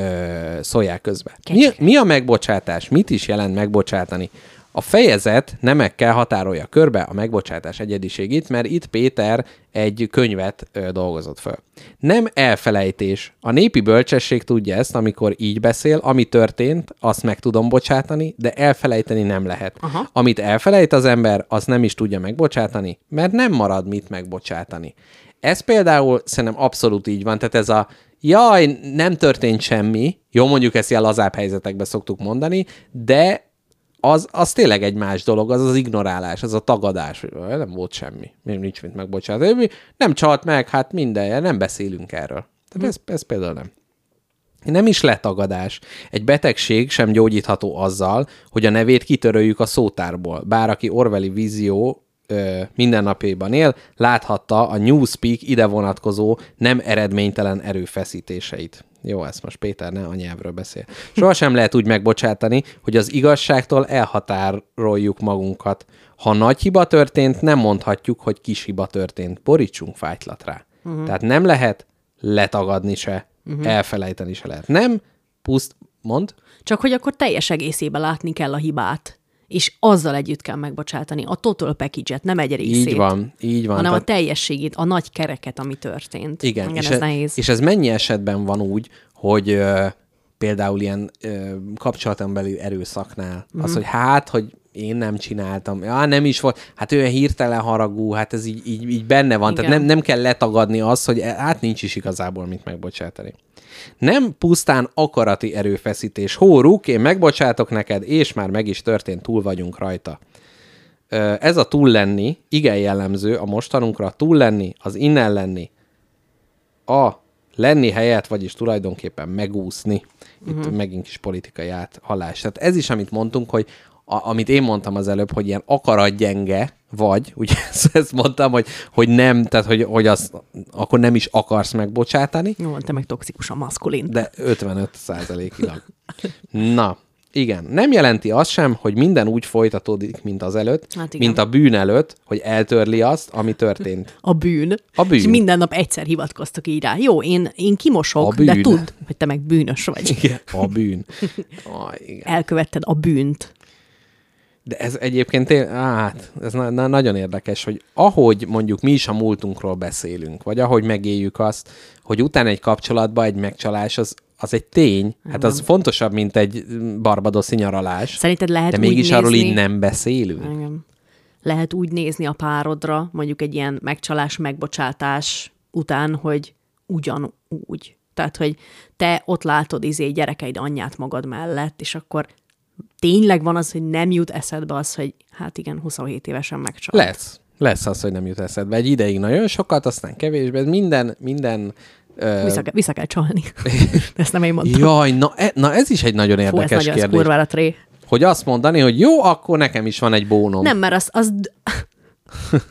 szólják közbe. Mi, mi a megbocsátás? Mit is jelent megbocsátani? A fejezet nemekkel határolja körbe a megbocsátás egyediségét, mert itt Péter egy könyvet ö, dolgozott föl. Nem elfelejtés. A népi bölcsesség tudja ezt, amikor így beszél, ami történt, azt meg tudom bocsátani, de elfelejteni nem lehet. Aha. Amit elfelejt az ember, azt nem is tudja megbocsátani, mert nem marad mit megbocsátani. Ez például szerintem abszolút így van, tehát ez a jaj, nem történt semmi, jó, mondjuk ezt ilyen lazább helyzetekben szoktuk mondani, de az, az tényleg egy más dolog, az az ignorálás, az a tagadás, hogy "Ö, nem volt semmi, még nincs mit megbocsátani. Nem csalt meg, hát minden, nem beszélünk erről. Tehát ez, ez például nem. Nem is letagadás. Egy betegség sem gyógyítható azzal, hogy a nevét kitöröljük a szótárból. Bár aki Orwelli vízió ö, mindennapjaiban él, láthatta a Newspeak ide vonatkozó nem eredménytelen erőfeszítéseit. Jó, ezt most Péter ne a nyelvről beszél. Sohasem lehet úgy megbocsátani, hogy az igazságtól elhatároljuk magunkat. Ha nagy hiba történt, nem mondhatjuk, hogy kis hiba történt. Borítsunk fájtlat rá. Uh-huh. Tehát nem lehet letagadni se, uh-huh. elfelejteni se lehet. Nem, puszt, mond, Csak hogy akkor teljes egészében látni kell a hibát. És azzal együtt kell megbocsátani. A total package-et, nem egy részét. így van, így van. hanem a Tehát- teljességét, a nagy kereket, ami történt. Igen, Igen és, ez ez, nehéz. és ez mennyi esetben van úgy, hogy ö, például ilyen ö, kapcsolaton belül erőszaknál, Mhm. mm. az, hogy hát, hogy én nem csináltam, ja, nem is volt, hát olyan hirtelen haragú, hát ez így, így, így benne van, tehát Igen. nem, nem kell letagadni azt, hogy e- hát nincs is igazából mit megbocsátani. Nem pusztán akarati erőfeszítés. Hóruk, én megbocsátok neked, és már meg is történt, túl vagyunk rajta. Ez a túl lenni, igen jellemző a mostanunkra, túl lenni, az innen lenni, a lenni helyett, vagyis tulajdonképpen megúszni. Itt uh-huh. megint kis politikai áthallás. Tehát ez is, amit mondtunk, hogy a, amit én mondtam az előbb, hogy ilyen akaratgyenge vagy, ugye ezt, ezt mondtam, hogy, hogy nem, tehát hogy, hogy azt akkor nem is akarsz megbocsátani, Jó, te meg toxikusan maszkulin. de 55 százalékilag. Na, igen. Nem jelenti azt sem, hogy minden úgy folytatódik, mint az előtt, Hát igen. mint a bűn előtt, hogy eltörli azt, ami történt. A bűn. A bűn. És minden nap egyszer hivatkoztok így rá. Jó, én, én kimosok, A de tudd, hogy te meg bűnös vagy. Igen, a bűn. Ah, igen. Elkövetted a bűnt. De ez egyébként, hát, ez na- na- nagyon érdekes, hogy ahogy mondjuk mi is a múltunkról beszélünk, vagy ahogy megéljük azt, hogy utána egy kapcsolatban egy megcsalás, az, az egy tény, hát az fontosabb, mint egy barbadoszi nyaralás. Szerinted lehet De úgy mégis arról nézni- így nem beszélünk. Igen. Lehet úgy nézni a párodra, mondjuk egy ilyen megcsalás, megbocsátás után, hogy ugyanúgy. Tehát, hogy te ott látod izé gyerekeid anyját magad mellett, és akkor tényleg van az, hogy nem jut eszedbe az, hogy hát igen, 27 évesen megcsalt. Lesz. Lesz az, hogy nem jut eszedbe. Egy ideig nagyon sokat, aztán kevésbé. Minden, minden... Ö... Vissza, kell, vissza kell csalni. Ezt nem én mondtam. Jaj, na, e, na ez is egy nagyon Fú, ez érdekes nagyon ez kérdés. tré. Hogy azt mondani, hogy jó, akkor nekem is van egy bónom. Nem, mert az... az...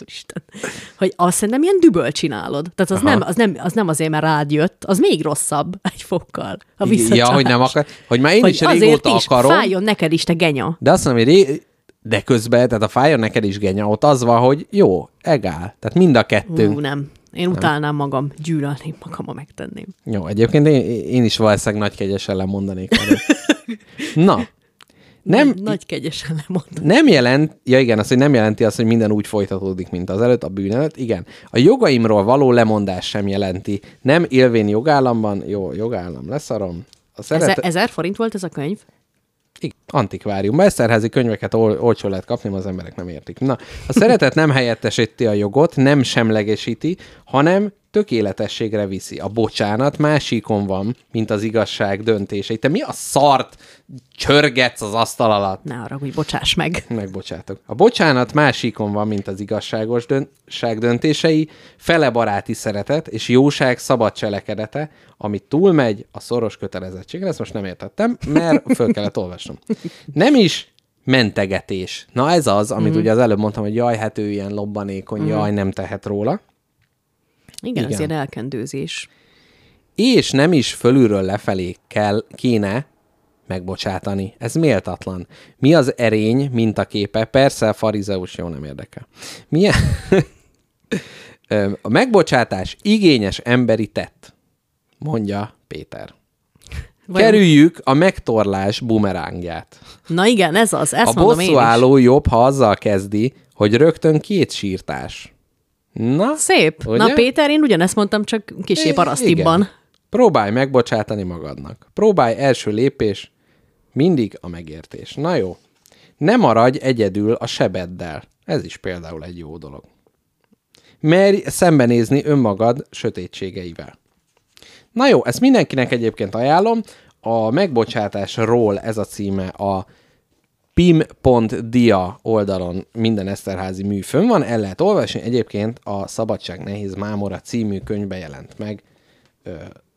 Úristen. Hogy azt szerintem ilyen düböl csinálod. Tehát az Aha. nem, az, nem, az nem azért, mert rád jött, az még rosszabb egy fokkal. A. Ja, hogy nem akar. Hogy már én hogy is régóta is, akarom. fájjon neked is, te genya. De azt mondom, hogy ré... de közben, tehát a fájjon neked is genya, ott az van, hogy jó, egál. Tehát mind a kettő. Ú, nem. Én utálnám magam, gyűlölném magam, ha megtenném. Jó, egyébként én, én is valószínűleg nagy kegyes ellen mondanék. erre. Na, nem, Nagy, nagy kegyesen lemondom. nem jelent, ja igen, az, hogy nem jelenti azt, hogy minden úgy folytatódik, mint az előtt, a bűn előtt. Igen. A jogaimról való lemondás sem jelenti. Nem élvén jogállamban, jó, jogállam, leszarom. A szeret... Ezer, ezer forint volt ez a könyv? Igen, antikvárium. Eszterházi könyveket ol- olcsó lehet kapni, az emberek nem értik. Na, a szeretet nem helyettesíti a jogot, nem semlegesíti, hanem tökéletességre viszi. A bocsánat másikon van, mint az igazság döntései. Te mi a szart csörgetsz az asztal alatt? Ne arra, hogy bocsáss meg. Megbocsátok. A bocsánat másikon van, mint az igazságos döntság döntései, fele baráti szeretet és jóság szabad cselekedete, ami túlmegy a szoros kötelezettségre. Ezt most nem értettem, mert föl kellett olvasnom. Nem is mentegetés. Na ez az, amit mm. ugye az előbb mondtam, hogy jaj, hát ő ilyen lobbanékony, mm. jaj, nem tehet róla. Igen, Igen. Ez ilyen elkendőzés. és nem is fölülről lefelé kell, kéne megbocsátani. Ez méltatlan. Mi az erény mintaképe? Persze a farizeus jó nem érdekel. Milyen... A megbocsátás igényes emberi tett, mondja Péter. Vajon- Kerüljük a megtorlás bumerángját. Na igen, ez az, ezt a mondom én is. jobb, ha azzal kezdi, hogy rögtön két sírtás. Na, Szép. Ugye? Na Péter, én ugyanezt mondtam, csak kisé parasztibban. Próbálj megbocsátani magadnak. Próbálj első lépés, mindig a megértés. Na jó. Ne maradj egyedül a sebeddel. Ez is például egy jó dolog. Merj szembenézni önmagad sötétségeivel. Na jó, ezt mindenkinek egyébként ajánlom. A megbocsátásról ez a címe a pim.dia oldalon minden Eszterházi mű fönn van, el lehet olvasni. Egyébként a Szabadság Nehéz Mámora című könyvbe jelent meg,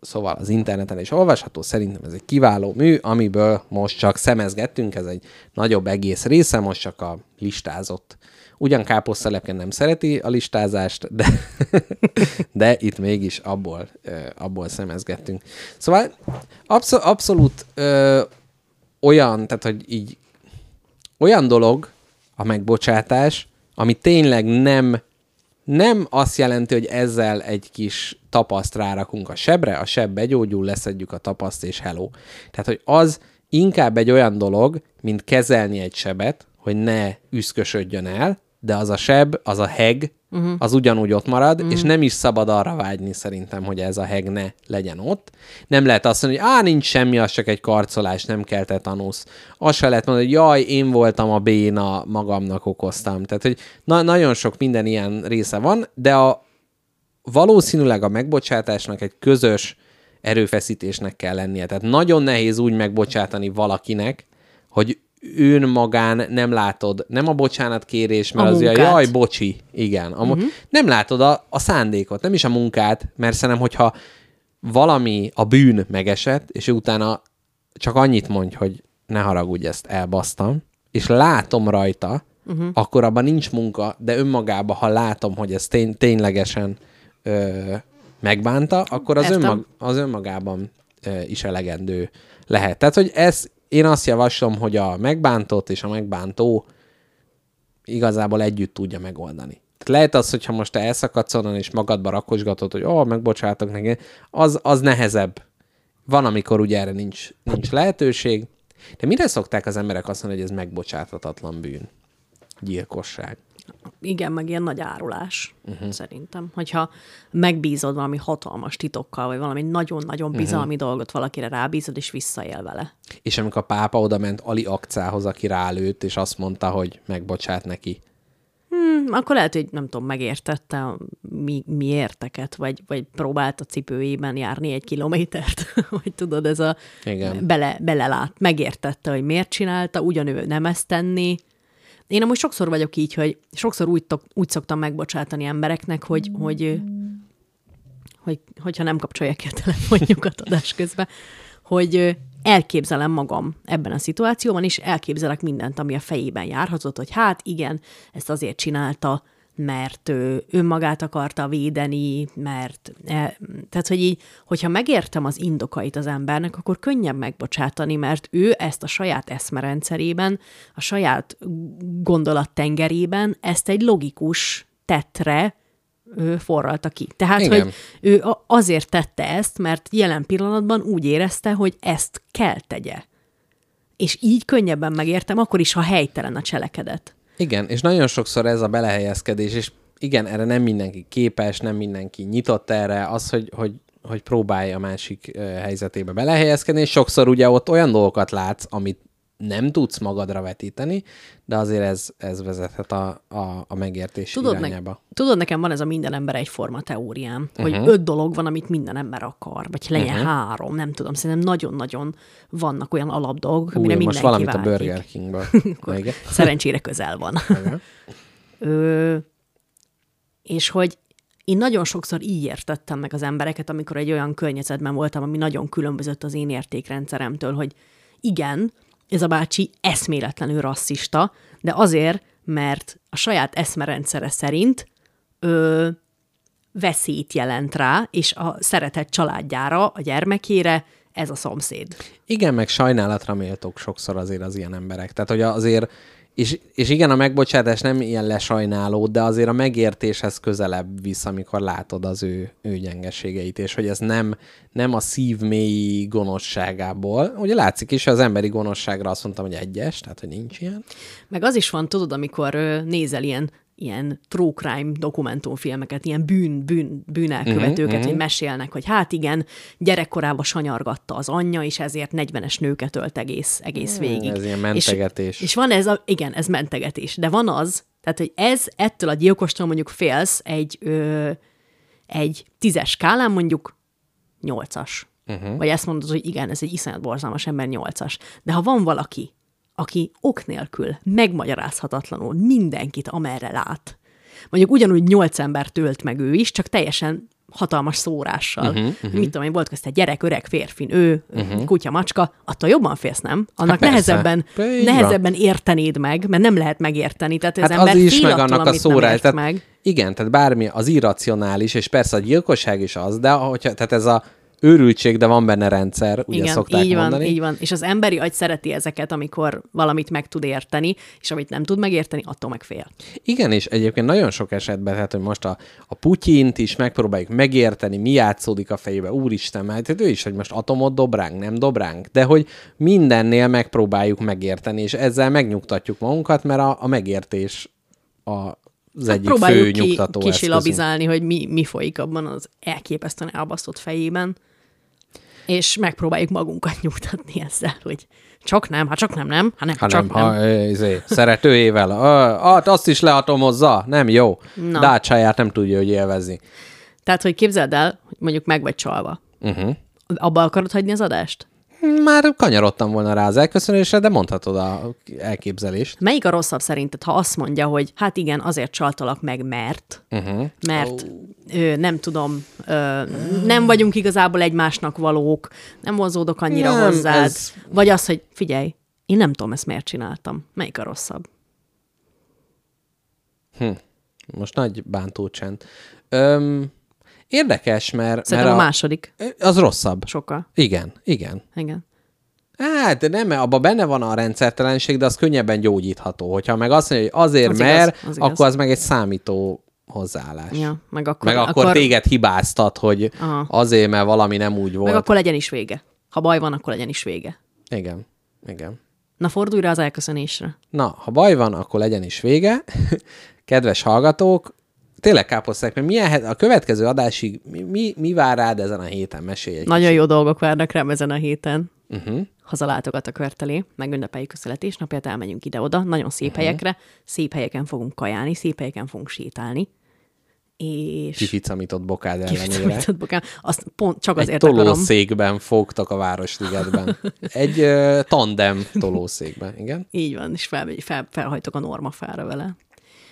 szóval az interneten is olvasható. Szerintem ez egy kiváló mű, amiből most csak szemezgettünk, ez egy nagyobb egész része, most csak a listázott. Ugyan káposztelepken nem szereti a listázást, de, de itt mégis abból, abból szemezgettünk. Szóval abszol- abszolút ö, olyan, tehát hogy így olyan dolog a megbocsátás, ami tényleg nem, nem azt jelenti, hogy ezzel egy kis tapaszt rárakunk a sebre, a seb begyógyul, leszedjük a tapaszt, és hello. Tehát, hogy az inkább egy olyan dolog, mint kezelni egy sebet, hogy ne üszkösödjön el, de az a seb, az a heg, uh-huh. az ugyanúgy ott marad, uh-huh. és nem is szabad arra vágyni szerintem, hogy ez a heg ne legyen ott. Nem lehet azt mondani, hogy á, nincs semmi, az csak egy karcolás, nem kell tetanusz. Azt se lehet mondani, hogy jaj, én voltam a béna, magamnak okoztam. Tehát, hogy na- nagyon sok minden ilyen része van, de a, valószínűleg a megbocsátásnak egy közös erőfeszítésnek kell lennie. Tehát nagyon nehéz úgy megbocsátani valakinek, hogy ön magán nem látod, nem a bocsánat kérés, mert A az munkát. jaj, bocsi, igen. A, uh-huh. Nem látod a, a szándékot, nem is a munkát, mert szerintem, hogyha valami, a bűn megesett, és utána csak annyit mondj, hogy ne haragudj, ezt elbasztam, és látom rajta, uh-huh. akkor abban nincs munka, de önmagában, ha látom, hogy ez tény, ténylegesen ö, megbánta, akkor az, Értem. önmag, az önmagában ö, is elegendő lehet. Tehát, hogy ez, én azt javaslom, hogy a megbántott és a megbántó igazából együtt tudja megoldani. Tehát lehet az, hogyha most te elszakadsz onnan, és magadba rakosgatod, hogy ó, oh, megbocsátok neki, az, az nehezebb. Van, amikor ugye erre nincs, nincs lehetőség. De mire szokták az emberek azt mondani, hogy ez megbocsáthatatlan bűn? Gyilkosság. Igen, meg ilyen nagy árulás, uh-huh. szerintem. Hogyha megbízod valami hatalmas titokkal, vagy valami nagyon-nagyon bizalmi uh-huh. dolgot valakire rábízod, és visszaél vele. És amikor a pápa oda ment Ali Akcához, aki rálőtt, és azt mondta, hogy megbocsát neki. Hm, akkor lehet, hogy nem tudom, megértette a mi, mi érteket, vagy, vagy próbált a cipőjében járni egy kilométert, vagy tudod, ez a Igen. bele, belelát, megértette, hogy miért csinálta, ugyanő nem ezt tenni. Én amúgy sokszor vagyok így, hogy sokszor úgy, tok, úgy szoktam megbocsátani embereknek, hogy, hogy, hogy hogyha nem kapcsolják ki a telefonjukat adás közben, hogy elképzelem magam ebben a szituációban, és elképzelek mindent, ami a fejében járhatott, hogy hát igen, ezt azért csinálta, mert ő önmagát akarta védeni, mert... E, tehát, hogy így, hogyha megértem az indokait az embernek, akkor könnyebb megbocsátani, mert ő ezt a saját eszmerendszerében, a saját gondolattengerében ezt egy logikus tettre ő forralta ki. Tehát, Igen. hogy ő azért tette ezt, mert jelen pillanatban úgy érezte, hogy ezt kell tegye. És így könnyebben megértem, akkor is, ha helytelen a cselekedet. Igen, és nagyon sokszor ez a belehelyezkedés, és igen, erre nem mindenki képes, nem mindenki nyitott erre, az, hogy, hogy, hogy próbálja a másik helyzetébe belehelyezkedni, és sokszor ugye ott olyan dolgokat látsz, amit nem tudsz magadra vetíteni, de azért ez, ez vezethet a, a, a megértés Tudod, irányába. ne, tudod, nekem van ez a minden ember egyforma teóriám, uh-huh. hogy öt dolog van, amit minden ember akar, vagy legyen uh-huh. három, nem tudom, szerintem nagyon-nagyon vannak olyan alapdolgok, amire én mindenki most valamit a vágyik. Burger Kingből. Szerencsére közel van. Ö, és hogy én nagyon sokszor így értettem meg az embereket, amikor egy olyan környezetben voltam, ami nagyon különbözött az én értékrendszeremtől, hogy igen, ez a bácsi eszméletlenül rasszista, de azért, mert a saját eszmerendszere szerint ö, veszélyt jelent rá, és a szeretett családjára, a gyermekére ez a szomszéd. Igen, meg sajnálatra méltók sokszor azért az ilyen emberek. Tehát, hogy azért, és, és igen, a megbocsátás nem ilyen lesajnáló, de azért a megértéshez közelebb visz, amikor látod az ő, ő gyengeségeit, és hogy ez nem, nem a szív mély gonoszságából. Ugye látszik is, az emberi gonoszságra azt mondtam, hogy egyes, tehát, hogy nincs ilyen. Meg az is van, tudod, amikor nézel ilyen ilyen true crime dokumentumfilmeket, ilyen bűn, bűn, bűnelkövetőket, Mhm, uh-huh, hogy mesélnek, hogy hát igen, gyerekkorában sanyargatta az anyja, és ezért 40-es nőket ölt egész, egész végig. ez ilyen mentegetés. És, és van ez, a, igen, ez mentegetés, de van az, tehát, hogy ez ettől a gyilkostól mondjuk félsz egy, ö, egy tízes skálán mondjuk nyolcas. Uh-huh. Vagy ezt mondod, hogy igen, ez egy iszonyat borzalmas ember nyolcas. De ha van valaki, aki ok nélkül, megmagyarázhatatlanul mindenkit, amerre lát, mondjuk ugyanúgy nyolc ember tölt meg ő is, csak teljesen hatalmas szórással. Uh-huh, uh-huh. Mit tudom én, volt közt egy gyerek, öreg férfi, ő, uh-huh. kutya, macska, attól jobban félsz, nem? Annak hát nehezebben, nehezebben értenéd meg, mert nem lehet megérteni. Tehát hát az ember az is, meg attól, annak a szórás. Tehát, meg. Igen, tehát bármi az irracionális, és persze a gyilkosság is az, de hogyha, tehát ez a őrültség, de van benne rendszer, ugye Igen, szokták így van, mondani. így van. És az emberi agy szereti ezeket, amikor valamit meg tud érteni, és amit nem tud megérteni, attól meg fél. Igen, és egyébként nagyon sok esetben, tehát hogy most a, a Putyint is megpróbáljuk megérteni, mi játszódik a fejébe, úristen, mert hát ő is, hogy most atomot dob ránk, nem dob ránk, de hogy mindennél megpróbáljuk megérteni, és ezzel megnyugtatjuk magunkat, mert a, a megértés a, az egyik fő Hát Próbáljuk ki, nyugtató kisilabizálni, hogy mi, mi folyik abban az elképesztően elbasztott fejében, és megpróbáljuk magunkat nyugtatni ezzel, hogy csak nem, hát csak nem, nem, hát nem, Ha csak nem, nem. ha izé, szeretőjével. Hát azt is leatomozza, nem jó. Na. Dácsáját nem tudja, hogy élvezni. Tehát, hogy képzeld el, hogy mondjuk meg vagy csalva. Uh-huh. Abba akarod hagyni az adást? Már kanyarodtam volna rá az elköszönésre, de mondhatod a elképzelést. Melyik a rosszabb szerinted, ha azt mondja, hogy hát igen, azért csaltalak meg, mert, uh-huh. mert ö, nem tudom, ö, nem vagyunk igazából egymásnak valók, nem vonzódok annyira Nem, hozzád, ez- vagy az, hogy figyelj, én nem tudom ezt miért csináltam. Melyik a rosszabb? Most nagy bántó csend. Öm, érdekes, mert, Szerintem mert a második. Az rosszabb. Sokkal. Igen, igen. Igen. Hát, de nem, abban benne van a rendszertelenség, de az könnyebben gyógyítható. Hogyha meg azt mondja, hogy azért, Az az igaz, mert, az igaz. akkor az meg egy számító hozzáállás. Ja, meg akkor, Meg akkor, akkor, téged hibáztat, hogy Aha. azért, mert valami nem úgy volt. meg akkor legyen is vége. Ha baj van, akkor legyen is vége. Igen, igen. Na fordulj rá az elköszönésre. Na, ha baj van, akkor legyen is vége. Kedves hallgatók, tényleg káposzták, mert milyen a következő adásig mi, mi, mi vár rád ezen a héten? Mesélj egy Nagyon jó dolgok várnak rám ezen a héten. Uh-huh. Hazalátogat a körtelé, megünnepeljük a születésnapját, elmegyünk ide-oda, nagyon szép uh-huh. helyekre, szép helyeken fogunk kajálni, szép helyeken fogunk sétálni. És... Kificamított bokád ellenére. Bokám. Azt pont csak Egy azért akarom. tolószékben fogtak a Városligetben. Egy uh, tandem tolószékben, igen. Így van, és fel, fel, felhajtok a normafára vele.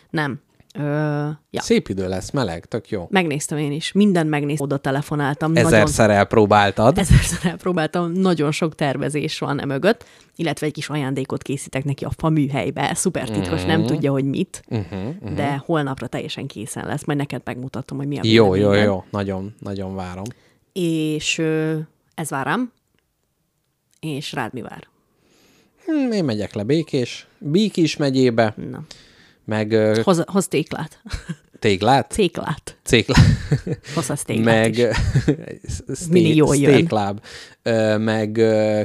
Nem. Ö, ja. Szép idő lesz, meleg, tök jó. Megnéztem én is. Mindent megnéztem, oda telefonáltam. Ezerszer elpróbáltad. Ezerszer elpróbáltam, nagyon sok tervezés van e mögött, illetve egy kis ajándékot készítek neki a fa műhelybe. Szuper titkos, Mhm. nem tudja, hogy mit, uh-huh, uh-huh. de holnapra teljesen készen lesz. Majd neked megmutatom, hogy mi a Jó, jó, jó. Nagyon, nagyon várom. És ö, ez vár rám, és rád mi vár? Hm, én megyek le Békés, Békés megyébe, Na. Meg Hoz, hoz téklát. téglát, Céklát. céglát, Hozhatsz téklát meg is. Mindig jól jön. Steakláb, Ö, meg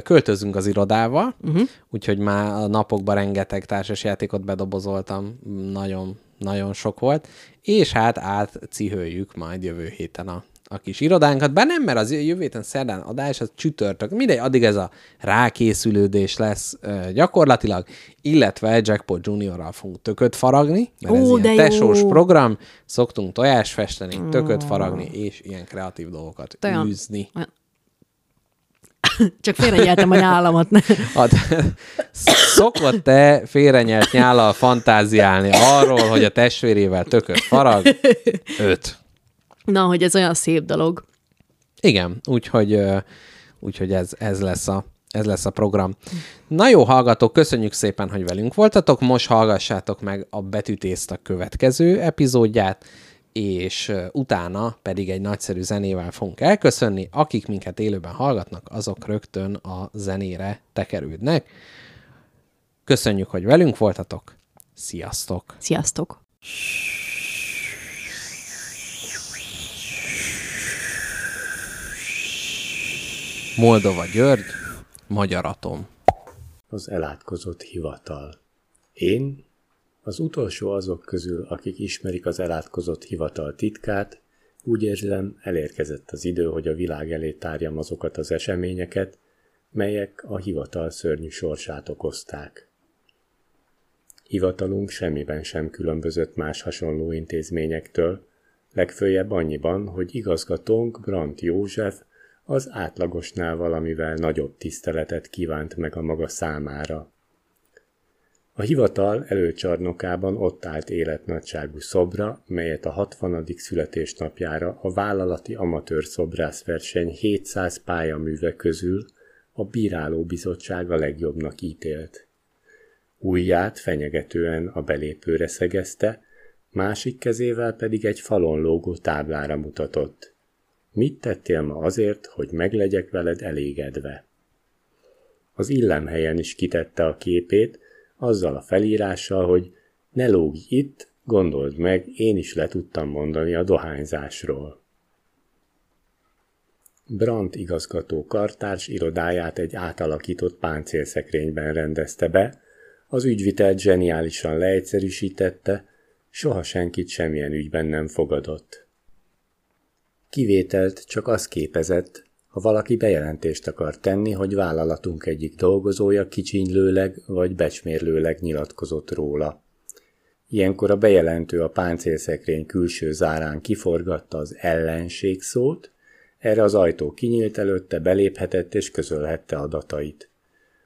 költözünk az irodával, uh-huh. úgyhogy már a napokban rengeteg társasjátékot bedobozoltam, nagyon, nagyon sok volt, és hát átcihőjük majd jövő héten a, a kis irodánkat, bár nem, mert az jövő héten szerdán adás, az csütörtök, mindegy, addig ez a rákészülődés lesz ö, gyakorlatilag, illetve Jackpot Juniorral fogunk tököt faragni, mert ez Ó, ilyen de jó! tesós program, szoktunk tojás festeni, tököt faragni, és ilyen kreatív dolgokat Olyan- űzni. Csak félrenyeltem a nyálamat. Hát, szokott te félrenyelt nyállal fantáziálni arról, hogy a testvérével tököt farag? Öt. Na, hogy ez olyan szép dolog. Igen, úgyhogy, úgyhogy ez, ez, lesz a, ez lesz a program. Na jó, hallgatók, köszönjük szépen, hogy velünk voltatok. Most hallgassátok meg a Betűtészt a következő epizódját, és utána pedig egy nagyszerű zenével fogunk elköszönni. Akik minket élőben hallgatnak, azok rögtön a zenére tekerődnek. Köszönjük, hogy velünk voltatok. Sziasztok! Sziasztok! Moldova György, Magyar Atom. Az elátkozott hivatal. Én, az utolsó azok közül, akik ismerik az elátkozott hivatal titkát, úgy érzem, elérkezett az idő, hogy a világ elé tárjam azokat az eseményeket, melyek a hivatal szörnyű sorsát okozták. Hivatalunk semmiben sem különbözött más hasonló intézményektől, legfőjebb annyiban, hogy igazgatónk Brandt József az átlagosnál valamivel nagyobb tiszteletet kívánt meg a maga számára. A hivatal előcsarnokában ott állt életnagyságú szobra, melyet a 60. születésnapjára a vállalati amatőr szobrászverseny 700 pályaműve közül a bírálóbizottság a legjobbnak ítélt. Ujját fenyegetően a belépőre szegezte, másik kezével pedig egy falon lógó táblára mutatott. Mit tettél ma azért, hogy meglegyek veled elégedve? Az illemhelyen is kitette a képét, azzal a felírással, hogy ne lógj itt, gondold meg, én is le tudtam mondani a dohányzásról. Brandt igazgató kartárs irodáját egy átalakított páncélszekrényben rendezte be, az ügyvitelt zseniálisan leegyszerűsítette, soha senkit semmilyen ügyben nem fogadott. Kivételt csak az képezett, ha valaki bejelentést akar tenni, hogy vállalatunk egyik dolgozója kicsinylőleg vagy becsmérlőleg nyilatkozott róla. Ilyenkor a bejelentő a páncélszekrény külső zárán kiforgatta az ellenség szót, erre az ajtó kinyílt előtte, beléphetett és közölhette adatait.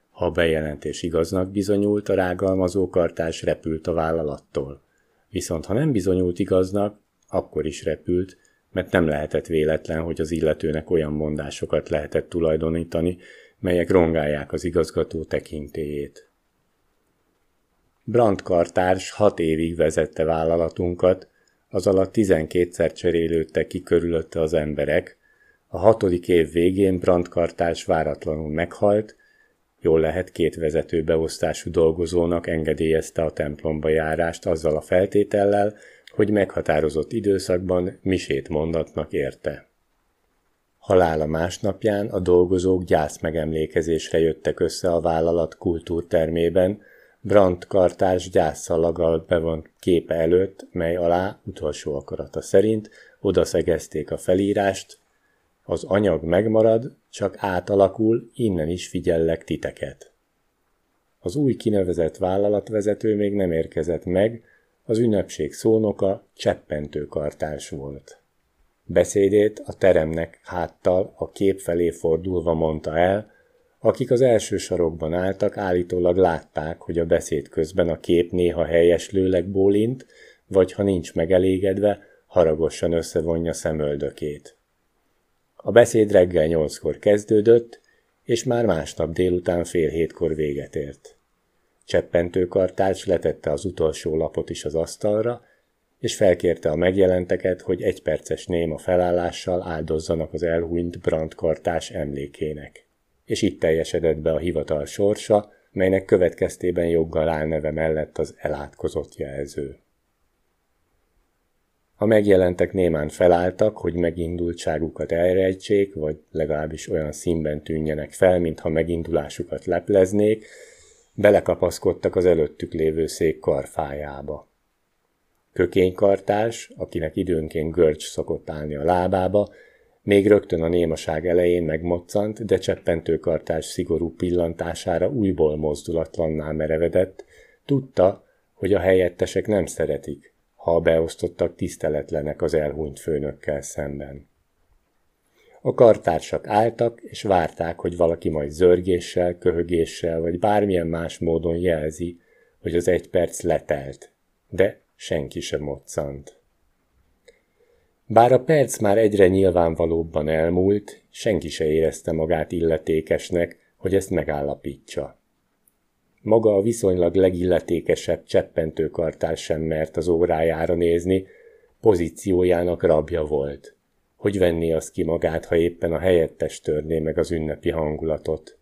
Ha a bejelentés igaznak bizonyult, a rágalmazó kartás repült a vállalattól. Viszont ha nem bizonyult igaznak, akkor is repült, mert nem lehetett véletlen, hogy az illetőnek olyan mondásokat lehetett tulajdonítani, melyek rongálják az igazgató tekintélyét. Brandt kartárs hat évig vezette vállalatunkat, az alatt tizenkétszer cserélődtek ki körülötte az emberek, a hatodik év végén Brandt kartárs váratlanul meghalt, jól lehet két vezetőbeosztású dolgozónak engedélyezte a templomba járást azzal a feltétellel, hogy meghatározott időszakban misét mondatnak érte. Halála másnapján a dolgozók gyász megemlékezésre jöttek össze a vállalat kultúrtermében, Brandt kartárs gyászszalaggal bevont képe előtt, mely alá utolsó akarata szerint odaszegezték a felírást, az anyag megmarad, csak átalakul, innen is figyellek titeket. Az új kinevezett vállalatvezető még nem érkezett meg, az ünnepség szónoka cseppentő kartárs volt. Beszédét a teremnek háttal a kép felé fordulva mondta el, akik az első sarokban álltak, állítólag látták, hogy a beszéd közben a kép néha helyeslőleg bólint, vagy ha nincs megelégedve, haragosan összevonja szemöldökét. A beszéd reggel nyolckor kezdődött, és már másnap délután fél hétkor véget ért. Cseppentőkartács letette az utolsó lapot is az asztalra, és felkérte a megjelenteket, hogy egy perces néma felállással áldozzanak az elhunyt brandkartás emlékének. És itt teljesedett be a hivatal sorsa, melynek következtében joggal áll neve mellett az elátkozott jelző. A megjelentek némán felálltak, hogy megindultságukat elrejtsék, vagy legalábbis olyan színben tűnjenek fel, mintha megindulásukat lepleznék, belekapaszkodtak az előttük lévő szék karfájába. Kökénykartás, akinek időnként görcs szokott állni a lábába, még rögtön a némaság elején megmoccant, de cseppentőkartás szigorú pillantására újból mozdulatlanná merevedett, tudta, hogy a helyettesek nem szeretik, ha a beosztottak tiszteletlenek az elhunyt főnökkel szemben. A kartársak álltak, és várták, hogy valaki majd zörgéssel, köhögéssel, vagy bármilyen más módon jelzi, hogy az egy perc letelt, de senki sem moccant. Bár a perc már egyre nyilvánvalóbban elmúlt, senki se érezte magát illetékesnek, hogy ezt megállapítsa. Maga a viszonylag legilletékesebb cseppentőkartár sem mert az órájára nézni, pozíciójának rabja volt. Hogy venné az ki magát, ha éppen a helyettes törné meg az ünnepi hangulatot?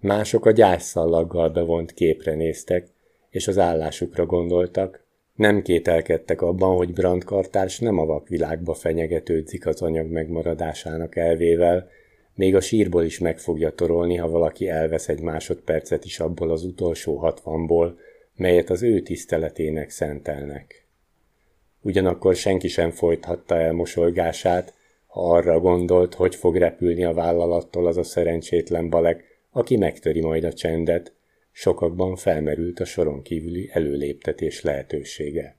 Mások a gyászszallaggal bevont képre néztek, és az állásukra gondoltak, nem kételkedtek abban, hogy brandkartárs nem a vakvilágba fenyegetődzik az anyag megmaradásának elvével, még a sírból is meg fogja torolni, ha valaki elvesz egy másodpercet is abból az utolsó hatvanból, melyet az ő tiszteletének szentelnek. Ugyanakkor senki sem folythatta el mosolygását, ha arra gondolt, hogy fog repülni a vállalattól az a szerencsétlen balek, aki megtöri majd a csendet, sokakban felmerült a soron kívüli előléptetés lehetősége.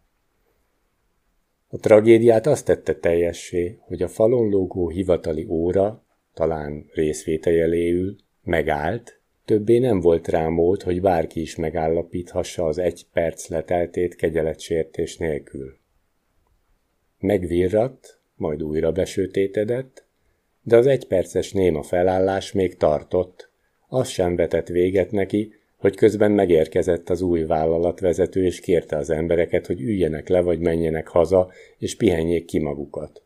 A tragédiát azt tette teljessé, hogy a falon lógó hivatali óra talán részvételéül, megállt, többé nem volt rá mód, hogy bárki is megállapíthassa az egy perc leteltét kegyeletsértés nélkül. Megvirratt, majd újra besötétedett, de az egyperces néma felállás még tartott, az sem vetett véget neki, hogy közben megérkezett az új vállalatvezető, és kérte az embereket, hogy üljenek le, vagy menjenek haza, és pihenjék ki magukat.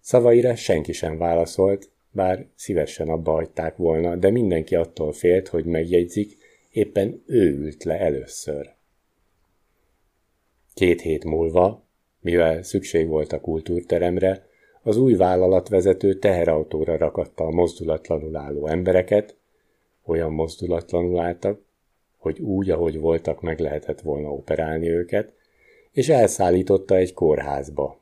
Szavaira senki sem válaszolt, bár szívesen abba hagyták volna, de mindenki attól félt, hogy megjegyzik, éppen ő ült le először. Két hét múlva, mivel szükség volt a kultúrteremre, az új vállalatvezető teherautóra rakatta a mozdulatlanul álló embereket, olyan mozdulatlanul álltak, hogy úgy, ahogy voltak, meg lehetett volna operálni őket, és elszállította egy kórházba.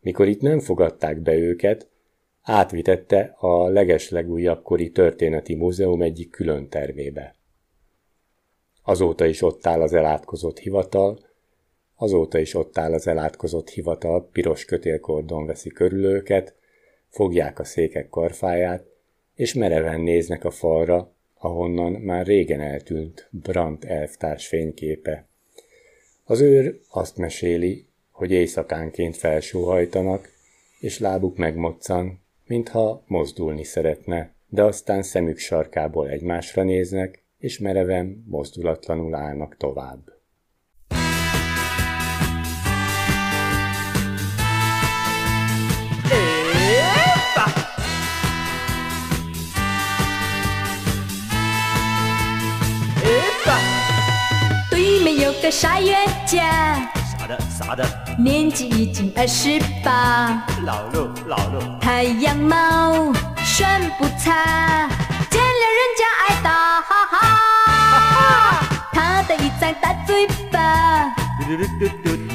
Mikor itt nem fogadták be őket, átvitette a legeslegújabb kori történeti múzeum egyik külön termébe. Azóta is ott áll az elátkozott hivatal, azóta is ott áll az elátkozott hivatal, piros kötélkordon veszi körül őket, fogják a székek karfáját, és mereven néznek a falra, ahonnan már régen eltűnt Brandt elvtárs fényképe. Az őr azt meséli, hogy éjszakánként felsóhajtanak, és lábuk megmoccan, mintha mozdulni szeretne, de aztán szemük sarkából egymásra néznek, és mereven, mozdulatlanul állnak tovább. 个傻冤家，啥的啥的，年纪已经二十八，老肉老肉，太阳毛选不差，见了人家爱打哈哈。他的一张大嘴巴，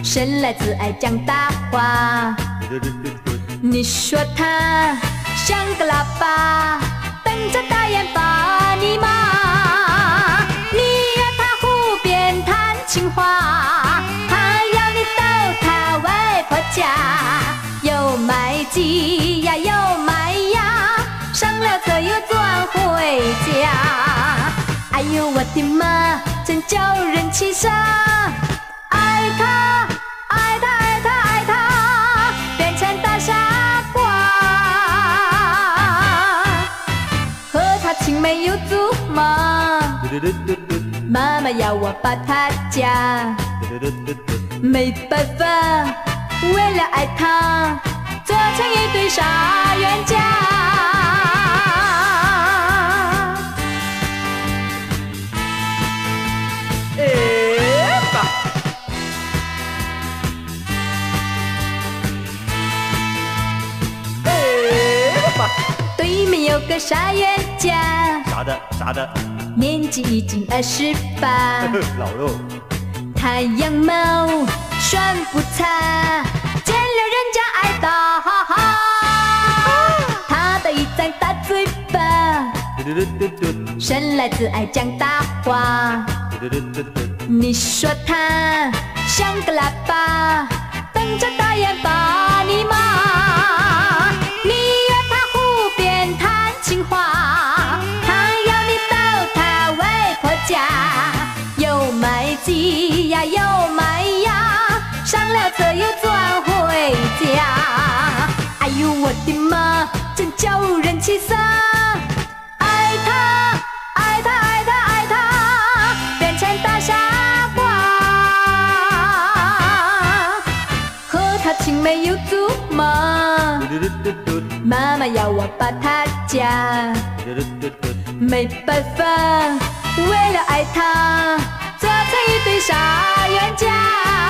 生来只爱讲大话。你说他像个喇叭，等着大雁把你骂。情话，他要你到他外婆家，又买鸡呀又买鸭，上了车又转回家。哎呦我的妈，真叫人气煞！爱他，妈妈要我把他嫁，没办法，为了爱他，做成一对傻冤家。对面有个傻冤家，啥的啥的，年纪已经二十八。老肉，太阳帽，双不差，见了人家爱打哈哈。他的一张大嘴巴，生来只爱讲大话。你说他像个喇叭，瞪着大雁把的妈，真叫人气傻！爱他，爱他，爱他，爱他，变成大傻瓜。和他青梅有竹马，妈妈要我把他嫁，没办法，为了爱他，做成一对傻冤家，做成一对傻冤家。